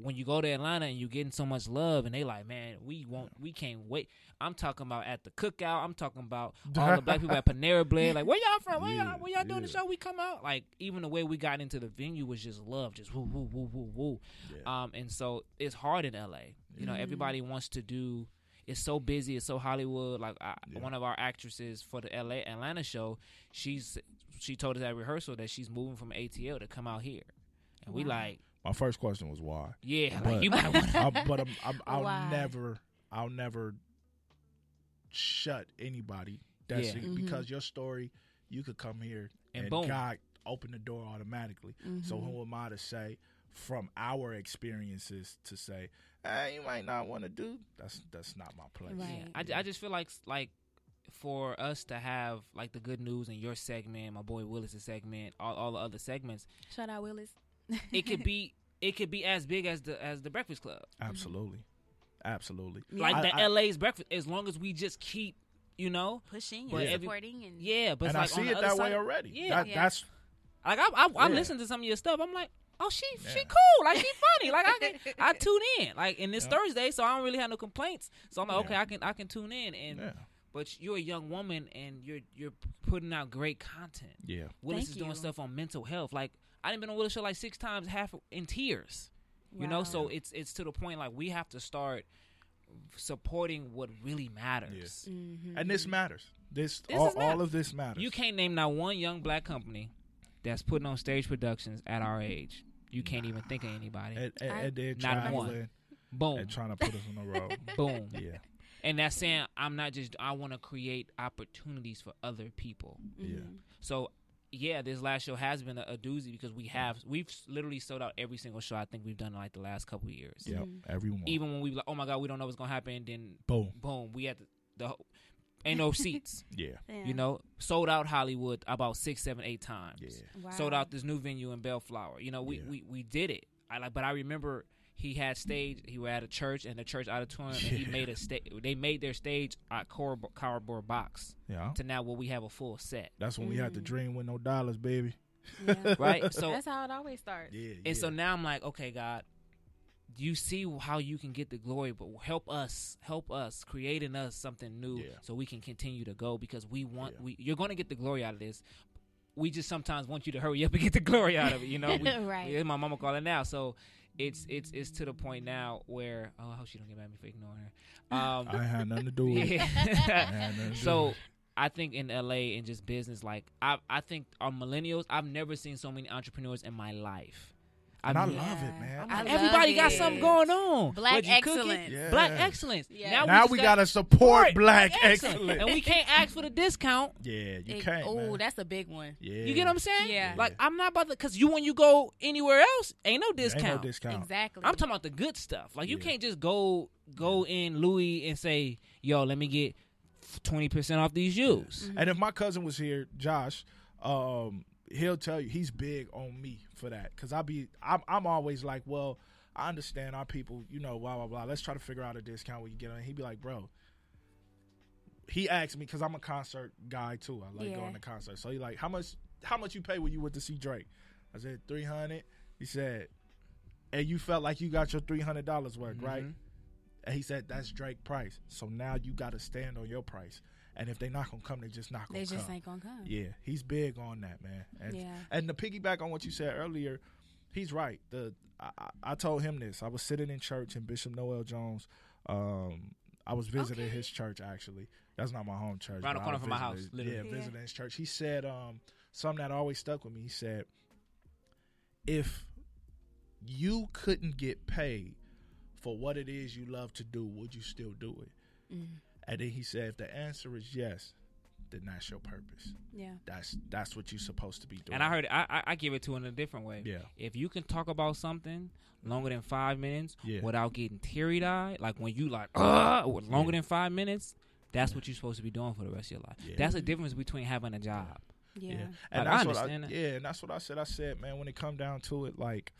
Speaker 4: when you go to Atlanta and you're getting so much love, and they like, man, we won't, we can't wait. I'm talking about at the cookout. I'm talking about all the black people at Panera Bread. Like, where y'all from? Where
Speaker 3: Yeah,
Speaker 4: y'all, where y'all doing the show? We come out. Like, even the way we got into the venue was just love, just woo, woo, woo, woo, woo.
Speaker 3: yeah.
Speaker 4: Um, and so it's hard in LA. You know,
Speaker 2: Mhm.
Speaker 4: everybody wants to do. It's so busy. It's so Hollywood. Like I,
Speaker 3: Yeah.
Speaker 4: one of our actresses for the LA Atlanta show, she's she told us at rehearsal that she's moving from ATL to come out here, and we like,
Speaker 3: my first question was why.
Speaker 4: yeah,
Speaker 3: But-
Speaker 4: like you might want.
Speaker 3: I, but I'm, I'm, I'll
Speaker 2: Why?
Speaker 3: never, I'll never shut anybody. That's
Speaker 4: Yeah.
Speaker 3: it,
Speaker 2: Mhm.
Speaker 3: because your story, you could come here
Speaker 4: And
Speaker 3: and,
Speaker 4: boom.
Speaker 3: God open the door automatically. So
Speaker 2: Mhm.
Speaker 3: who am I to say from our experiences to say, hey, you might not want to do? That's that's not my place.
Speaker 2: Right.
Speaker 4: Yeah, I, I just feel like like for us to have like the good news in your segment, my boy Willis' segment, all, all the other segments,
Speaker 2: Shout out Willis.
Speaker 4: it could be it could be as big as the as the Breakfast Club.
Speaker 3: Absolutely, mm-hmm. absolutely.
Speaker 4: like
Speaker 3: I-
Speaker 4: the
Speaker 3: I-
Speaker 4: LA's breakfast as long as we just keep you know
Speaker 2: pushing and
Speaker 4: every-
Speaker 2: supporting and
Speaker 4: yeah but
Speaker 3: and
Speaker 4: it's
Speaker 3: I
Speaker 4: like on
Speaker 3: see
Speaker 4: the
Speaker 3: it that
Speaker 4: side-
Speaker 3: way already.
Speaker 4: Yeah.
Speaker 3: That-
Speaker 2: Yeah.
Speaker 3: That's
Speaker 4: like I I, I
Speaker 3: Yeah.
Speaker 4: listen to some of your stuff I'm like oh she she cool like she funny like I can, I tune in like and it's
Speaker 3: Yeah.
Speaker 4: Thursday so I don't really have no complaints so I'm like okay I can I can tune in and
Speaker 3: yeah,
Speaker 4: but you're a young woman and you're you're putting out great content
Speaker 3: yeah.
Speaker 4: Willis
Speaker 2: Thank
Speaker 4: is doing stuff on mental health like I didn't been on Willis show like six times half in tears you know so it's it's to the point like we have to start supporting what really matters
Speaker 2: Mhm.
Speaker 3: And this matters. This,
Speaker 4: This
Speaker 3: all,
Speaker 4: matter-
Speaker 3: all of this matters.
Speaker 4: You can't name not one young black company that's putting on stage productions at our age. You can't even think of anybody.
Speaker 3: and, and, and
Speaker 4: Not one.
Speaker 3: traveling
Speaker 4: Boom,
Speaker 3: and trying to put us on the road.
Speaker 4: boom.
Speaker 3: yeah,
Speaker 4: And that's saying I'm not just. I want to create opportunities for other people.
Speaker 3: yeah.
Speaker 2: Mhm.
Speaker 4: So yeah, this last show has been a, a doozy because we have we've literally sold out every single show I think we've done in like the last couple of years.
Speaker 3: Yep,
Speaker 2: Mhm.
Speaker 3: everyone.
Speaker 4: Even when we like, oh my god, we don't know what's gonna happen. Then
Speaker 3: boom.
Speaker 4: boom, we had the, the ain't no seats.
Speaker 3: Yeah,
Speaker 2: Yeah.
Speaker 4: You know, sold out Hollywood about six, seven, eight times.
Speaker 3: yeah.
Speaker 2: Wow.
Speaker 4: sold out this new venue in Bellflower. You know, we,
Speaker 3: Yeah.
Speaker 4: we, we did it. I like, but I remember he had stage. He was at a church and the church auditorium, and he made a stage. They made their stage a car- cardboard box
Speaker 3: Yeah.
Speaker 4: to now where we have a full set.
Speaker 3: That's when we had to
Speaker 2: Mm.
Speaker 3: dream with no dollars, baby.
Speaker 2: Yeah.
Speaker 4: Right? So
Speaker 2: That's how it always starts.
Speaker 3: Yeah.
Speaker 4: and so now I'm like, okay, God, you see how you can get the glory, but help us, help us, create in us something new,
Speaker 3: Yeah.
Speaker 4: so we can continue to go because we want.
Speaker 3: Yeah.
Speaker 4: We you're going to get the glory out of this. We just sometimes want you to hurry up and get the glory out of it. You know, we,
Speaker 2: right.
Speaker 4: My mama calling now. So it's it's it's to the point now where oh I hope she don't get mad at me for ignoring her. Um,
Speaker 3: I had nothing to do with it. I
Speaker 4: yeah.
Speaker 3: had do
Speaker 4: so
Speaker 3: with it.
Speaker 4: I think in LA and just business, like I I think our millennials, I've never seen so many entrepreneurs in my life.
Speaker 3: And I love it, man.
Speaker 2: I love
Speaker 4: everybody got
Speaker 2: it.
Speaker 4: something going on.
Speaker 2: Black
Speaker 4: Whether you cooking,
Speaker 2: excellence.
Speaker 3: Yeah.
Speaker 4: Black excellence.
Speaker 2: Yeah.
Speaker 4: Now,
Speaker 3: now
Speaker 4: just
Speaker 3: we
Speaker 4: got-
Speaker 3: gotta support black
Speaker 4: excellence.
Speaker 3: excellence.
Speaker 4: and we can't ask for the discount.
Speaker 3: yeah, you
Speaker 2: It-
Speaker 3: can't.
Speaker 2: oh, that's a big one.
Speaker 3: yeah.
Speaker 4: You get what I'm saying?
Speaker 2: Yeah.
Speaker 4: Like I'm not about to, cause you when you go anywhere else, ain't no discount.
Speaker 3: Ain't
Speaker 4: discount.
Speaker 3: no discount.
Speaker 2: Exactly.
Speaker 4: I'm talking about the good stuff. Like you
Speaker 3: Yeah.
Speaker 4: can't just go go in Louis and say, "Yo, let me get twenty percent off these shoes."
Speaker 3: And if my cousin was here, Josh, um, he'll tell you he's big on me for that because I'll be I'm, I'm always like, well, I understand our people, you know, blah blah blah. Let's try to figure out a discount we can get on. He'd be like, bro. He asked me because I'm a concert guy too. I like
Speaker 2: Yeah.
Speaker 3: going to concerts. So he like, how much? How much you pay when you went to see Drake? I said three hundred. He said, and you felt like you got your three hundred dollars worth, right?
Speaker 4: Mhm.
Speaker 3: And he said that's Drake price. So now you got to stand on your price. And if they not gonna come, they just not gonna come.
Speaker 2: they just
Speaker 3: come.
Speaker 2: ain't gonna come.
Speaker 3: Yeah, he's big on that, man. And,
Speaker 2: Yeah.
Speaker 3: and to piggyback on what you said earlier, he's right. The I, I- I told him this. I was sitting in church in Bishop Noel Jones. Um, I was visiting
Speaker 2: Okay.
Speaker 3: his church actually. That's not my home church.
Speaker 4: Around the
Speaker 3: but I
Speaker 4: corner
Speaker 3: was
Speaker 4: from my
Speaker 3: visiting
Speaker 4: house,
Speaker 3: his-
Speaker 4: literally.
Speaker 3: Yeah,
Speaker 2: Yeah.
Speaker 3: visiting his church. He said um, something that always stuck with me. He said, "If you couldn't get paid for what it is you love to do, would you still do it?"
Speaker 2: Mm.
Speaker 3: And then he said, "If the answer is yes, then that's your purpose.
Speaker 2: Yeah.
Speaker 3: That's that's what you're supposed to be doing."
Speaker 4: And I heard I, I I give it to him in a different way.
Speaker 3: Yeah.
Speaker 4: If you can talk about something longer than five minutes
Speaker 3: Yeah.
Speaker 4: without getting teary eyed, like when you like uh longer
Speaker 3: Yeah.
Speaker 4: than five minutes, that's what you're supposed to be doing for the rest of your life.
Speaker 3: Yeah.
Speaker 4: That's the difference between having a job.
Speaker 2: Yeah.
Speaker 3: Yeah,
Speaker 4: Like,
Speaker 3: and
Speaker 4: I
Speaker 3: that's what I,
Speaker 4: understand that.
Speaker 3: yeah, and that's what I said. I said, man, when it come down to it, like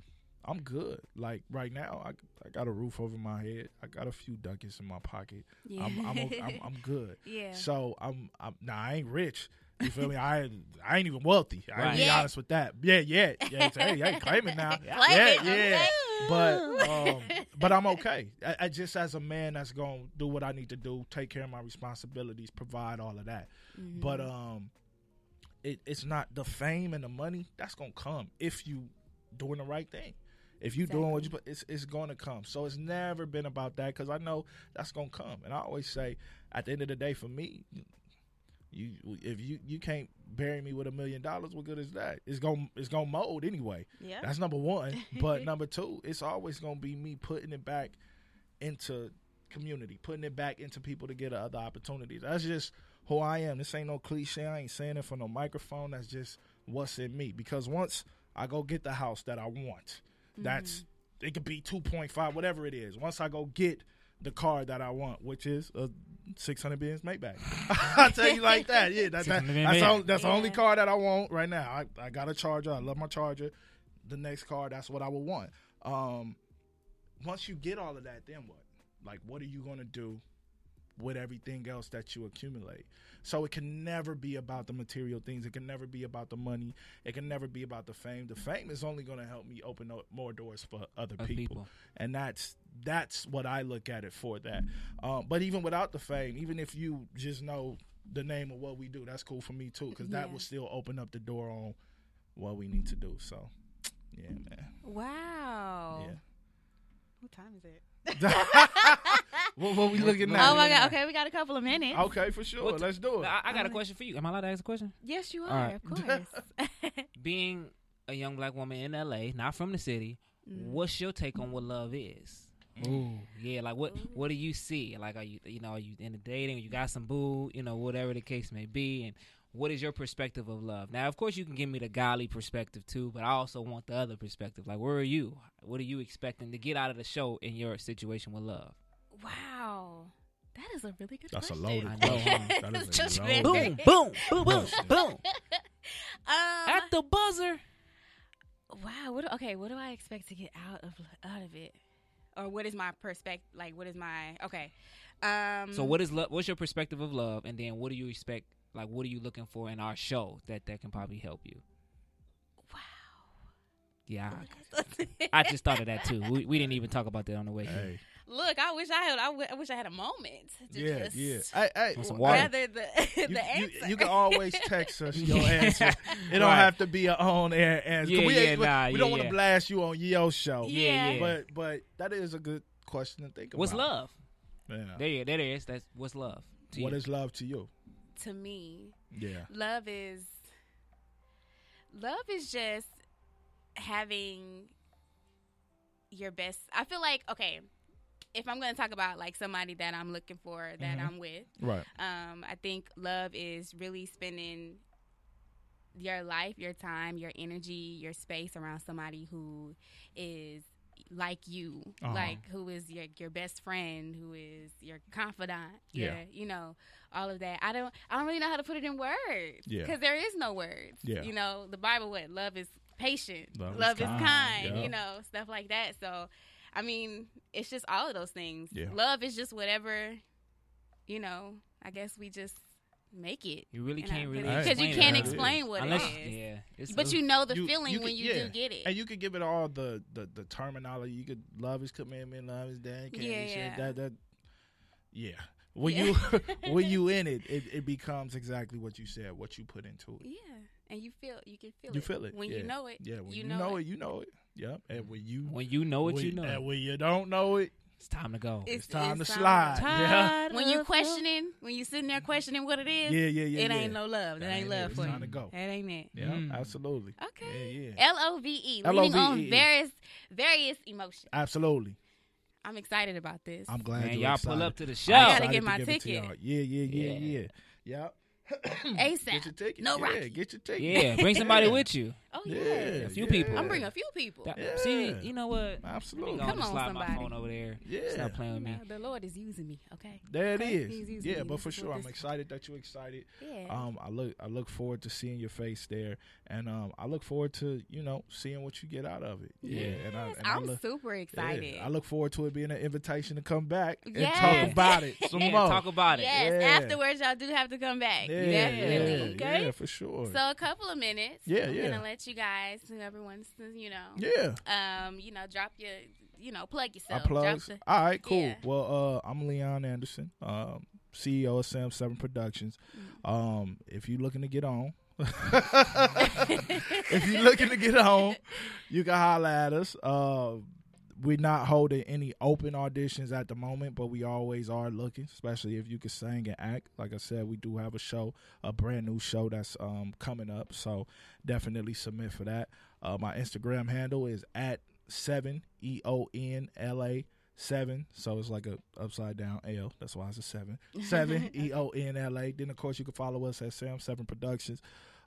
Speaker 3: I'm good. Like right now, I, I got a roof over my head. I got a few ducats in my pocket.
Speaker 2: Yeah.
Speaker 3: I'm I'm, o- I'm I'm good.
Speaker 2: yeah.
Speaker 3: So I'm I'm now I ain't rich. You feel me? I I ain't even wealthy. I
Speaker 4: Right.
Speaker 3: ain't be
Speaker 2: Yet.
Speaker 3: honest with that. Yeah, yeah. Yeah, hey, I ain't claiming now.
Speaker 2: Claim
Speaker 3: yeah,
Speaker 2: it,
Speaker 3: yeah.
Speaker 2: okay.
Speaker 3: But um, but I'm okay. I, I just as a man that's gonna do what I need to do, take care of my responsibilities, provide all of that.
Speaker 2: Mm-hmm.
Speaker 3: But um, it, it's not the fame and the money that's gonna come if you doing the right thing. If you're doing what you, it's it's going to come. So it's never been about that because I know that's gonna come. And I always say, at the end of the day, for me, you if you you can't bury me with a million dollars, what good is that? It's gonna it's gonna mold anyway.
Speaker 2: yeah.
Speaker 3: That's number one. But number two, it's always gonna be me putting it back into community, putting it back into people to get other opportunities. That's just who I am. This ain't no cliche. I ain't saying it for no microphone. That's just what's in me. Because once I go get the house that I want, that's it could be two point five, whatever it is. Once I go get the car that I want, which is a six hundred Benz Maybach. I tell you like that. Yeah, that, that, that's,
Speaker 4: Maybach.
Speaker 3: on, that's the only car that I want right now. I, I got a charger. I love my charger. The next car, that's what I would want. Um, once you get all of that, then what? Like, what are you going to do with everything else that you accumulate? So it can never be about the material things. It can never be about the money. It can never be about the fame. The fame is only going to help me open up more doors for other
Speaker 4: Other
Speaker 3: people.
Speaker 4: people.
Speaker 3: and that's that's what I look at it for. That, um, but even without the fame, even if you just know the name of what we do, that's cool for me too, because that
Speaker 2: Yeah.
Speaker 3: will still open up the door on what we need to do. So, yeah, man.
Speaker 2: wow.
Speaker 3: Yeah.
Speaker 1: What time is it?
Speaker 3: what, what we looking at?
Speaker 2: Oh my god. Okay, we got a couple of minutes.
Speaker 3: Okay, for sure.
Speaker 4: What-
Speaker 3: Let's do it.
Speaker 4: I, I got a question for you. Am I allowed to ask a question?
Speaker 2: Yes, you are.
Speaker 4: All right.
Speaker 2: Of course.
Speaker 4: Being a young black woman in LA, not from the city,
Speaker 2: Mm.
Speaker 4: what's your take on what love is?
Speaker 3: Ooh.
Speaker 4: Yeah, like what what do you see? Like are you you know, are you in the dating, you got some boo, you know, whatever the case may be, and what is your perspective of love? Now, of course, you can give me the golly perspective too, but I also want the other perspective. Like, where are you? What are you expecting to get out of the show in your situation with love?
Speaker 2: wow. That is a really good
Speaker 3: That's a
Speaker 2: question.
Speaker 3: loaded
Speaker 4: I know,
Speaker 3: question. That is a
Speaker 2: Just
Speaker 3: loaded
Speaker 4: Boom, boom, boom, boom, boom.
Speaker 2: Um,
Speaker 4: At the buzzer.
Speaker 2: wow. What? Okay. What do I expect to get out of out of it? Or what is my perspective? Like, what is my okay? Um.
Speaker 4: So, what is love? What's your perspective of love? And then, what do you expect? Like, what are you looking for in our show that that can probably help you?
Speaker 2: Wow.
Speaker 4: Yeah, I, I just thought of that too. We, we didn't even talk about that on the way here.
Speaker 3: Hey,
Speaker 2: Look, I wish I had. I, w- I wish I had a moment. To
Speaker 3: yeah,
Speaker 2: just
Speaker 3: yeah. Hey, hey,
Speaker 4: Want some water?
Speaker 2: Gather the
Speaker 3: You,
Speaker 2: the
Speaker 3: you,
Speaker 2: answer.
Speaker 3: you can always text us your answer. It don't
Speaker 4: Right.
Speaker 3: have to be a on air answer.
Speaker 4: Yeah,
Speaker 3: we
Speaker 4: yeah,
Speaker 3: we,
Speaker 4: nah,
Speaker 3: we
Speaker 4: yeah,
Speaker 3: don't want to
Speaker 4: yeah.
Speaker 3: blast you on Yo show.
Speaker 4: Yeah, yeah.
Speaker 3: But but that is a good question to think
Speaker 4: What's
Speaker 3: about.
Speaker 4: What's love?
Speaker 3: Yeah.
Speaker 4: There, you- there it is. That's what's love. to
Speaker 3: What
Speaker 4: you?
Speaker 3: is love to you?
Speaker 2: To me,
Speaker 3: Yeah.
Speaker 2: love is love is just having your best. I feel like okay, if I'm going to talk about like somebody that I'm looking for that
Speaker 3: Mhm.
Speaker 2: I'm with,
Speaker 3: Right.
Speaker 2: um, I think love is really spending your life, your time, your energy, your space around somebody who is like you,
Speaker 3: Uh-huh.
Speaker 2: like who is your your best friend, who is your confidant.
Speaker 3: Yeah.
Speaker 2: your- you know, all of that. I don't I don't really know how to put it in words
Speaker 3: Yeah.
Speaker 2: because there is no words.
Speaker 3: Yeah.
Speaker 2: You know, the Bible what love is patient,
Speaker 3: Love
Speaker 2: love,
Speaker 3: is
Speaker 2: is
Speaker 3: kind.
Speaker 2: kind.
Speaker 3: Yeah.
Speaker 2: You know, stuff like that. So, I mean, it's just all of those things.
Speaker 3: Yeah.
Speaker 2: Love is just whatever. You know, I guess we just make it.
Speaker 4: You really
Speaker 2: And
Speaker 4: can't really
Speaker 2: because you can't
Speaker 4: it,
Speaker 2: explain what
Speaker 4: Unless,
Speaker 2: it is.
Speaker 4: Yeah, it's
Speaker 2: But you know the
Speaker 3: You-
Speaker 2: feeling
Speaker 3: you
Speaker 2: when
Speaker 3: could-
Speaker 2: you
Speaker 3: yeah.
Speaker 2: do get it.
Speaker 3: And you could give it all the, the, the terminology. You could love is commitment, love is dedication.
Speaker 2: Yeah,
Speaker 3: shit,
Speaker 2: yeah.
Speaker 3: That that. Yeah. When
Speaker 2: Yeah.
Speaker 3: you when you in it, it, it becomes exactly what you said, what you put into it.
Speaker 2: yeah, and you feel you can feel
Speaker 3: You
Speaker 2: it.
Speaker 3: feel it,
Speaker 2: when
Speaker 3: yeah.
Speaker 2: you know it.
Speaker 3: Yeah, when
Speaker 2: you,
Speaker 3: you,
Speaker 2: know,
Speaker 3: know,
Speaker 2: it.
Speaker 3: it. you know it. Yep. And when you
Speaker 4: when you know it,
Speaker 3: when,
Speaker 4: you know,
Speaker 3: and when you don't know it,
Speaker 4: it's time to go.
Speaker 3: it's,
Speaker 2: It's-
Speaker 3: time
Speaker 2: it's
Speaker 3: to
Speaker 2: time.
Speaker 3: slide. Yeah.
Speaker 2: When you
Speaker 4: of
Speaker 2: questioning, when you're sitting there questioning what it is,
Speaker 3: Yeah, yeah, yeah.
Speaker 2: it
Speaker 3: yeah.
Speaker 2: ain't no love. That,
Speaker 3: That
Speaker 2: ain't
Speaker 3: ain't
Speaker 2: love
Speaker 3: it. It's
Speaker 2: for
Speaker 3: time
Speaker 2: you.
Speaker 3: to go.
Speaker 2: That ain't it.
Speaker 3: Yeah,
Speaker 4: Mm.
Speaker 3: absolutely.
Speaker 2: Okay.
Speaker 3: Yeah, yeah.
Speaker 2: L O V E, leaning on various various emotions.
Speaker 3: Absolutely.
Speaker 2: I'm excited about this.
Speaker 3: I'm glad
Speaker 4: Man,
Speaker 3: you're
Speaker 4: y'all
Speaker 3: excited.
Speaker 4: pull up to the show.
Speaker 2: I gotta get my
Speaker 3: to
Speaker 2: ticket.
Speaker 3: y'all. Yeah, yeah, yeah,
Speaker 4: Yeah.
Speaker 3: yeah. Yep.
Speaker 2: ASAP.
Speaker 3: Get your ticket.
Speaker 2: No
Speaker 3: yeah,
Speaker 2: Rocky.
Speaker 3: Get your ticket.
Speaker 4: Yeah, bring somebody with you.
Speaker 2: Oh
Speaker 3: Yeah,
Speaker 2: yeah.
Speaker 4: A few
Speaker 3: yeah.
Speaker 4: people.
Speaker 2: I'm bringing a few people.
Speaker 4: That-
Speaker 3: Yeah.
Speaker 4: See, you know what? Let me
Speaker 3: Absolutely.
Speaker 2: Come on,
Speaker 4: slide my
Speaker 2: somebody.
Speaker 4: phone over there.
Speaker 3: Yeah.
Speaker 4: Stop playing with me.
Speaker 2: No, the Lord is using me. Okay.
Speaker 3: There it
Speaker 2: Okay,
Speaker 3: is.
Speaker 2: he's using
Speaker 3: Yeah,
Speaker 2: me.
Speaker 3: but for sure, I'm excited that you're excited.
Speaker 2: Yeah.
Speaker 3: Um, I look, I look forward to seeing your face there, and um, I look forward to you know seeing what you get out of it. Yeah, and I,
Speaker 2: Yes,
Speaker 3: and I
Speaker 2: I'm
Speaker 3: look,
Speaker 2: super
Speaker 3: yeah,
Speaker 2: excited.
Speaker 3: I look forward to it being an invitation to come back and
Speaker 2: Yes.
Speaker 3: talk about it some
Speaker 4: Yeah,
Speaker 3: more.
Speaker 4: talk about it.
Speaker 2: Yes,
Speaker 3: Yeah.
Speaker 2: afterwards y'all do have to come back.
Speaker 3: yeah,
Speaker 2: Definitely.
Speaker 3: yeah,
Speaker 2: okay.
Speaker 3: yeah, for sure.
Speaker 2: So a couple of minutes.
Speaker 3: Yeah,
Speaker 2: I'm
Speaker 3: yeah.
Speaker 2: Let you guys, whoever wants to, you know,
Speaker 3: yeah.
Speaker 2: um, you know, drop your, you know, plug
Speaker 3: I
Speaker 2: yourself.
Speaker 3: plugs.
Speaker 2: Drop
Speaker 3: All right, cool.
Speaker 2: Yeah.
Speaker 3: Well, uh, I'm Leon Anderson, um, CEO of Sam Seven Productions.
Speaker 2: Mm.
Speaker 3: Um, if you're looking to get on, if you're looking to get on, you can holler at us. Uh, we're not holding any open auditions at the moment, but we always are looking, especially if you can sing and act. Like I said, we do have a show, a brand new show that's um, coming up. So definitely submit for that. Uh, my Instagram handle is at seven e o n l a seven. So it's like a upside down L. That's why it's a seven. Seven e o n l a. Then of course you can follow us at Sam Seven Productions.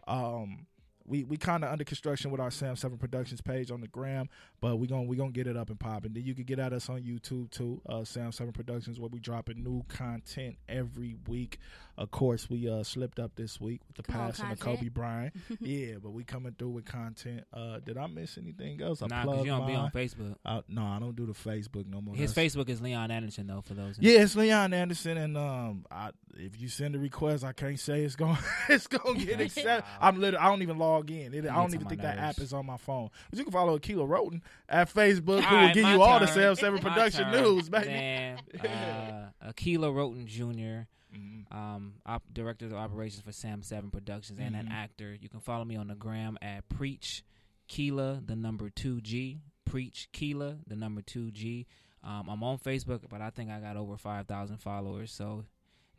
Speaker 3: Um, we we kind of under construction with our Sam Seven Productions page on the gram, but we gonna we gonna get it up and popping. Then you can get at us on YouTube too, uh, Sam Seven Productions, where we dropping new content every week. Of course, we uh slipped up this week with the
Speaker 2: Come on,
Speaker 3: passing of. Kobe Bryant. yeah, but we coming through with content. Uh, did I miss anything else? I
Speaker 4: Nah, because you don't be on Facebook.
Speaker 3: Uh, no, I don't do the Facebook no more.
Speaker 4: His
Speaker 3: That's-
Speaker 4: Facebook is Leon Anderson, though, for those.
Speaker 3: Yeah, it's Leon Anderson, and um, I, if you send a request, I can't say it's going, it's going to get accepted. I'm literally, I don't even log in. It, I don't even think that app is on my phone. But you can follow Akela Wroten at Facebook, who
Speaker 4: All
Speaker 3: will give you all the
Speaker 4: turn.
Speaker 3: Sam Seven Production
Speaker 4: turn.
Speaker 3: news, baby.
Speaker 4: Man, uh, Akela Wroten Jr.,
Speaker 3: Mhm.
Speaker 4: um, op- director of operations for Sam Seven Productions, and an
Speaker 3: Mhm.
Speaker 4: actor. You can follow me on the gram at Preach Kela, the number two G. Preach Kela, the number two G. Um, I'm on Facebook, but I think I got over five thousand followers. So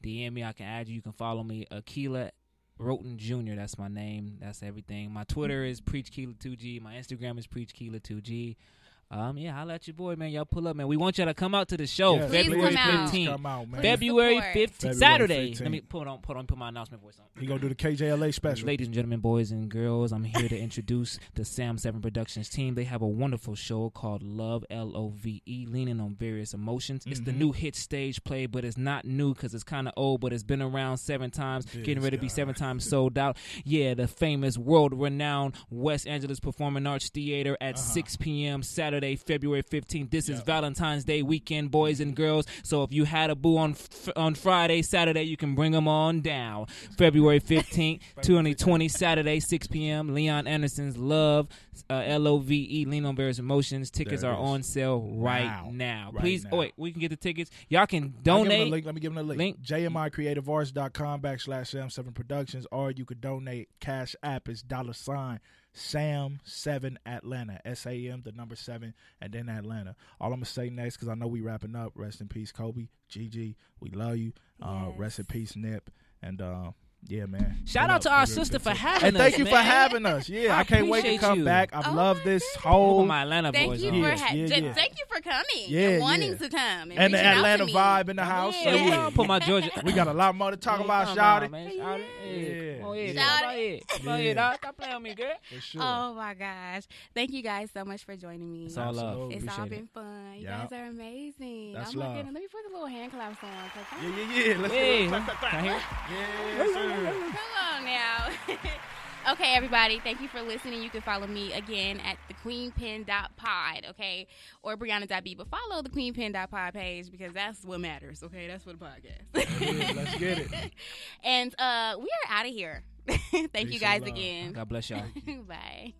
Speaker 4: DM me, I can add you. You can follow me, Akela Wroten Jr. That's my name. That's everything. My Twitter is Preach Kela two G. My Instagram is Preach Kela two G. Um, yeah, I'll let your boy, man. Y'all pull up, man. We want y'all to come out to the show
Speaker 3: Yes,
Speaker 2: Please
Speaker 4: February
Speaker 2: come out.
Speaker 3: please
Speaker 4: 15th.
Speaker 3: come out, man.
Speaker 2: Please
Speaker 4: February 15th, Saturday.
Speaker 3: 15th.
Speaker 4: Let me put on put on put my announcement voice on.
Speaker 3: He gonna do the KJLA special.
Speaker 4: Ladies and gentlemen, boys and girls, I'm here to introduce the Sam Seven Productions team. They have a wonderful show called Love L O V E, leaning on various emotions. It's the
Speaker 3: Mhm.
Speaker 4: new hit stage play, but it's not new because it's kind of old, but it's been around seven times,
Speaker 3: This
Speaker 4: getting ready to be
Speaker 3: guy.
Speaker 4: seven times sold out. Yeah, the famous, world-renowned West Angeles Performing Arts Theater at
Speaker 3: Uh-huh.
Speaker 4: 6 p.m. Saturday, February 15th. This is Valentine's Day weekend, boys and girls. So if you had a boo on on Friday, Saturday, you can bring them on down. February 15th, 2020, Saturday, 6 p.m. Leon Anderson's Love, uh, L O V E, Lean on Various Emotions. Tickets are on sale right
Speaker 3: Now.
Speaker 4: now.
Speaker 3: Right
Speaker 4: Please,
Speaker 3: now.
Speaker 4: oh wait, we can get the tickets. Y'all can
Speaker 3: I'll give him a
Speaker 4: donate.
Speaker 3: link. Let me give him a link.
Speaker 4: Link.
Speaker 3: JMICreativeArts.com backslash Sam7 Productions, or you could donate. Cash App is dollar sign Sam7 Atlanta. S A M, the number seven, and then Atlanta. All I'm going to say next, because I know we wrapping up. Rest in peace, Kobe. GG. We love you. Uh,
Speaker 2: Yes.
Speaker 3: rest in peace, Nip. And uh, Yeah, man.
Speaker 4: Shout out to our sister for
Speaker 3: time.
Speaker 4: having
Speaker 3: And thank
Speaker 4: us,
Speaker 3: you for having us. Yeah,
Speaker 4: I
Speaker 3: I, can't wait to come
Speaker 4: you.
Speaker 3: back. I've
Speaker 2: Oh
Speaker 3: loved
Speaker 2: my
Speaker 3: this
Speaker 2: goodness.
Speaker 4: Put
Speaker 3: whole
Speaker 4: my Atlanta
Speaker 2: Thank
Speaker 4: boys
Speaker 2: you
Speaker 4: on.
Speaker 2: for
Speaker 3: Yes,
Speaker 2: ha-
Speaker 3: yeah,
Speaker 2: ju-
Speaker 3: yeah.
Speaker 2: thank you for coming
Speaker 3: Yeah,
Speaker 2: and wanting
Speaker 3: yeah.
Speaker 2: to come and,
Speaker 3: and the
Speaker 2: reaching out to
Speaker 3: Atlanta vibe in the house.
Speaker 2: Yeah.
Speaker 3: So
Speaker 4: Yeah,
Speaker 3: yeah.
Speaker 4: Put my Georgia.
Speaker 3: We got a lot more to talk
Speaker 4: Hey,
Speaker 3: about,
Speaker 4: come
Speaker 3: Shouty.
Speaker 4: on. Shout it. Hey,
Speaker 3: Yeah.
Speaker 4: Come on.
Speaker 3: Yeah.
Speaker 4: Come on here. Come on here,
Speaker 3: Yeah.
Speaker 4: dog. Stop playing with me, girl.
Speaker 2: Oh my gosh! Thank you guys so much for joining me.
Speaker 4: It's all love.
Speaker 2: It's all been fun. You guys are amazing.
Speaker 3: That's
Speaker 2: oh
Speaker 3: love.
Speaker 2: Let me put the little hand claps on. 'cause I'm-
Speaker 3: Yeah, yeah, yeah. Let's do it.
Speaker 4: can
Speaker 3: Clap, clap,
Speaker 4: I hear?
Speaker 3: clap. Yeah, sir.
Speaker 2: Come on now. okay, everybody. Thank you for listening. You can follow me again at the queenpin.pod, okay? Or Briyanna.b. But follow the queenpin.pod page because that's what matters, okay? That's for the podcast.
Speaker 3: Let's get it.
Speaker 2: and uh, we are out of here. Thank
Speaker 3: Peace
Speaker 2: you guys
Speaker 3: love.
Speaker 2: again.
Speaker 4: God bless y'all.
Speaker 2: Bye.